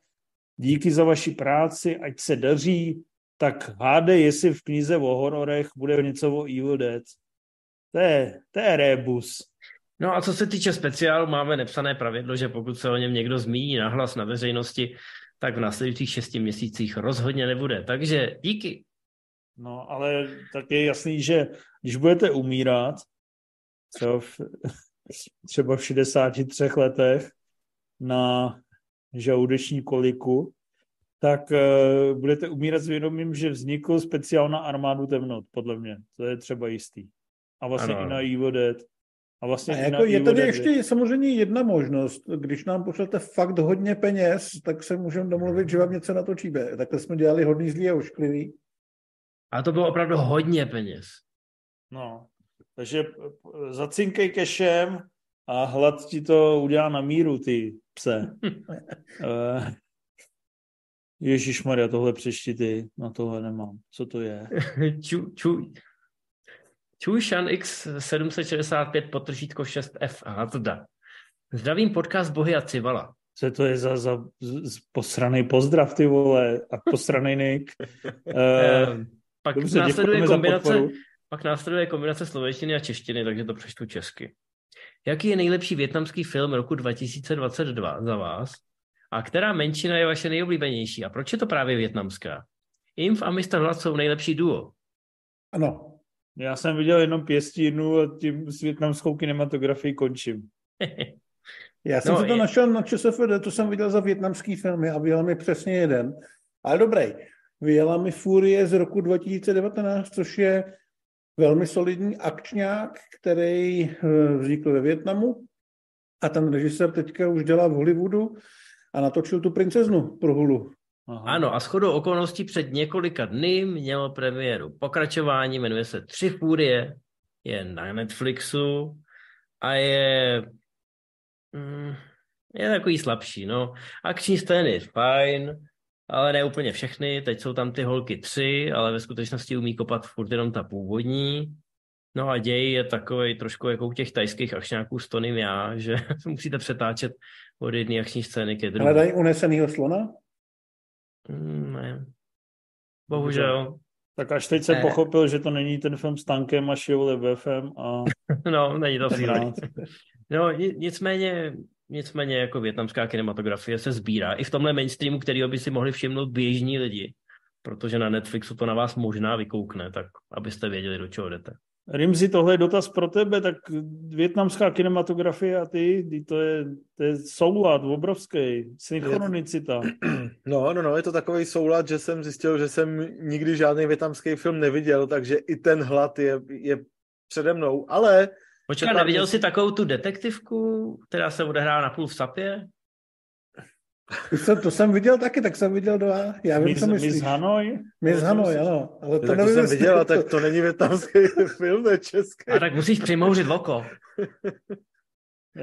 Díky za vaši práci, ať se daří. Tak hádej, jestli v knize o hororech bude něco o Evil Dead. To je, to je rebus. No a co se týče speciálu, máme nepsané pravidlo, že pokud se o něm někdo zmíní nahlas na veřejnosti, tak v následujících šesti měsících rozhodně nebude. Takže díky. No, ale tak je jasný, že když budete umírat, co v, třeba v 63 letech na žaludeční koliku, tak uh, budete umírat s vědomím, že vznikl speciál na armádu temnot, podle mě. To je třeba jistý. A vlastně ano. i na Evil Dead. A vlastně a jako je tady ještě samozřejmě jedna možnost. Když nám pošlete fakt hodně peněz, tak se můžeme domluvit, že vám něco natočíme. Takhle jsme dělali hodný zlý a ošklivý. A to bylo opravdu hodně peněz. No, takže zacinkej kešem a hlad ti to udělá na míru, ty pse. uh, Ježíš Maria, tohle přešti ty, na tohle nemám. Co to je? ču, ču, Čušan X765 potržítko 6F Hazda. Zdravím podcast Bohy a Civala. Co to je za, za posraný pozdrav, ty vole, a posraný Nick. Uh, pak Dobře, následuje kombinace, pak následuje kombinace slovenštiny a češtiny, takže to přečtu česky. Jaký je nejlepší větnamský film roku 2022 za vás? A která menšina je vaše nejoblíbenější? A proč je to právě větnamská? Inf a Mr. Hlad jsou nejlepší duo. Ano. Já jsem viděl jenom pěstínu a tím s větnamskou kinematografii končím. Já jsem no, si to je... našel na ČSFD, to jsem viděl za větnamský filmy a vyjel mi přesně jeden. Ale dobrý, vyjela mi Furie z roku 2019, což je velmi solidní akčňák, který eh, vznikl ve Větnamu a ten režisér teďka už dělá v Hollywoodu a natočil tu princeznu pro Hulu. Aha. Ano, a shodou okolností před několika dny mělo premiéru pokračování, jmenuje se Tři fúrie, je na Netflixu a je mm, je takový slabší, no. Akční scény fajn, ale ne úplně všechny. Teď jsou tam ty holky tři, ale ve skutečnosti umí kopat furt jenom ta původní. No a děj je takový trošku jako u těch tajských akčňáků s Tonym já, že musíte přetáčet od jedné akční scény ke druhé. Ale dají unesenýho slona? Mm, ne. Bohužel. Tak až teď se ne. pochopil, že to není ten film s tankem a šijou BFM a... no, není to film. No, nicméně, nicméně jako větnamská kinematografie se sbírá i v tomhle mainstreamu, kterýho by si mohli všimnout běžní lidi, protože na Netflixu to na vás možná vykoukne, tak abyste věděli, do čeho jdete. Rimzi, tohle je dotaz pro tebe, tak větnamská kinematografie a ty, to je, to je soulad obrovský, synchronicita. No, no, no, je to takový soulad, že jsem zjistil, že jsem nikdy žádný větnamský film neviděl, takže i ten hlad je, je přede mnou, ale... Počkej, neviděl jsi takovou tu detektivku, která se odehrává na půl v Sapě? To, to jsem viděl taky, tak jsem viděl dva. Já vím, Miss, co myslíš. Miss Hanoi? Miss Hanoi, ano. Ale to, to jsem viděl, tak to není větnamský film, to je český. A tak musíš přimouřit oko.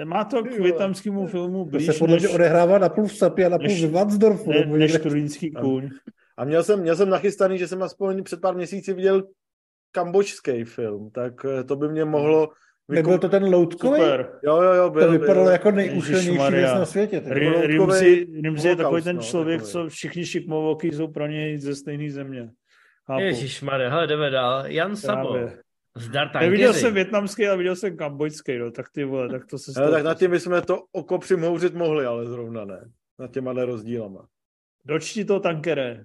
Má to k větnamskému filmu blíž, to se podle než, odehrává na půl v Sapě a na půl v Vansdorfu. Ne, než turínský kůň. A měl jsem, měl jsem nachystaný, že jsem aspoň před pár měsíci viděl kambočský film, tak eh, to by mě mohlo Nebyl to ten loutkový? Super. Jo, jo, jo. Byl, to vypadalo byl. jako nejúšilnější věc na světě. Rimzi je takový ten no, člověk, takový. co všichni šikmovoký jsou pro něj ze stejné země. Ježišmarja, hele, jdeme dál. Jan Sabo. Zdar Neviděl jsem větnamský, ale viděl jsem kambojský, no, tak ty vole, tak to se stalo. tak nad tím bychom to oko přimhouřit mohli, ale zrovna ne. Nad těma rozdílama. Dočti to tankere.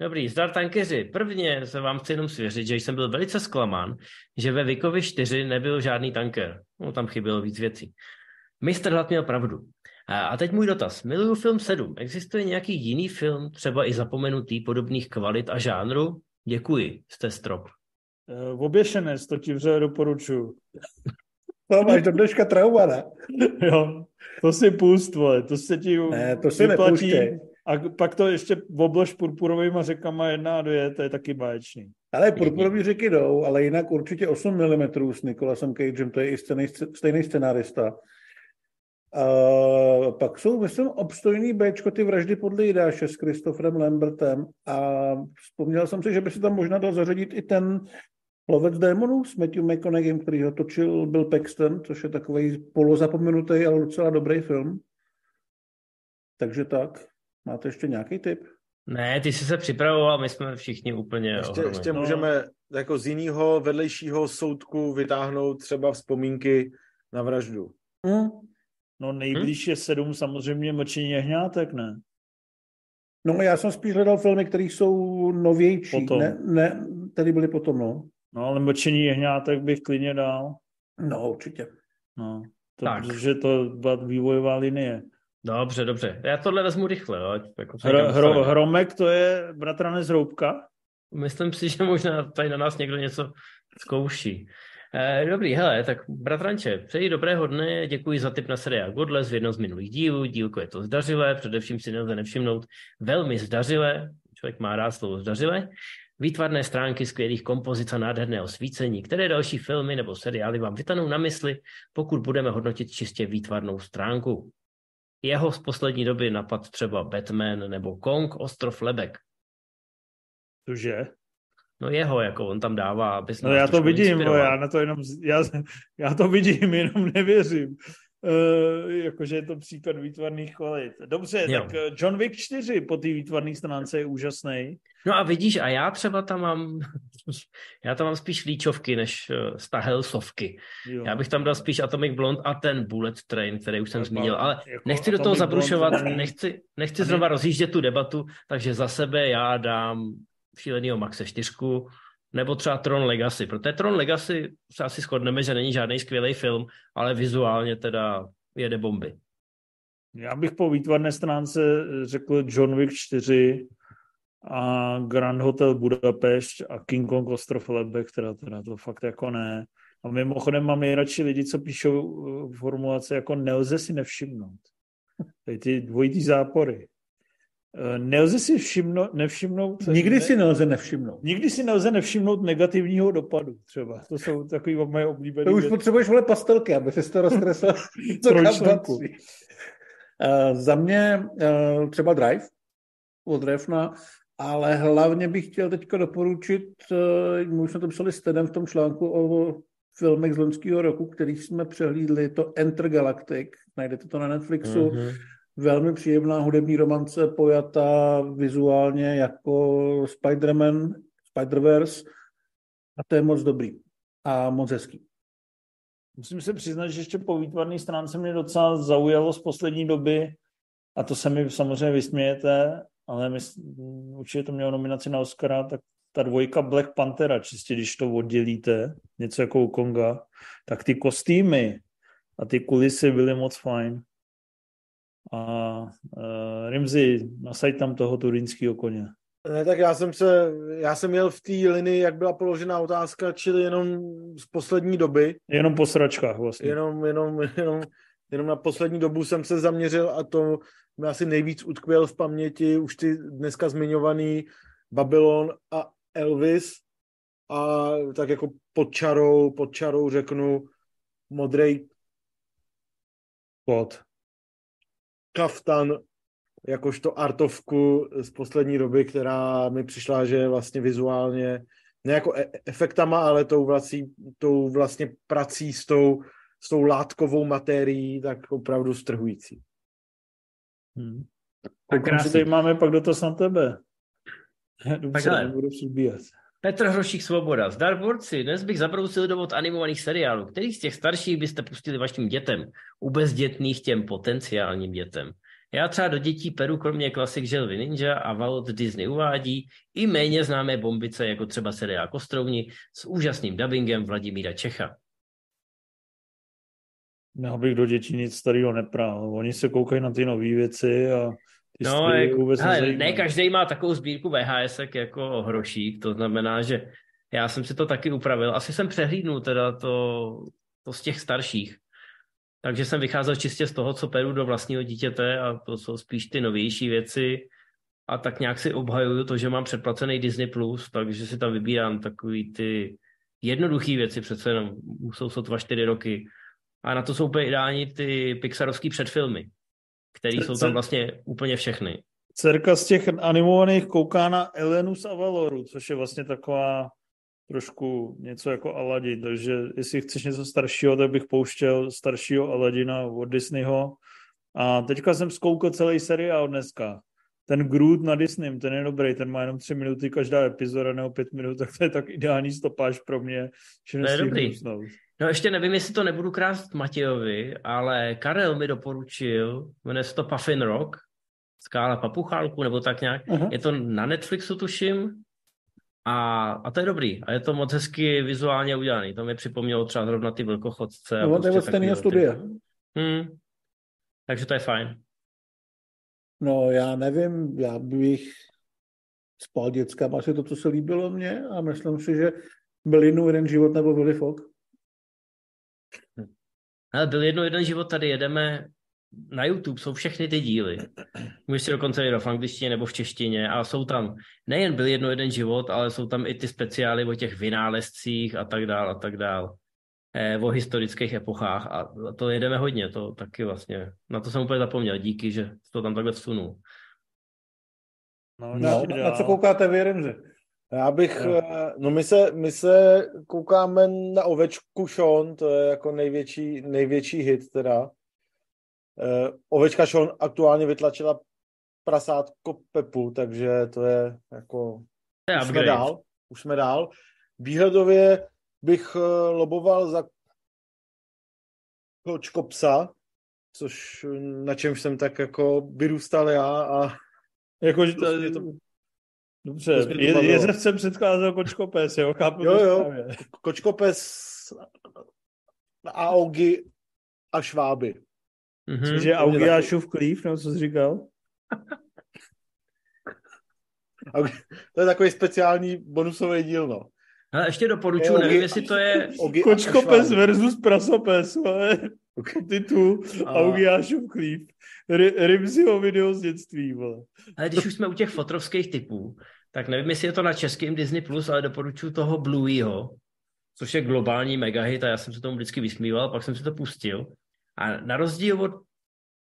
Dobrý, zdar tankeři. Prvně se vám chci jenom svěřit, že jsem byl velice zklamán, že ve Vikovi 4 nebyl žádný tanker. No, tam chybělo víc věcí. Mistr Hlad měl pravdu. A teď můj dotaz. Miluju film 7. Existuje nějaký jiný film, třeba i zapomenutý, podobných kvalit a žánru? Děkuji, jste strop. Uh, oběšené, to ti vře doporučuju. To máš do dneška trauma, ne? jo, to si pust, vole, to se ti ne, to si vyplatí. A pak to ještě oblož purpurovými řekama jedna a dvě, to je taky báječný. Ale purpurový řeky jdou, ale jinak určitě 8 mm s Nikolasem Cagem, to je i stejný, stejný scenárista. A pak jsou, myslím, obstojný Bčko, ty vraždy podle Jidáše s Christopherem Lambertem a vzpomněl jsem si, že by se tam možná dal zařadit i ten Lovec démonů s Matthew McConaughey, který ho točil Bill Paxton, což je takový polozapomenutý, ale docela dobrý film. Takže tak. Máte ještě nějaký tip? Ne, ty jsi se připravoval, my jsme všichni úplně Ještě, ještě no. můžeme jako z jiného vedlejšího soudku vytáhnout třeba vzpomínky na vraždu. Hmm. No nejblíž hmm? je sedm samozřejmě mlčení jehňátek, ne? No já jsem spíš hledal filmy, které jsou novější. Potom. Ne, ne, tady byly potom, no. No ale mlčení jehňátek bych klidně dal. No určitě. No, to, tak. protože to byla vývojová linie. Dobře, dobře. Já tohle vezmu rychle. Jo? Jako hro, hro, hromek to je bratranec Roubka? Myslím si, že možná tady na nás někdo něco zkouší. Eh, dobrý, hele, tak bratranče, přeji dobrého dne, děkuji za tip na seriál Godless v jednom z minulých dílů, dílko je to zdařilé, především si nelze nevšimnout, velmi zdařilé, člověk má rád slovo zdařilé, výtvarné stránky skvělých kompozic a nádherného svícení, které další filmy nebo seriály vám vytanou na mysli, pokud budeme hodnotit čistě výtvarnou stránku. Jeho z poslední doby napad třeba Batman nebo Kong, Ostrov Lebek. Cože? No jeho, jako on tam dává, aby No já to vidím, já na to jenom, já, já to vidím, jenom nevěřím. Uh, jakože je to příklad výtvarných kvalit. Dobře, jo. tak eh, John Wick 4 po té výtvarné stránce je úžasný. No a vidíš, a já třeba tam mám, já tam mám spíš líčovky než uh, stahelsovky. Jo. Já bych tam dal spíš Atomic Blonde a ten Bullet Train, který už jsem tak zmínil, ale jako nechci do toho zabrušovat, Blonde, nechci, nechci znova rozjíždět tu debatu, takže za sebe já dám šílenýho Maxe 4, nebo třeba Tron Legacy. Protože Tron Legacy se asi shodneme, že není žádný skvělý film, ale vizuálně teda jede bomby. Já bych po výtvarné stránce řekl John Wick 4 a Grand Hotel Budapešť a King Kong Ostrov Lebek, teda, teda to fakt jako ne. A mimochodem mám nejradši lidi, co píšou eh, formulace jako nelze si nevšimnout. Tady ty dvojitý zápory. Nelze si všimno, nevšimnout... Nikdy ne, si nelze nevšimnout. Nikdy si nelze nevšimnout negativního dopadu třeba. To jsou takový moje oblíbené. To už věc. potřebuješ vole pastelky, aby si to rozkreslil, co kam uh, Za mě uh, třeba Drive od Refna, ale hlavně bych chtěl teď doporučit, uh, my už jsme to psali s Tedem v tom článku o filmech z loňského roku, který jsme přehlídli, to Enter Galactic, najdete to na Netflixu, mm-hmm velmi příjemná hudební romance pojatá vizuálně jako Spider-Man, Spider-Verse a to je moc dobrý a moc hezký. Musím se přiznat, že ještě po výtvarné stránce mě docela zaujalo z poslední doby a to se mi samozřejmě vysmějete, ale my, určitě to mělo nominaci na Oscara, tak ta dvojka Black Panthera, čistě když to oddělíte, něco jako u Konga, tak ty kostýmy a ty kulisy byly moc fajn a uh, Rimzi, nasaď tam toho turínského koně. Ne, tak já jsem se, já jsem měl v té linii, jak byla položena otázka, čili jenom z poslední doby. Jenom po sračkách vlastně. Jenom, jenom, jenom, jenom na poslední dobu jsem se zaměřil a to mi asi nejvíc utkvěl v paměti už ty dneska zmiňovaný Babylon a Elvis a tak jako pod čarou, pod čarou řeknu modrej pod kaftan jakožto artovku z poslední doby, která mi přišla, že je vlastně vizuálně ne jako e- efektama, ale tou vlastně, tou vlastně prací s tou, s tou látkovou materií, tak opravdu strhující. Hmm. Tak krásně máme pak dotaz na tebe. Dobře, nebudu přibíhat. Petr Hrošík Svoboda. Zdar borci, dnes bych zabrousil do animovaných seriálů. Který z těch starších byste pustili vašim dětem? U bezdětných těm potenciálním dětem. Já třeba do dětí peru kromě klasik Želvy Ninja a Walt Disney uvádí i méně známé bombice, jako třeba seriál Kostrovni s úžasným dubbingem Vladimíra Čecha. Já bych do dětí nic starého neprál. Oni se koukají na ty nové věci a No, jako, vůbec hele, ne každý má takovou sbírku VHS jako hrošík, to znamená, že já jsem si to taky upravil. Asi jsem přehlídnul teda to, to z těch starších. Takže jsem vycházel čistě z toho, co peru do vlastního dítěte a to jsou spíš ty novější věci. A tak nějak si obhajuju to, že mám předplacený Disney+, Plus, takže si tam vybírám takový ty jednoduché věci, přece jenom jsou sotva čtyři roky. A na to jsou úplně ideální ty pixarovský předfilmy který jsou tam vlastně úplně všechny. Cerka z těch animovaných kouká na Elenu z Avaloru, což je vlastně taková trošku něco jako Aladdin, takže jestli chceš něco staršího, tak bych pouštěl staršího Aladdina od Disneyho. A teďka jsem zkoukal celý seriál dneska. Ten Groot na Disney, ten je dobrý, ten má jenom tři minuty každá epizoda nebo pět minut, tak to je tak ideální stopáž pro mě, že to je dobrý. Usnout. No ještě nevím, jestli to nebudu krást Matějovi, ale Karel mi doporučil, jmenuje se to Puffin Rock, Skála papuchálku, nebo tak nějak. Uh-huh. Je to na Netflixu, tuším. A, a to je dobrý. A je to moc hezky vizuálně udělaný. To mi připomnělo třeba zrovna ty vlkochodce. No, to je prostě stejného studia. Hmm. Takže to je fajn. No, já nevím, já bych spal dětská asi to, co se líbilo mně a myslím si, že byl jednou jeden život nebo Willy Fogg. Ale byl jedno jeden život, tady jedeme na YouTube, jsou všechny ty díly. Můžeš si dokonce jít v angličtině nebo v češtině a jsou tam nejen byl jedno jeden život, ale jsou tam i ty speciály o těch vynálezcích a tak dál a tak dál. Eh, o historických epochách a to jedeme hodně, to taky vlastně. Na to jsem úplně zapomněl, díky, že to tam takhle vsunul. No, no, na co koukáte vy, Remzi? Já bych, no. Eh, no my se, my se koukáme na ovečku Sean, to je jako největší, největší hit teda. Uh, ovečka Sean aktuálně vytlačila prasátko Pepu, takže to je jako, je už jsme dál, už jsme dál. Výhledově bych uh, loboval za kočko psa, což na čem jsem tak jako vyrůstal já a jako, že to, je to Dobře, je, jezevcem předcházel Kočkopes, jo? Chápu jo, jo, Kočkopes a Augi a Šváby. Mm-hmm. Cože Augi a Šuvklív, nebo co jsi říkal? to je takový speciální bonusový díl, no. Ale ještě doporučuji, nevím, jestli to je... Kočkopes versus prasopes, ale okay. titul a... Augiášův klíp. Rimziho video z dětství, vole. Ale když už jsme u těch fotrovských typů, tak nevím, jestli je to na českém Disney+, Plus, ale doporučuji toho Blueyho, což je globální megahit a já jsem se tomu vždycky vysmíval, pak jsem si to pustil. A na rozdíl od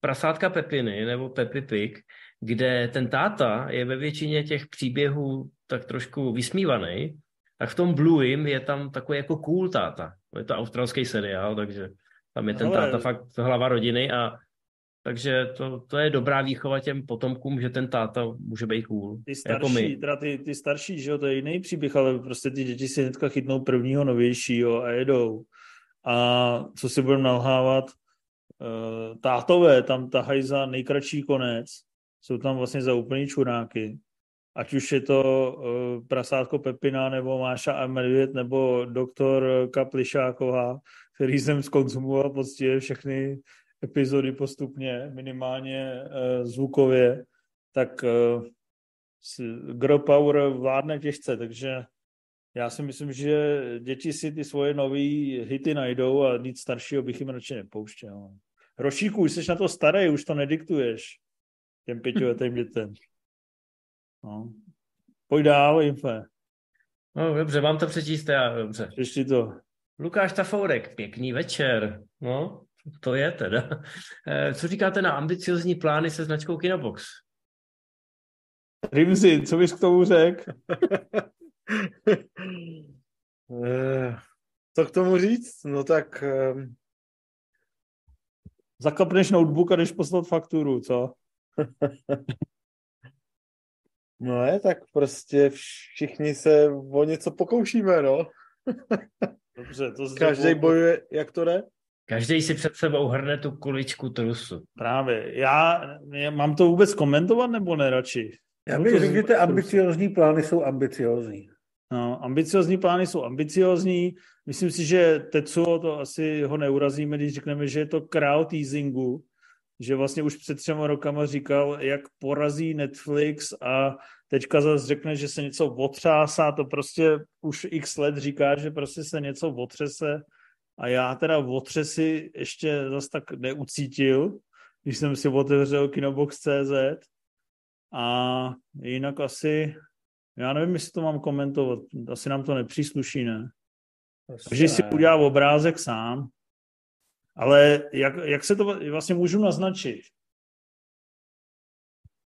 prasátka Pepiny nebo Peppy Pig, kde ten táta je ve většině těch příběhů tak trošku vysmívaný, tak v tom Blueim je tam takový jako cool táta. Je to australský seriál, takže tam je ten Ale... táta fakt hlava rodiny a takže to, to je dobrá výchova těm potomkům, že ten táta může být cool. Ty starší, jako my. Teda ty, ty starší, že jo, to je jiný příběh, ale prostě ty děti si hnedka chytnou prvního novějšího a jedou. A co si budeme nalhávat, uh, tátové tam tahají za nejkratší konec, jsou tam vlastně za úplný čuráky ať už je to uh, Prasátko Pepina, nebo Máša a Medvěd, nebo doktor Kaplišáková, který jsem skonzumoval poctivě všechny epizody postupně, minimálně uh, zvukově, tak uh, Girl Power vládne těžce, takže já si myslím, že děti si ty svoje nové hity najdou a nic staršího bych jim radši nepouštěl. Rošíku, už jsi na to starý, už to nediktuješ těm pětiletým dětem. No. Pojď dál, Infe. No dobře, mám to přečíst já, dobře. Ještě to. Lukáš Tafourek, pěkný večer. No, to je teda. Eh, co říkáte na ambiciozní plány se značkou Kinobox? Rimzi, co bys k tomu řekl? Eh, co k tomu říct? No tak... Um... Zakapneš notebook a jdeš poslat fakturu, co? No je, tak prostě všichni se o něco pokoušíme, no. Dobře, to Každý bojuje, jak to jde? Každý si před sebou hrne tu kuličku trusu. Právě. Já, já mám to vůbec komentovat nebo ne radši? Já bych řekl, že ty ambiciozní plány jsou ambiciozní. No, ambiciozní plány jsou ambiciozní. Myslím si, že Tetsuo to asi ho neurazíme, když řekneme, že je to král teasingu, že vlastně už před třema rokama říkal, jak porazí Netflix a teďka zase řekne, že se něco otřásá, to prostě už x let říká, že prostě se něco otřese. A já teda otřesy ještě zase tak neucítil, když jsem si otevřel Kinobox.cz a jinak asi, já nevím, jestli to mám komentovat, asi nám to nepřísluší, ne? Takže si udělá obrázek sám. Ale jak, jak se to vlastně můžu naznačit?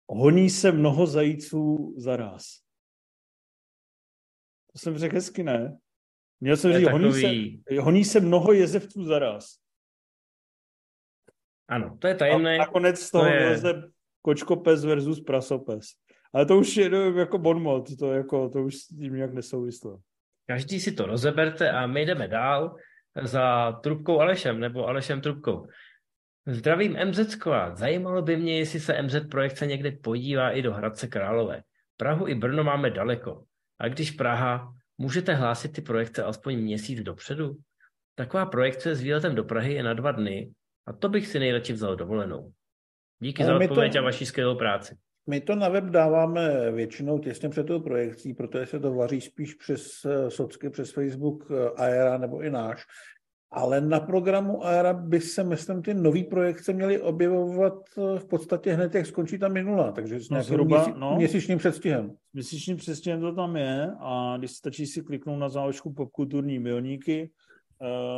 Honí se mnoho zajíců za ráz. To jsem řekl hezky, ne? Měl jsem říct, takový... honí, se, honí se mnoho jezevců za ráz. Ano, to je tajemné. A nakonec z toho to je... kočkopes versus prasopes. Ale to už je jako bonmot, to, jako, to už s tím nějak nesouvislo. Každý si to rozeberte a my jdeme dál za Trubkou Alešem nebo Alešem Trubkou. Zdravím MZ Zajímalo by mě, jestli se MZ projekce někde podívá i do Hradce Králové. Prahu i Brno máme daleko. A když Praha, můžete hlásit ty projekce alespoň měsíc dopředu? Taková projekce s výletem do Prahy je na dva dny a to bych si nejradši vzal dovolenou. Díky Ale za odpověď to... a vaší skvělou práci. My to na web dáváme většinou těsně před tou projekcí, protože se to vaří spíš přes eh, socky, přes Facebook eh, Aera nebo i náš. Ale na programu Aera by se, myslím, ty nové projekce měly objevovat eh, v podstatě hned, jak skončí ta minulá, takže s no, zhruba, no, měsíčním předstihem. Měsíčním předstihem to tam je a když stačí si kliknout na záložku popkulturní milníky,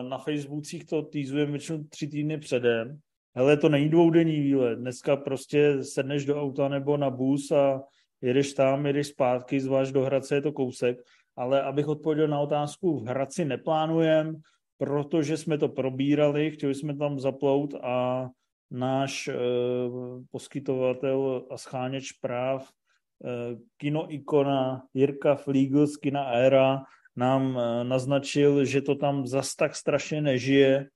na Facebookích to týzujeme většinou tři týdny předem, hele, to není dvoudenní výlet, dneska prostě sedneš do auta nebo na bus a jedeš tam, jedeš zpátky, zvlášť do Hradce je to kousek, ale abych odpověděl na otázku, v Hradci neplánujem, protože jsme to probírali, chtěli jsme tam zaplout a náš e, poskytovatel a scháněč práv e, Kino Ikona Jirka Fliegl z Kina Era nám e, naznačil, že to tam zas tak strašně nežije,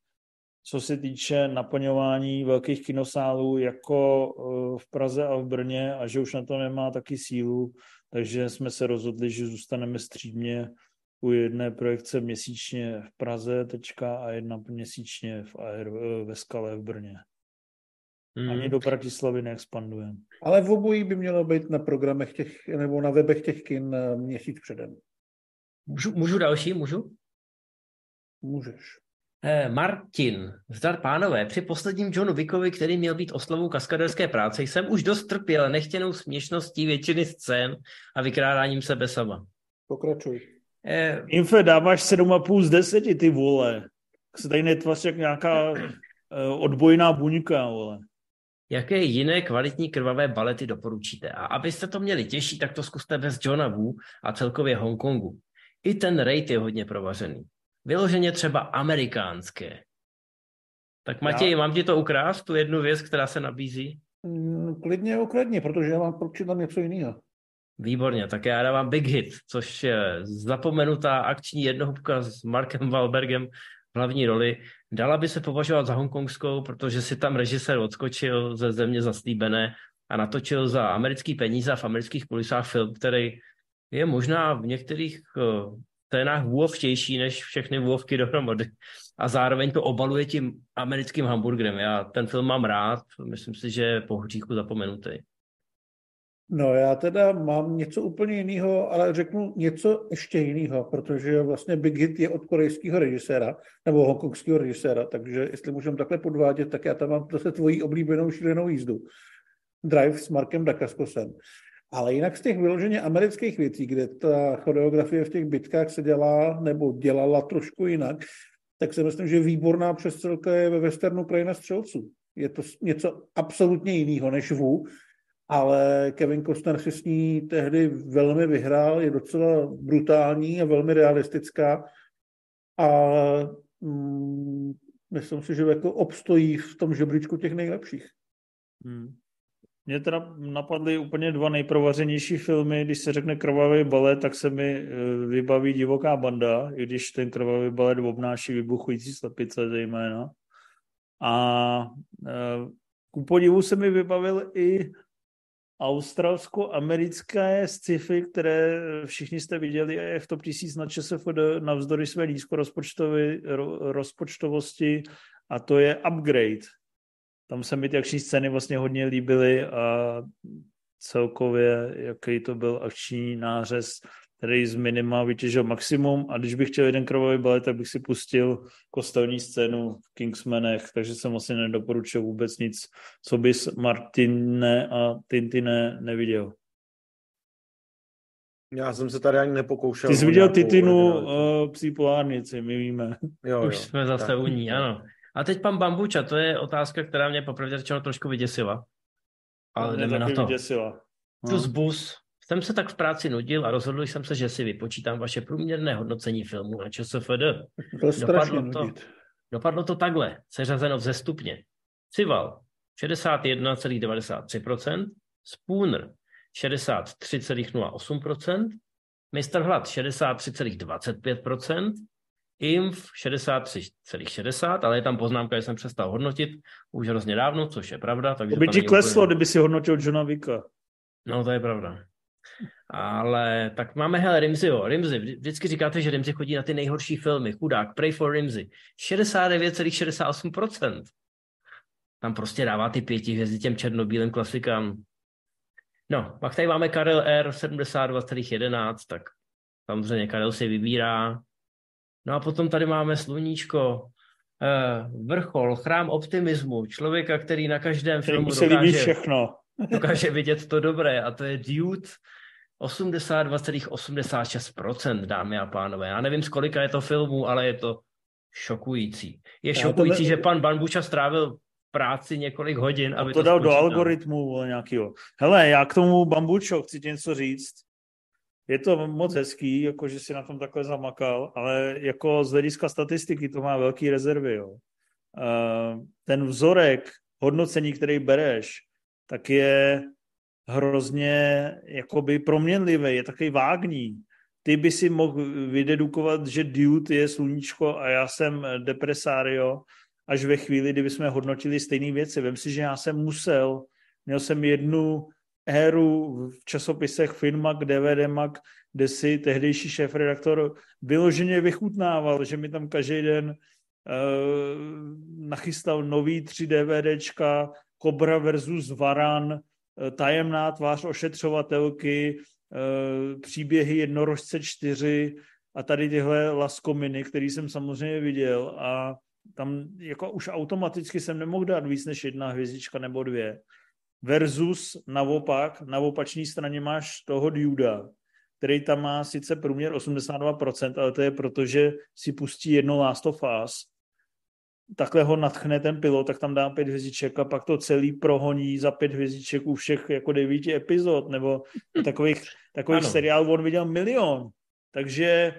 co se týče naplňování velkých kinosálů jako eh, v Praze a v Brně a že už na to nemá taky sílu, takže jsme se rozhodli, že zůstaneme střídně u jedné projekce měsíčně v Praze tečka a jedna měsíčně v Air, eh, ve Skale v Brně. Hmm. Ani do Bratislavy neexpandujeme. Ale v obojí by mělo být na programech těch, nebo na webech těch kin eh, měsíc předem. Můžu, můžu další, můžu? Můžeš. Eh, Martin, zdar pánové, při posledním Johnu Wickovi, který měl být oslavou kaskaderské práce, jsem už dost trpěl nechtěnou směšností většiny scén a vykrádáním sebe sama. Pokračuj. Eh, Infe, dáváš 7,5 z 10, ty vole. Se tady netvař jak nějaká eh, odbojná buňka, vole. Jaké jiné kvalitní krvavé balety doporučíte? A abyste to měli těžší, tak to zkuste bez Johna Wu a celkově Hongkongu. I ten rate je hodně provařený. Vyloženě třeba amerikánské. Tak Matěj, já... mám ti to ukrást, tu jednu věc, která se nabízí? Mm, klidně ukradni, protože já mám tam něco jiného. Výborně, tak já dávám Big Hit, což je zapomenutá akční jednohubka s Markem Wahlbergem v hlavní roli. Dala by se považovat za hongkongskou, protože si tam režisér odskočil ze země zaslíbené a natočil za americký peníze a v amerických kulisách film, který je možná v některých eh, scénách vůvčtější než všechny vůvky dohromady. A zároveň to obaluje tím americkým hamburgerem. Já ten film mám rád, myslím si, že je po hříchu zapomenutý. No já teda mám něco úplně jiného, ale řeknu něco ještě jiného, protože vlastně Big Hit je od korejského režiséra, nebo hongkongského režiséra, takže jestli můžeme takhle podvádět, tak já tam mám zase tvoji oblíbenou šílenou jízdu. Drive s Markem Dakaskosem. Ale jinak z těch vyloženě amerických věcí, kde ta choreografie v těch bitkách se dělá nebo dělala trošku jinak, tak si myslím, že výborná přestřelka je ve westernu Krajina střelců. Je to něco absolutně jiného než VU, ale Kevin Costner si s ní tehdy velmi vyhrál, je docela brutální a velmi realistická a mm, myslím si, že jako obstojí v tom žebříčku těch nejlepších. Hmm. Mě teda napadly úplně dva nejprovařenější filmy. Když se řekne Krvavý balet, tak se mi eh, vybaví Divoká banda, i když ten Krvavý balet obnáší vybuchující slepice zejména. A eh, ku podivu se mi vybavil i australsko-americké sci-fi, které všichni jste viděli je v top 1000 na ČSFD navzdory své rozpočtovosti a to je Upgrade tam se mi ty akční scény vlastně hodně líbily a celkově, jaký to byl akční nářez, který z minima vytěžil maximum a když bych chtěl jeden krovový balet, tak bych si pustil kostelní scénu v Kingsmanech, takže jsem vlastně nedoporučil vůbec nic, co bys Martine a Tintine neviděl. Já jsem se tady ani nepokoušel. Ty jsi viděl Titinu uh, psí polárnici, my víme. Jo, Už jo, jsme zase tak. u ní, ano. A teď pan Bambuča, to je otázka, která mě popravdě řečeno trošku vyděsila. Ale mě jdeme na to. Vyděsila. No. bus. Jsem se tak v práci nudil a rozhodl jsem se, že si vypočítám vaše průměrné hodnocení filmu na ČSFD. To dopadlo, to, dopadlo to takhle, seřazeno vzestupně. Cival 61,93%, Spooner 63,08%, Mr. Hlad 63,25%, IMF 63,60, ale je tam poznámka, že jsem přestal hodnotit už hrozně dávno, což je pravda. Takže by ti kleslo, úplně... kdyby si hodnotil Johna Vicka. No, to je pravda. Ale tak máme, hele, Rimziho. Rimzi, vždycky říkáte, že Rimzi chodí na ty nejhorší filmy. Chudák, Pray for Rimzi. 69,68%. Tam prostě dává ty pěti hvězdy těm černobílým klasikám. No, pak tady máme Karel R 72,11, tak samozřejmě Karel si vybírá No a potom tady máme sluníčko, eh, vrchol, chrám optimismu, člověka, který na každém filmu dokáže, všechno. dokáže vidět to dobré a to je Dude 82,86%, dámy a pánové. Já nevím, z kolika je to filmů, ale je to šokující. Je Já šokující, ne... že pan Banbuča strávil práci několik hodin, aby to, to dal do algoritmu nějakého. Hele, já k tomu Bambučo chci něco říct je to moc hezký, jako že si na tom takhle zamakal, ale jako z hlediska statistiky to má velký rezervy. Jo. Ten vzorek hodnocení, který bereš, tak je hrozně jakoby proměnlivý, je takový vágní. Ty by si mohl vydedukovat, že Dude je sluníčko a já jsem depresário až ve chvíli, kdyby jsme hodnotili stejné věci. Vem si, že já jsem musel, měl jsem jednu éru v časopisech Finmak, DVD Mag, kde si tehdejší šéf-redaktor vyloženě vychutnával, že mi tam každý den uh, nachystal nový 3 DVDčka, Cobra versus Varan, uh, tajemná tvář ošetřovatelky, uh, příběhy jednorožce 4 a tady tyhle laskominy, který jsem samozřejmě viděl a tam jako už automaticky jsem nemohl dát víc než jedna hvězdička nebo dvě. Versus naopak, na opačné straně máš toho Duda, který tam má sice průměr 82%, ale to je proto, že si pustí jedno Last of Us, takhle ho natchne ten pilot, tak tam dá pět hvězdiček a pak to celý prohoní za pět hvězdiček u všech jako devíti epizod, nebo takových, takových seriálů on viděl milion. Takže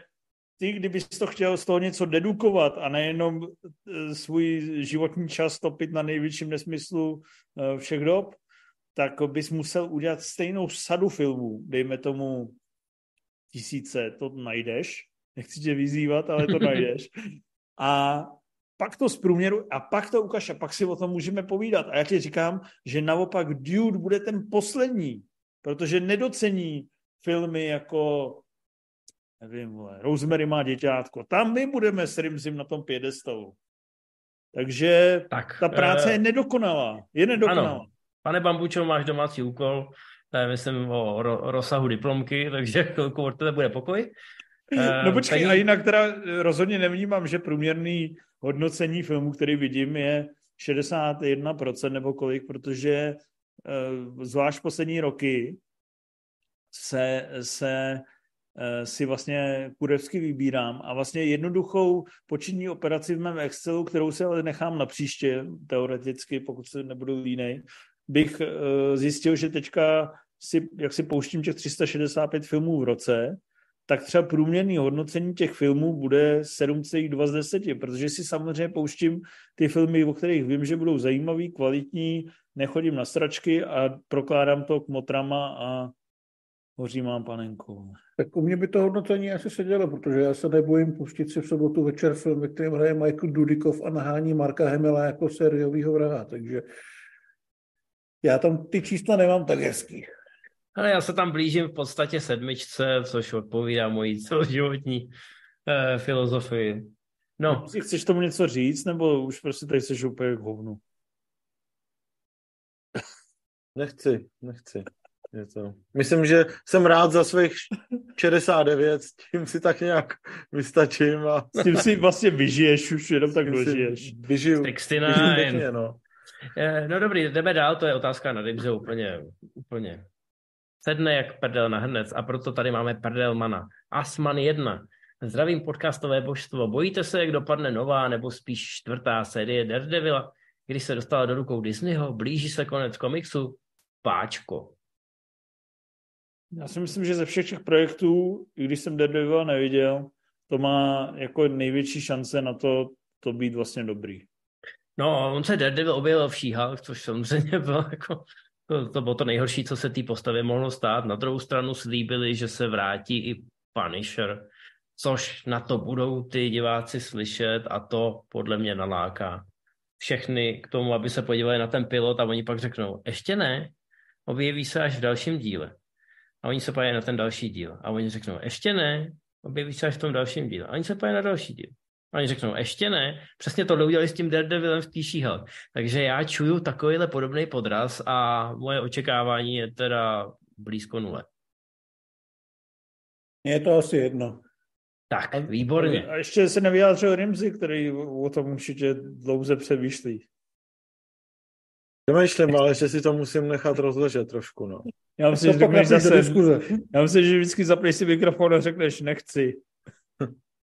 ty, kdybys to chtěl z toho něco dedukovat a nejenom eh, svůj životní čas topit na největším nesmyslu eh, všech dob, tak bys musel udělat stejnou sadu filmů, dejme tomu tisíce, to najdeš, nechci tě vyzývat, ale to najdeš. A pak to z průměru a pak to ukaž a pak si o tom můžeme povídat. A já ti říkám, že naopak Dude bude ten poslední, protože nedocení filmy jako nevím, vole, Rosemary má děťátko. Tam my budeme s Rimzim na tom pědestalu. Takže tak, ta práce uh, je nedokonalá. Je nedokonalá. Ano. Pane Bambučo, máš domácí úkol, to je myslím o ro- rozsahu diplomky, takže chvilku od tebe bude pokoj. Uh, no počkej, a jinak teda rozhodně nevnímám, že průměrný hodnocení filmu, který vidím, je 61% nebo kolik, protože uh, zvlášť poslední roky se, se Eh, si vlastně kurevsky vybírám a vlastně jednoduchou počinní operaci v mém Excelu, kterou si ale nechám na příště, teoreticky, pokud se nebudu línej, bych eh, zjistil, že teďka si, jak si pouštím těch 365 filmů v roce, tak třeba průměrný hodnocení těch filmů bude 7,2 z 10, protože si samozřejmě pouštím ty filmy, o kterých vím, že budou zajímavý, kvalitní, nechodím na stračky a prokládám to k motrama a hoří mám panenku. Tak u mě by to hodnocení asi sedělo, protože já se nebojím pustit si v sobotu večer film, ve kterém hraje Michael Dudikov a nahání Marka Hemela jako sériovýho vraha, takže já tam ty čísla nemám tak hezký. Ale já se tam blížím v podstatě sedmičce, což odpovídá mojí celoživotní eh, filozofii. No. Si chceš tomu něco říct, nebo už prostě tady jsi úplně k hovnu? Nechci, nechci. Je to. Myslím, že jsem rád za svých 69, s tím si tak nějak vystačím. A... S tím si vlastně vyžiješ už, jenom tak dožiješ. Vyžiju. 69. Vyžiju no. Eh, no dobrý, jdeme dál, to je otázka na Dibze úplně, úplně. Sedne jak prdel na hrnec a proto tady máme mana. Asman 1. Zdravím podcastové božstvo. Bojíte se, jak dopadne nová nebo spíš čtvrtá série Daredevila, když se dostala do rukou Disneyho? Blíží se konec komiksu? Páčko. Já si myslím, že ze všech těch projektů, i když jsem Daredevil neviděl, to má jako největší šance na to, to být vlastně dobrý. No, on se Daredevil objevil v Šíhal, což samozřejmě bylo jako, to, to bylo to nejhorší, co se té postavě mohlo stát. Na druhou stranu slíbili, že se vrátí i Punisher, což na to budou ty diváci slyšet a to podle mě naláká všechny k tomu, aby se podívali na ten pilot a oni pak řeknou, ještě ne, objeví se až v dalším díle. A oni se pojí na ten další díl. A oni řeknou, ještě ne, objeví se až v tom dalším díle. A oni se pojí na další díl. A oni řeknou, ještě ne. Přesně to udělali s tím Daredevilem v Kýšíhal. Takže já čuju takovýhle podobný podraz a moje očekávání je teda blízko nule. Je to asi jedno. Tak, výborně. A ještě se nevyjádřil Rimzy, který o tom určitě dlouze přemýšlí. Přemýšlím, ale že si to musím nechat rozležet trošku, no. Já myslím, že řekneš zase, já myslím, že vždycky zapneš si mikrofon a řekneš nechci.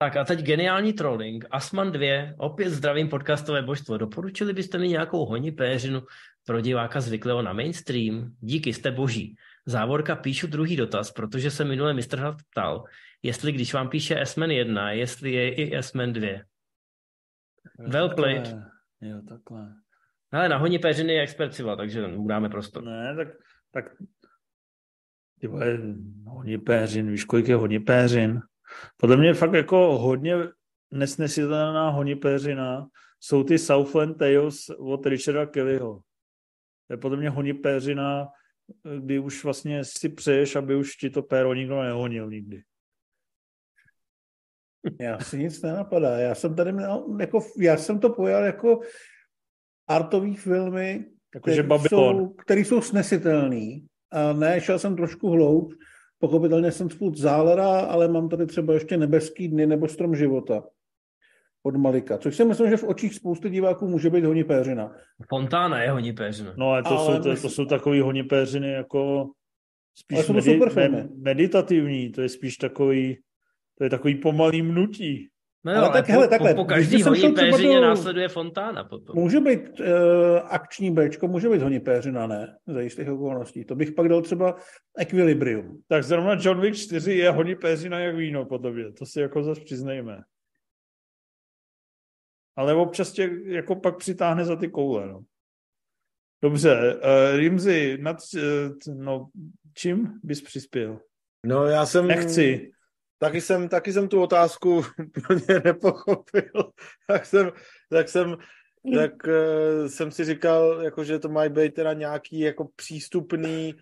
Tak a teď geniální trolling. Asman 2, opět zdravím podcastové božstvo. Doporučili byste mi nějakou honí péřinu pro diváka zvyklého na mainstream? Díky, jste boží. Závorka píšu druhý dotaz, protože se minule mistr ptal, jestli když vám píše S-Man 1, jestli je i S-Man 2. Well played. Jo, takhle. Ale na honí péřiny je expert Civil, takže mu dáme prostor. Ne, tak, tak ty vole, hodně péřin, víš, kolik je hodně péřin. Podle mě fakt jako hodně nesnesitelná hodně péřina jsou ty Southland Tales od Richarda Kellyho. To je podle mě honipéřina, kdy už vlastně si přeješ, aby už ti to péro nikdo nehonil nikdy. Já si nic nenapadá. Já jsem tady měl, jako, já jsem to pojal jako artový filmy, Jakože který jsou, který jsou snesitelný. A ne, šel jsem trošku hloub. Pochopitelně jsem spůd Zálera, ale mám tady třeba ještě Nebeský dny nebo Strom života od Malika, což si myslím, že v očích spousty diváků může být honipéřina. Fontána je honipéřina. No ale to, Ale jsou, to, to jsou takový honipéřiny jako Ale spíš jsou to super filmy. me, meditativní, to je spíš takový, to je takový pomalý mnutí. No Ale jo, ale tak po, hele, takhle, po, po každý honipéřině do- následuje Fontána potom. Může být uh, akční Bčko, může být honipéřina, ne? Za jistých okolností. To bych pak dal třeba Equilibrium. Tak zrovna John Wick 4 je honipéřina jak víno, podle mě. To si jako zase přiznejme. Ale občas tě jako pak přitáhne za ty koule, no. Dobře, uh, Rimzi, nad, uh, no, čím bys přispěl? No já jsem... Nechci. Taky jsem, taky jsem tu otázku úplně nepochopil. tak jsem, tak jsem, tak uh, jsem si říkal, jako, že to mají být teda nějaký jako přístupný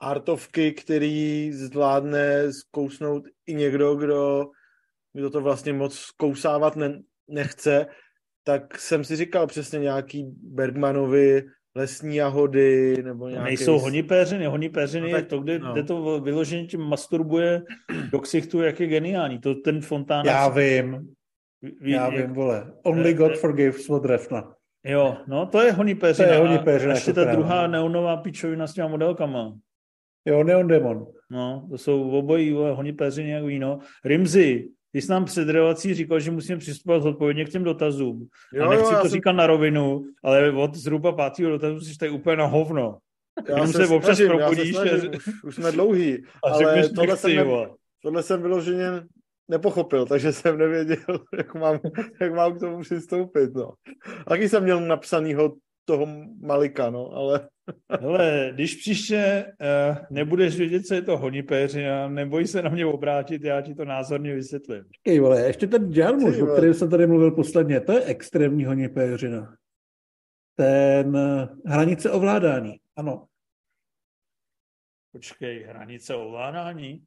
artovky, který zvládne zkousnout i někdo, kdo, kdo to vlastně moc zkousávat ne, nechce, tak jsem si říkal přesně nějaký Bergmanovi lesní jahody, nebo nějaký... Nejsou honipéřiny. Honipéřiny No tak- je to, kde, no. kde to vyloženě tím masturbuje do ksichtu, jak je geniální. To ten Fontána... Já vím, ví, já jak- vím, vole. Only Eh, God eh. forgives od Refna. Jo, no to je honipéřina. To je A honipéřina Ještě jako ta kráva. druhá neonová pičovina s těma modelkama. Jo, Neon Demon. No, to jsou obojí vole, honipéřiny jak víno. Rimzi, ty jsi nám před relací říkal, že musíme přistupovat odpovědně k těm dotazům. Jo, a nechci jo, to jsem- říkat na rovinu, ale od zhruba pátého dotazu jsi tady úplně na hovno. Já Jenom se občas snažím, já se probudíš snažím, a- už, už jsme dlouhý, A ale řekneš, tohle nechci, jsem, ne, tohle jsem vyloženě nepochopil, takže jsem nevěděl, jak mám, jak mám k tomu přistoupit. No. Taky jsem měl napsanýho toho Malika, no, ale Hele, když příště uh, nebudeš vědět, co je to honipéřina, neboj se na mě obrátit, já ti to názorně vysvětlím. Ej, vole, ještě ten Jarmuš, o kterém jsem tady mluvil posledně, to je extrémní honipéřina. Ten eh, hranice ovládání, ano. Počkej, hranice ovládání?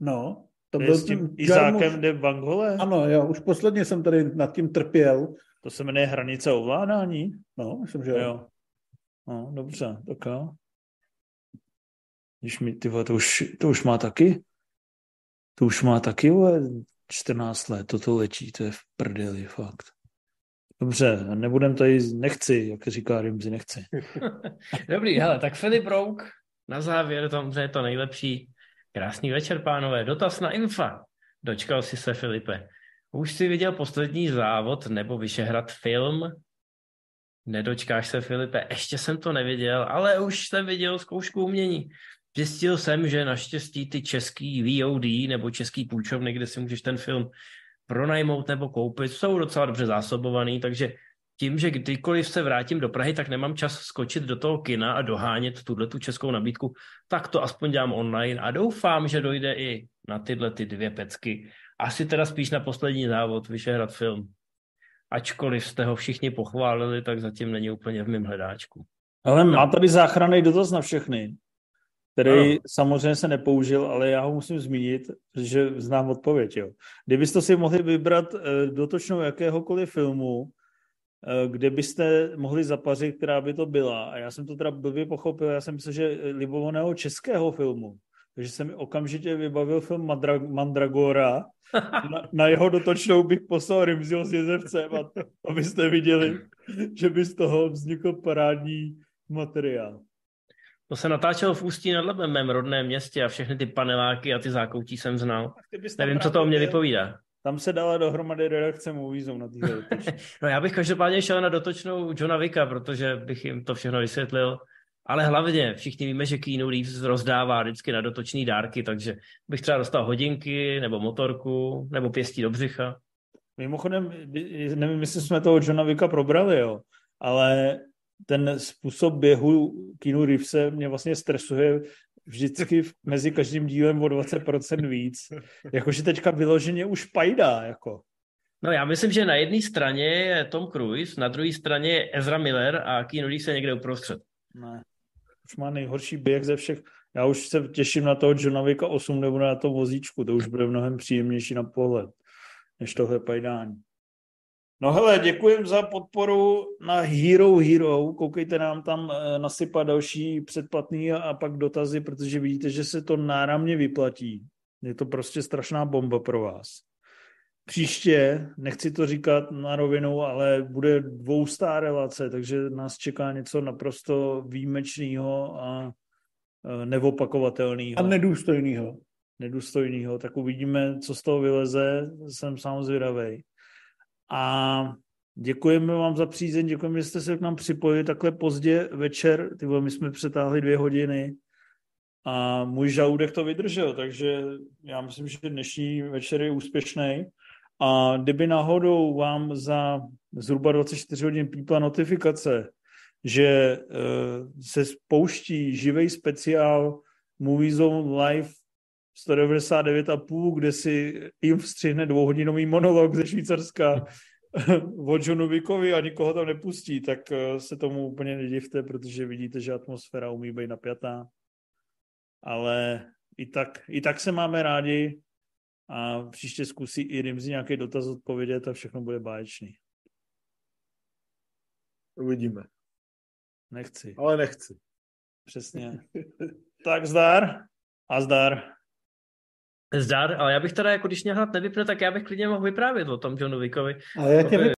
No, to To byl s tím ten Izákem de Banghole? Ano, jo, už posledně jsem tady nad tím trpěl. To se jmenuje hranice ovládání? No, myslím, že jo. Jo. No, dobře, tak jo. Když mi, ty vole, to už, to už má taky, to už má taky, vole, 14 let, toto lečí, to je v prdeli, fakt. Dobře, nebudem tady, nechci, jak říká Rimzi, nechci. Dobrý, hele, tak Filip Rouk, na závěr, tam je to nejlepší. Krásný večer, pánové. Dotaz na Infa. Dočkal jsi se, Filipe. Už jsi viděl poslední závod nebo Vyšehrad film? Nedočkáš se, Filipe. Ještě jsem to neviděl, ale už jsem viděl zkoušku umění. Zjistil jsem, že naštěstí ty český VOD nebo český půjčovny, kde si můžeš ten film pronajmout nebo koupit, jsou docela dobře zásobovaný, takže tím, že kdykoliv se vrátím do Prahy, tak nemám čas skočit do toho kina a dohánět tuhle tu českou nabídku, tak to aspoň dělám online a doufám, že dojde i na tyhle ty dvě pecky. Asi teda spíš na poslední závod Vyšehrad film. Ačkoliv jste ho všichni pochválili, tak zatím není úplně v mém hledáčku. Ale má tady záchranný dotaz na všechny, který Ano. samozřejmě se nepoužil, ale já ho musím zmínit, že znám odpověď. Jo. Kdybyste si mohli vybrat eh, dotočnou jakéhokoliv filmu, eh, kde byste mohli zapařit, která by to byla. A já jsem to teda blbě pochopil, já jsem myslel, že libovaného českého filmu. Takže jsem mi okamžitě vybavil film Mandra- Mandragora. Na, na jeho dotočnou bych poslal Rimziho s jezevcem, a abyste viděli, že by z toho vznikl parádní materiál. To se natáčelo v Ústí nad Labem, mém rodném městě a všechny ty paneláky a ty zákoutí jsem znal. Nevím, co to o mě vypovídá. Tam se dala dohromady redakce Moviezone na téhle dotočné. No já bych každopádně šel na dotočnou Johna Vicka, protože bych jim to všechno vysvětlil. Ale hlavně všichni víme, že Keanu Reeves rozdává vždycky na dotočný dárky, takže bych třeba dostal hodinky, nebo motorku, nebo pěstí do břicha. Mimochodem, nevím, jestli jsme toho Johna Vicka probrali, jo, ale ten způsob běhu Keanu Reevese mě vlastně stresuje vždycky mezi každým dílem o 20% víc. Jakože teďka vyloženě už pajdá, jako. No já myslím, že na jedné straně je Tom Cruise, na druhé straně je Ezra Miller a Keanu Reeves je někde uprostřed. Ne. Už má nejhorší běh ze všech. Já už se těším na toho Johna Wicka 8 nebo na tom vozíčku. To už bude mnohem příjemnější na pohled, než tohle pajdání. No hele, děkujem za podporu na Hero Hero. Koukejte nám tam eh, nasypat další předplatný a pak dotazy, protože vidíte, že se to náramně vyplatí. Je to prostě strašná bomba pro vás. Příště, nechci to říkat na rovinu, ale bude dvoustá relace, takže nás čeká něco naprosto výjimečného a eh, neopakovatelného. A nedůstojného. Nedůstojného. Tak uvidíme, co z toho vyleze. Jsem sám zvědavej. A děkujeme vám za přízeň, děkujeme, že jste se k nám připojili takhle pozdě večer. Ty my jsme přetáhli dvě hodiny a můj žaludek to vydržel, takže já myslím, že dnešní večer je úspěšný. A kdyby náhodou vám za zhruba 24 hodin pípla notifikace, že uh, se spouští živý speciál Movie Zone Live 199,5, kde si jim vstřihne dvouhodinový monolog ze Švýcarska o Johnu Wickovi a nikoho tam nepustí, tak eh, se tomu úplně nedivte, protože vidíte, že atmosféra umí být napjatá. Ale i tak, i tak se máme rádi a příště zkusí i Rimzi nějaký dotaz odpovědět a všechno bude báječný. Uvidíme. Nechci. Ale nechci. Přesně. tak zdar a zdar. Zdar, ale já bych teda, jako když mě hlad nevypne, tak já bych klidně mohl vyprávět o tom Johnu Wickovi. Ale já tě